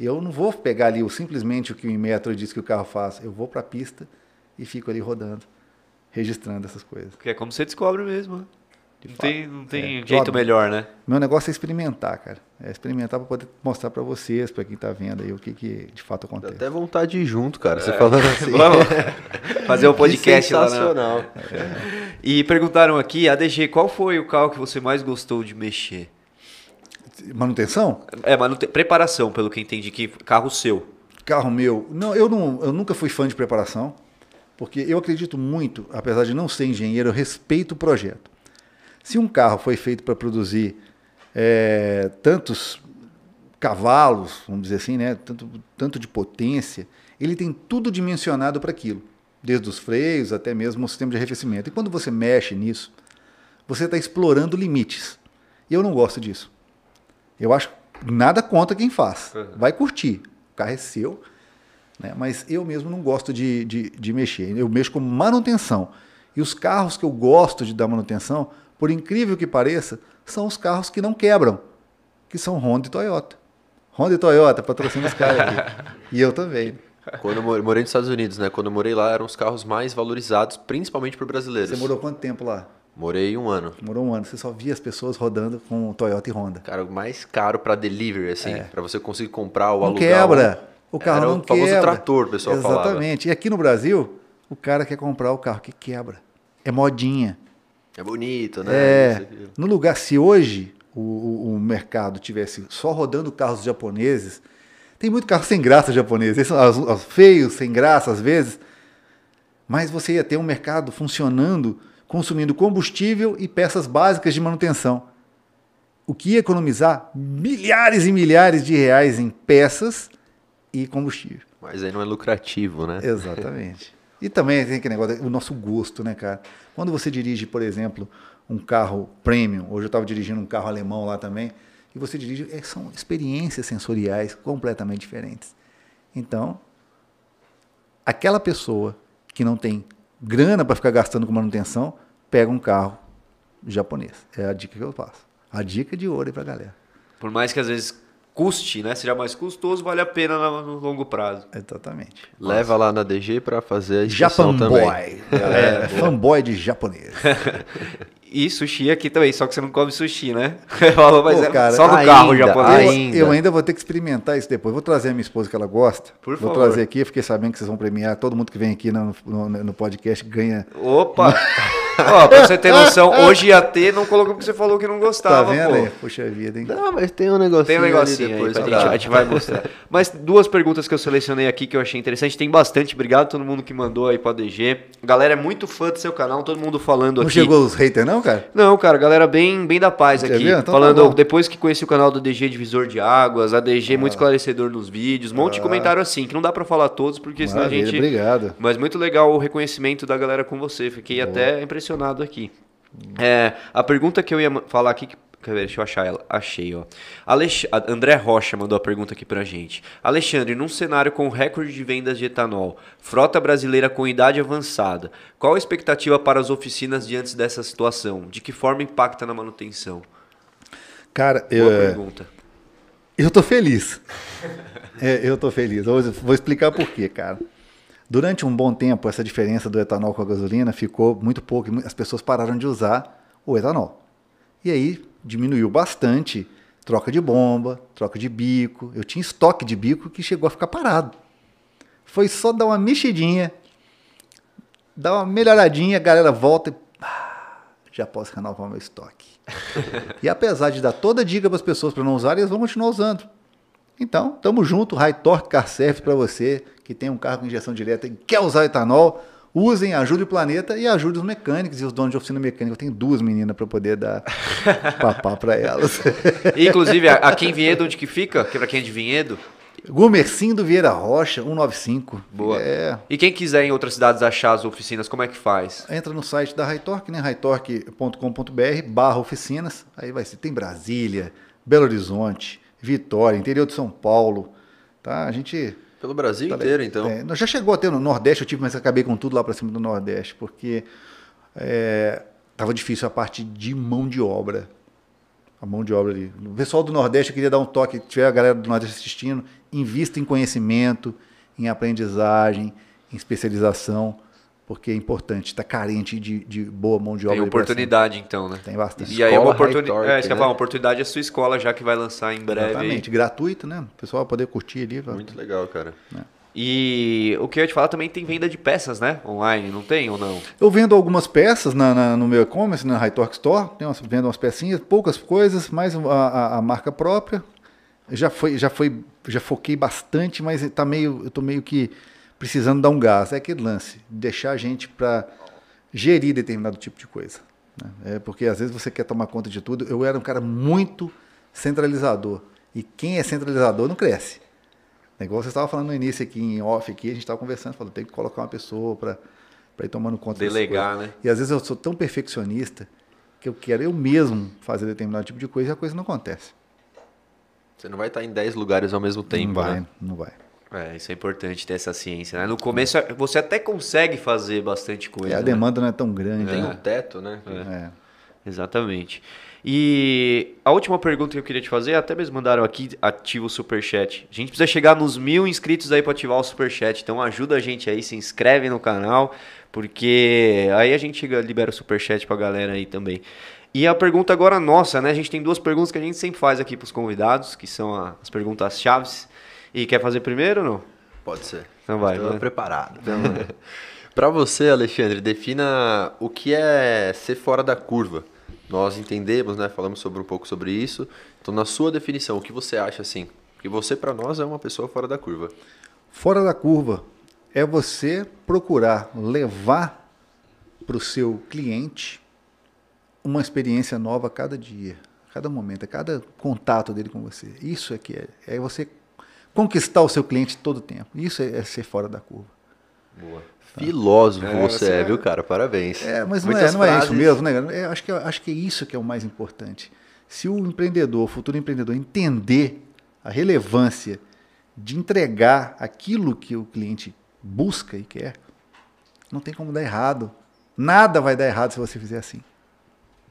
eu não vou pegar ali simplesmente o que o Inmetro diz que o carro faz. Eu vou para a pista e fico ali rodando, registrando essas coisas. Porque é como você descobre mesmo. Não tem, não tem É. jeito melhor, né? Meu negócio é experimentar, cara. É experimentar para poder mostrar para vocês, para quem está vendo aí, o que, que de fato Dá acontece. até vontade de ir junto, cara. Você falando assim. Vamos fazer um podcast que lá. Na... sensacional. E perguntaram aqui, ADG, qual foi o carro que você mais gostou de mexer? Manutenção? É, tem preparação, pelo que entendi, que carro seu. Carro meu. Não, eu, não, eu nunca fui fã de preparação, porque eu acredito muito, apesar de não ser engenheiro, eu respeito o projeto. Se um carro foi feito para produzir é, tantos cavalos, vamos dizer assim, né, tanto, tanto de potência, ele tem tudo dimensionado para aquilo, desde os freios até mesmo o sistema de arrefecimento. E quando você mexe nisso, você está explorando limites. E eu não gosto disso. Eu acho nada contra quem faz. Uhum. Vai curtir. O carro é seu. Né? Mas eu mesmo não gosto de, de, de mexer. Eu mexo com manutenção. E os carros que eu gosto de dar manutenção, por incrível que pareça, são os carros que não quebram, que são Honda e Toyota. Honda e Toyota, patrocina os caras aqui. E eu também. Quando eu morei, nos Estados Unidos, né? Quando eu morei lá, eram os carros mais valorizados, principalmente por brasileiros. Você morou quanto tempo lá? Morei um ano. Morou um ano. Você só via as pessoas rodando com Toyota e Honda. Cara, o mais caro pra delivery, assim, pra você conseguir comprar ou não alugar. quebra. O carro Era não o famoso quebra. trator, pessoal falava. Exatamente. E aqui no Brasil, o cara quer comprar o carro que quebra. É modinha. É bonito, né? É. No lugar, se hoje o, o- mercado tivesse só rodando carros japoneses, tem muito carro sem graça japonês, esses são os, os feios, sem graça às vezes, mas você ia ter um mercado funcionando, consumindo combustível e peças básicas de manutenção. O que ia economizar milhares e milhares de reais em peças e combustível. Mas aí não é lucrativo, né? Exatamente. E também tem aquele negócio, o nosso gosto, né, cara? Quando você dirige, por exemplo, um carro premium, hoje eu estava dirigindo um carro alemão lá também, e você dirige, é, são experiências sensoriais completamente diferentes. Então, aquela pessoa que não tem grana para ficar gastando com manutenção, pega um carro japonês. É a dica que eu passo. A dica de ouro aí pra galera. Por mais que às vezes custe, né? Seja mais custoso, vale a pena no, no longo prazo. Exatamente. Leva lá na DG pra fazer a Japan também. Boy. É, fanboy de japonês. E sushi aqui também, só que você não come sushi, né? Falou, mas Pô, é cara, só no ainda, carro japonês. Eu, Ainda. eu ainda vou ter que experimentar isso depois. Vou trazer a minha esposa que ela gosta. Por vou favor. trazer aqui. Fiquei sabendo que vocês vão premiar. Todo mundo que vem aqui no, no, no podcast ganha. Opa! Ó, pra você ter noção, hoje ia ter, não colocou porque você falou que não Tá gostava, vendo pô. aí? Puxa vida, hein? Não, mas tem um negocinho, Tem um negocinho ali aí, depois pra pra- gente, a gente vai mostrar. Mas duas perguntas que eu selecionei aqui que eu achei interessante. Tem bastante, obrigado a todo mundo que mandou aí pra DG. Galera é muito fã do seu canal, todo mundo falando Não aqui. chegou os haters, não, cara? Não, cara, galera bem, bem da paz aqui. Então tá Falando, bom. depois que conheci o canal do DG Divisor de Águas, a DG muito esclarecedor nos vídeos, um monte de comentário assim, que não dá pra falar todos, porque senão a Maravilha, gente. obrigado. Mas muito legal o reconhecimento da galera com você, fiquei até impressionado aqui. É, a pergunta que eu ia falar aqui, que deixa eu achar ela. Achei, ó. Alex... André Rocha mandou a pergunta aqui pra gente. Alexandre, num cenário com recorde de vendas de etanol, frota brasileira com idade avançada, qual a expectativa para as oficinas diante dessa situação? De que forma impacta na manutenção? Cara, Boa eu, pergunta. eu tô feliz. É, eu tô feliz. Vou, vou explicar por quê, cara. Durante um bom tempo, essa diferença do etanol com a gasolina ficou muito pouco. e As pessoas pararam de usar o etanol. E aí diminuiu bastante troca de bomba, troca de bico. Eu tinha estoque de bico que chegou a ficar parado. Foi só dar uma mexidinha, dar uma melhoradinha, a galera volta e ah, já posso renovar meu estoque. e apesar de dar toda a dica para as pessoas para não usarem, eles vão continuar usando. Então, tamo junto, High Torque Car Service para você que tem um carro com injeção direta e quer usar etanol. Usem, ajude o planeta e ajude os mecânicos e os donos de oficina mecânica. Eu tenho duas meninas para poder dar papá para elas. E, inclusive, aqui em Vinhedo, onde que fica? Que pra quem é de Vinhedo? Gumercindo Vieira Rocha, 195. Boa. É, E quem quiser em outras cidades achar as oficinas, como é que faz? entra no site da Hightorque, né? hightorque.com.br barra oficinas. Aí vai ser, tem Brasília, Belo Horizonte, Vitória, interior de São Paulo. Tá? A gente Pelo Brasil Tá inteiro, então. É, já chegou até no Nordeste, eu tive, mas acabei com tudo lá para cima do Nordeste, porque estava difícil a parte de mão de obra. A mão de obra ali. O pessoal do Nordeste, eu queria dar um toque, se tiver a galera do Nordeste assistindo, invista em conhecimento, em aprendizagem, em especialização, porque é importante, está carente de, de boa mão de obra. Tem aí oportunidade, então, né? Tem bastante. E aí é uma Escola High oportunidade. Torque, É, isso que eu ia né? falar, uma oportunidade é a sua escola, já que vai lançar em breve. aí. Exatamente, gratuito, né? O pessoal vai poder curtir ali. vai- Muito legal, cara. E o que eu ia te falar também tem venda de peças, né? Online, não tem ou não? Eu vendo algumas peças na, na- no meu e-commerce, na High Torque Store, tem umas, vendo umas pecinhas, poucas coisas, mais a, a- a marca própria. Já foi, já foi, já foquei bastante, mas tá meio, eu tô meio que precisando dar um gás. É aquele lance, deixar a gente para gerir determinado tipo de coisa. né? É porque às vezes você quer tomar conta de tudo. Eu era um cara muito centralizador e quem é centralizador não cresce. É igual você estava falando no início aqui em off aqui, a gente estava conversando, falou, tem que colocar uma pessoa para ir tomando conta Delegar, né? E às vezes eu sou tão perfeccionista que eu quero eu mesmo fazer determinado tipo de coisa e a coisa não acontece. Você não vai estar em 10 lugares ao mesmo tempo, não vai, né? não vai. É, isso é importante ter essa ciência, né? No começo você até consegue fazer bastante coisa. E a né? demanda não é tão grande. Tem né? um teto, né? É. Exatamente. E a última pergunta que eu queria te fazer, até mesmo mandaram aqui, ativa o superchat. A gente precisa chegar nos mil inscritos aí para ativar o superchat, então ajuda a gente aí, se inscreve no canal, porque aí a gente libera o superchat pra galera aí também. E a pergunta agora nossa, né? A gente tem duas perguntas que a gente sempre faz aqui pros convidados, que são a- as perguntas chaves. E quer fazer primeiro ou não? Pode ser. Então vai, Estou vai. preparado. Para você, Alexandre, defina o que é ser fora da curva. Nós entendemos, né? Falamos sobre um pouco sobre isso. Então, na sua definição, o que você acha assim? Porque você, para nós, é uma pessoa fora da curva. Fora da curva é você procurar levar para o seu cliente uma experiência nova a cada dia, a cada momento, a cada contato dele com você. Isso é que é, é você conquistar o seu cliente todo o tempo. Isso é, é ser fora da curva. Boa. Filósofo É, você é, é- viu, cara? Parabéns. É, mas não é, não é isso mesmo, né? É, acho, que, acho que é isso que é o mais importante. Se o empreendedor, o futuro empreendedor, entender a relevância de entregar aquilo que o cliente busca e quer, não tem como dar errado. Nada vai dar errado se você fizer assim.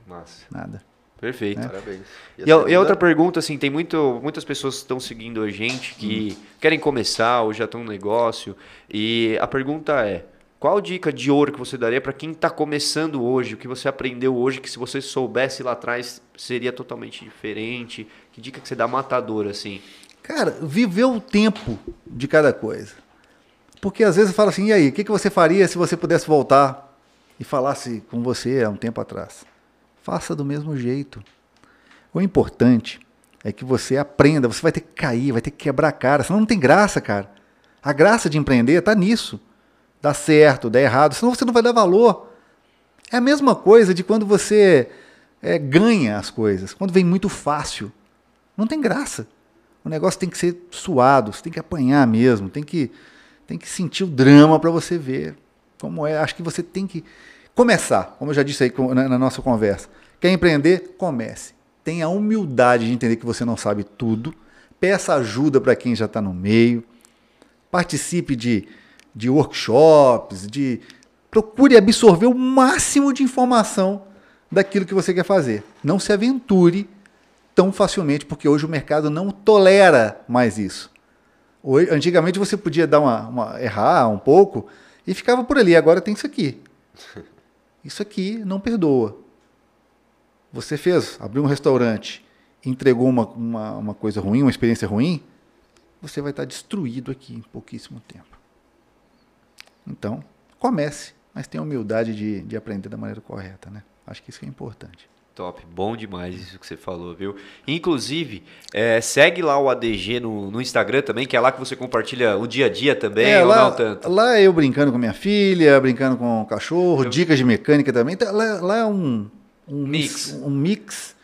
Massa. Nada. Perfeito. Parabéns. E, a a, e a outra pergunta, assim, tem muito, muitas pessoas que estão seguindo a gente que querem começar ou já estão no negócio. E a pergunta é: qual dica de ouro que você daria para quem está começando hoje? O que você aprendeu hoje que se você soubesse lá atrás seria totalmente diferente? Que dica que você dá matadora, assim? Cara, viver o tempo de cada coisa. Porque às vezes fala assim, e aí, o que, que você faria se você pudesse voltar e falasse com você há um tempo atrás? Faça do mesmo jeito. O importante é que você aprenda, você vai ter que cair, vai ter que quebrar a cara, senão não tem graça, cara. A graça de empreender está nisso. Dá certo, dá errado, senão você não vai dar valor. É a mesma coisa de quando você é, ganha as coisas, quando vem muito fácil. Não tem graça. O negócio tem que ser suado, você tem que apanhar mesmo, tem que, tem que sentir o drama para você ver como é. Acho que você tem que começar, como eu já disse aí na nossa conversa. Quer empreender? Comece. tenha a humildade de entender que você não sabe tudo, peça ajuda para quem já está no meio, participe de, de workshops, de procure absorver o máximo de informação daquilo que você quer fazer. Não se aventure tão facilmente, porque hoje o mercado não tolera mais isso. Hoje, antigamente você podia dar uma, uma, errar um pouco e ficava por ali. Agora tem isso aqui. Isso aqui não perdoa. Você fez, abriu um restaurante, entregou uma, uma, uma coisa ruim, uma experiência ruim, você vai estar destruído aqui em pouquíssimo tempo. Então, comece, mas tenha humildade de, de aprender da maneira correta, né? Acho que isso é importante. Top, bom demais isso que você falou, viu? Inclusive, é, segue lá o ADG no, no, Instagram também, que é lá que você compartilha o dia a dia também, é, lá, não tanto? Lá eu brincando com minha filha, brincando com o cachorro, eu... dicas de mecânica também. Então, lá, lá é um, um mix. mix. Um mix.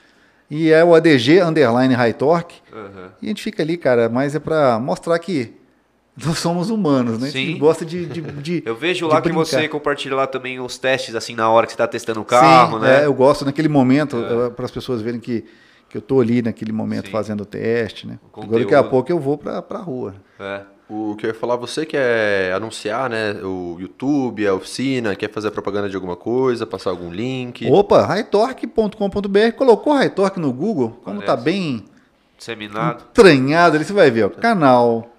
E é o ADG Underline High Torque. Uhum. E a gente fica ali, cara, mas é para mostrar que nós somos humanos, né? Sim. A gente gosta de, de, de Eu vejo lá que você compartilha lá também os testes, assim, na hora que você está testando o carro, Sim, né? É, eu gosto naquele momento, é. para as pessoas verem que, que eu estou ali naquele momento Sim. fazendo o teste, né? Agora daqui a pouco eu vou para a rua. É. O que eu ia falar, você quer anunciar, né? O YouTube, a oficina, quer fazer propaganda de alguma coisa, passar algum link? Opa, hightorque.com.br, colocou Hightorque no Google, como está bem... Disseminado. Entranhado ali, você vai ver, ó, canal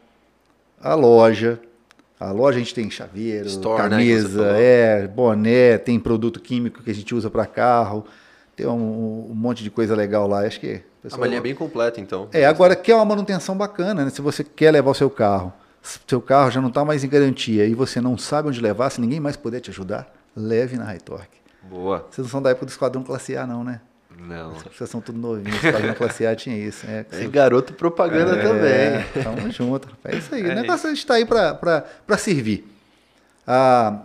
a loja. A loja a gente tem chaveiro, Store, né, camisa, né, é, boné, tem produto químico que a gente usa para carro, tem um, um, monte de coisa legal lá. Acho que. A linha é bem completa, então. É, agora quer uma manutenção bacana, né? Se você quer levar o seu carro, seu carro já não está mais em garantia e você não sabe onde levar, se ninguém mais puder te ajudar, leve na High Torque. Boa. Vocês não são da época do Esquadrão Classe A, não, né? Não. Vocês são tudo novinhos, Esquadrão Classe A tinha isso. É, é garoto propaganda é, também. Tamo junto. É isso aí. É o negócio a gente está aí para servir. Ah,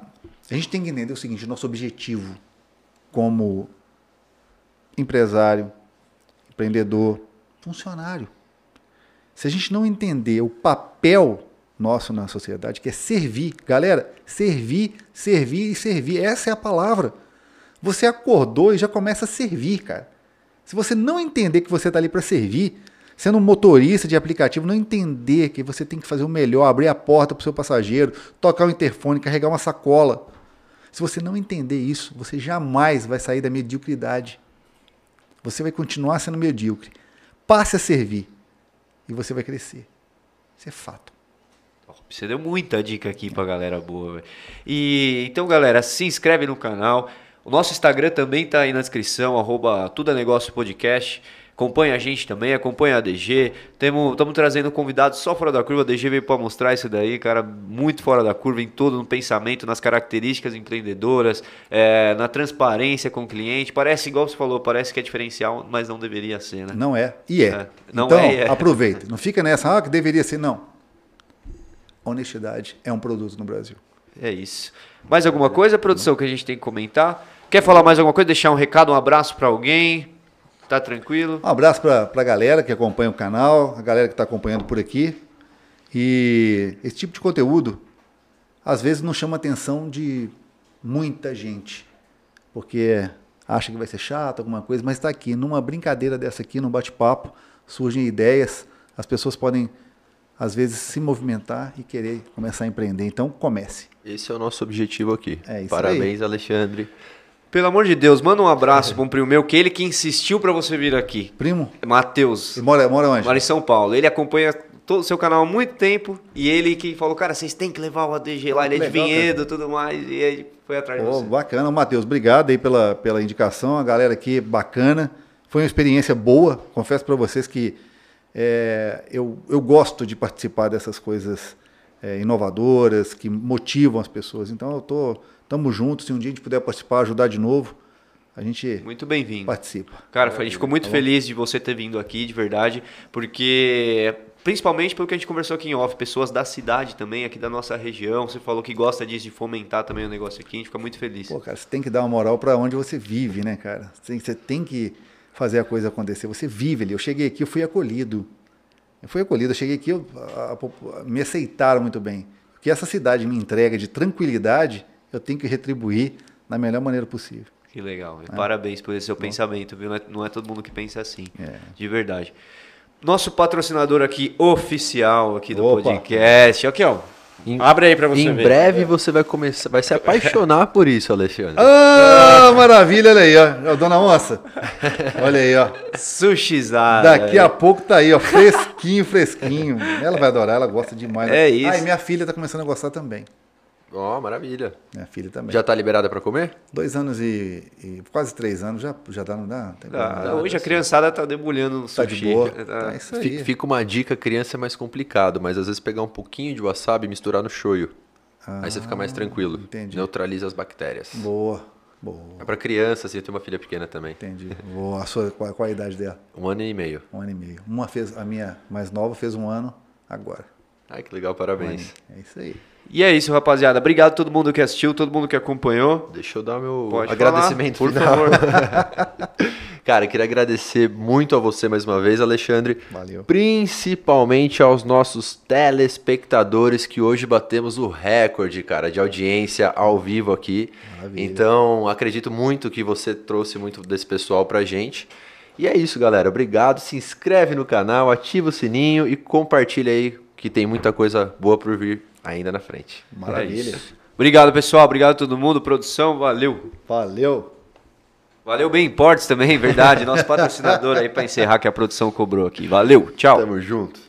a gente tem que entender o seguinte: nosso objetivo como empresário, empreendedor, funcionário. Se a gente não entender o papel nosso na sociedade, que é servir, galera, servir, servir e servir, essa é a palavra. Você acordou e já começa a servir, cara. Se você não entender que você está ali para servir, sendo um motorista de aplicativo, não entender que você tem que fazer o melhor, abrir a porta para o seu passageiro, tocar o interfone, carregar uma sacola. Se você não entender isso, você jamais vai sair da mediocridade. Você vai continuar sendo medíocre. Passe a servir e você vai crescer. Isso é fato. Você deu muita dica aqui pra galera boa. E então, galera, se inscreve no canal. O nosso Instagram também está aí na descrição, arroba Tudo é Negócio Podcast. Acompanha a gente também, acompanha a DG. Estamos trazendo convidados só fora da curva. A DG veio para mostrar isso daí, cara, muito fora da curva em todo no pensamento, nas características empreendedoras, é, na transparência com o cliente. Parece, igual você falou, parece que é diferencial, mas não deveria ser, né? Não é. E é. é. Não então, é, é. aproveita. Não fica nessa, ah, que deveria ser. Não. Honestidade é um produto no Brasil. É isso. Mais alguma coisa, produção, que a gente tem que comentar? Quer falar mais alguma coisa? Deixar um recado, um abraço para alguém? Tá tranquilo? Um abraço para a galera que acompanha o canal, a galera que está acompanhando por aqui. E esse tipo de conteúdo, às vezes, não chama a atenção de muita gente, porque acha que vai ser chato, alguma coisa, mas está aqui, numa brincadeira dessa aqui, num bate-papo, surgem ideias, as pessoas podem, às vezes, se movimentar e querer começar a empreender. Então, comece. Esse é o nosso objetivo aqui. É Parabéns, aí. Alexandre. Pelo amor de Deus, manda um abraço para um primo meu, que ele que insistiu para você vir aqui. Primo? Matheus. Mora, mora onde? Mora em São Paulo. Ele acompanha todo o seu canal há muito tempo e ele que falou, cara, vocês têm que levar o ADG lá, ele é de Vinhedo e tudo mais, e aí foi atrás de você. Bacana, Matheus, obrigado aí pela, pela indicação, a galera aqui bacana, foi uma experiência boa, confesso para vocês que é, eu, eu gosto de participar dessas coisas é, inovadoras, que motivam as pessoas, então eu tô Tamo junto. Se um dia a gente puder participar, ajudar de novo, a gente muito bem-vindo. Participa. Cara, a gente ficou muito tá feliz de você ter vindo aqui, de verdade, porque principalmente pelo que a gente conversou aqui em off, pessoas da cidade também, aqui da nossa região. Você falou que gosta disso, de fomentar também o negócio aqui, a gente fica muito feliz. Pô, cara, você tem que dar uma moral para onde você vive, né, cara? Você tem que fazer a coisa acontecer. Você vive ali. Eu cheguei aqui, eu fui acolhido. Eu fui acolhido, eu cheguei aqui, eu, a, a, me aceitaram muito bem. O que essa cidade me entrega de tranquilidade, eu tenho que retribuir da melhor maneira possível. Que legal. Parabéns por esse seu pensamento, viu? Não é, não é todo mundo que pensa assim. É. De verdade. Nosso patrocinador aqui, oficial aqui do Opa. podcast. Aqui, ó. Em- Abre aí pra você Em ver. breve você vai começar, vai se apaixonar por isso, Alexandre. Ah, maravilha, olha aí, ó. Ó, Dona Onça. Olha aí, ó. Sushizada. Daqui a pouco tá aí, ó. Fresquinho, fresquinho. Ela vai adorar, ela gosta demais. É isso. Ah, e minha filha tá começando a gostar também. Ó, maravilha. Minha filha também. Já tá liberada pra comer? Dois anos e, e quase três anos, já, já dá, não dá? Não Ah, hoje a criançada tá debulhando no Tá de sushi. boa. Tá- Tá isso aí. Fica, uma dica, criança é mais complicado, mas às vezes pegar um pouquinho de wasabi e misturar no shoyu. aí você fica mais tranquilo. Ah, entendi. Neutraliza as bactérias. Boa, boa. É pra criança, assim, eu tenho uma filha pequena também. Entendi. Boa. A sua, qual, qual a idade dela? Um ano e meio. Um ano e meio. Uma fez, a minha mais nova fez um ano agora. Ai, que legal, Um parabéns. aninho. É isso aí. E é isso, rapaziada. Obrigado a todo mundo que assistiu, todo mundo que acompanhou. Deixa eu dar meu Pode agradecimento falar, por final. favor. Cara, queria agradecer muito a você mais uma vez, Alexandre. Valeu. Principalmente aos nossos telespectadores que hoje batemos o recorde, cara, de audiência ao vivo aqui. Maravilha. Então, acredito muito que você trouxe muito desse pessoal pra gente. E é isso, galera. Obrigado. Se inscreve no canal, ativa o sininho e compartilha aí que tem muita coisa boa por vir ainda na frente. Maravilha. É. Obrigado, pessoal. Obrigado a todo mundo. Produção, valeu. Valeu. Valeu bem Importes também, verdade. Nosso patrocinador aí pra encerrar que a produção cobrou aqui. Valeu, tchau. Tamo junto.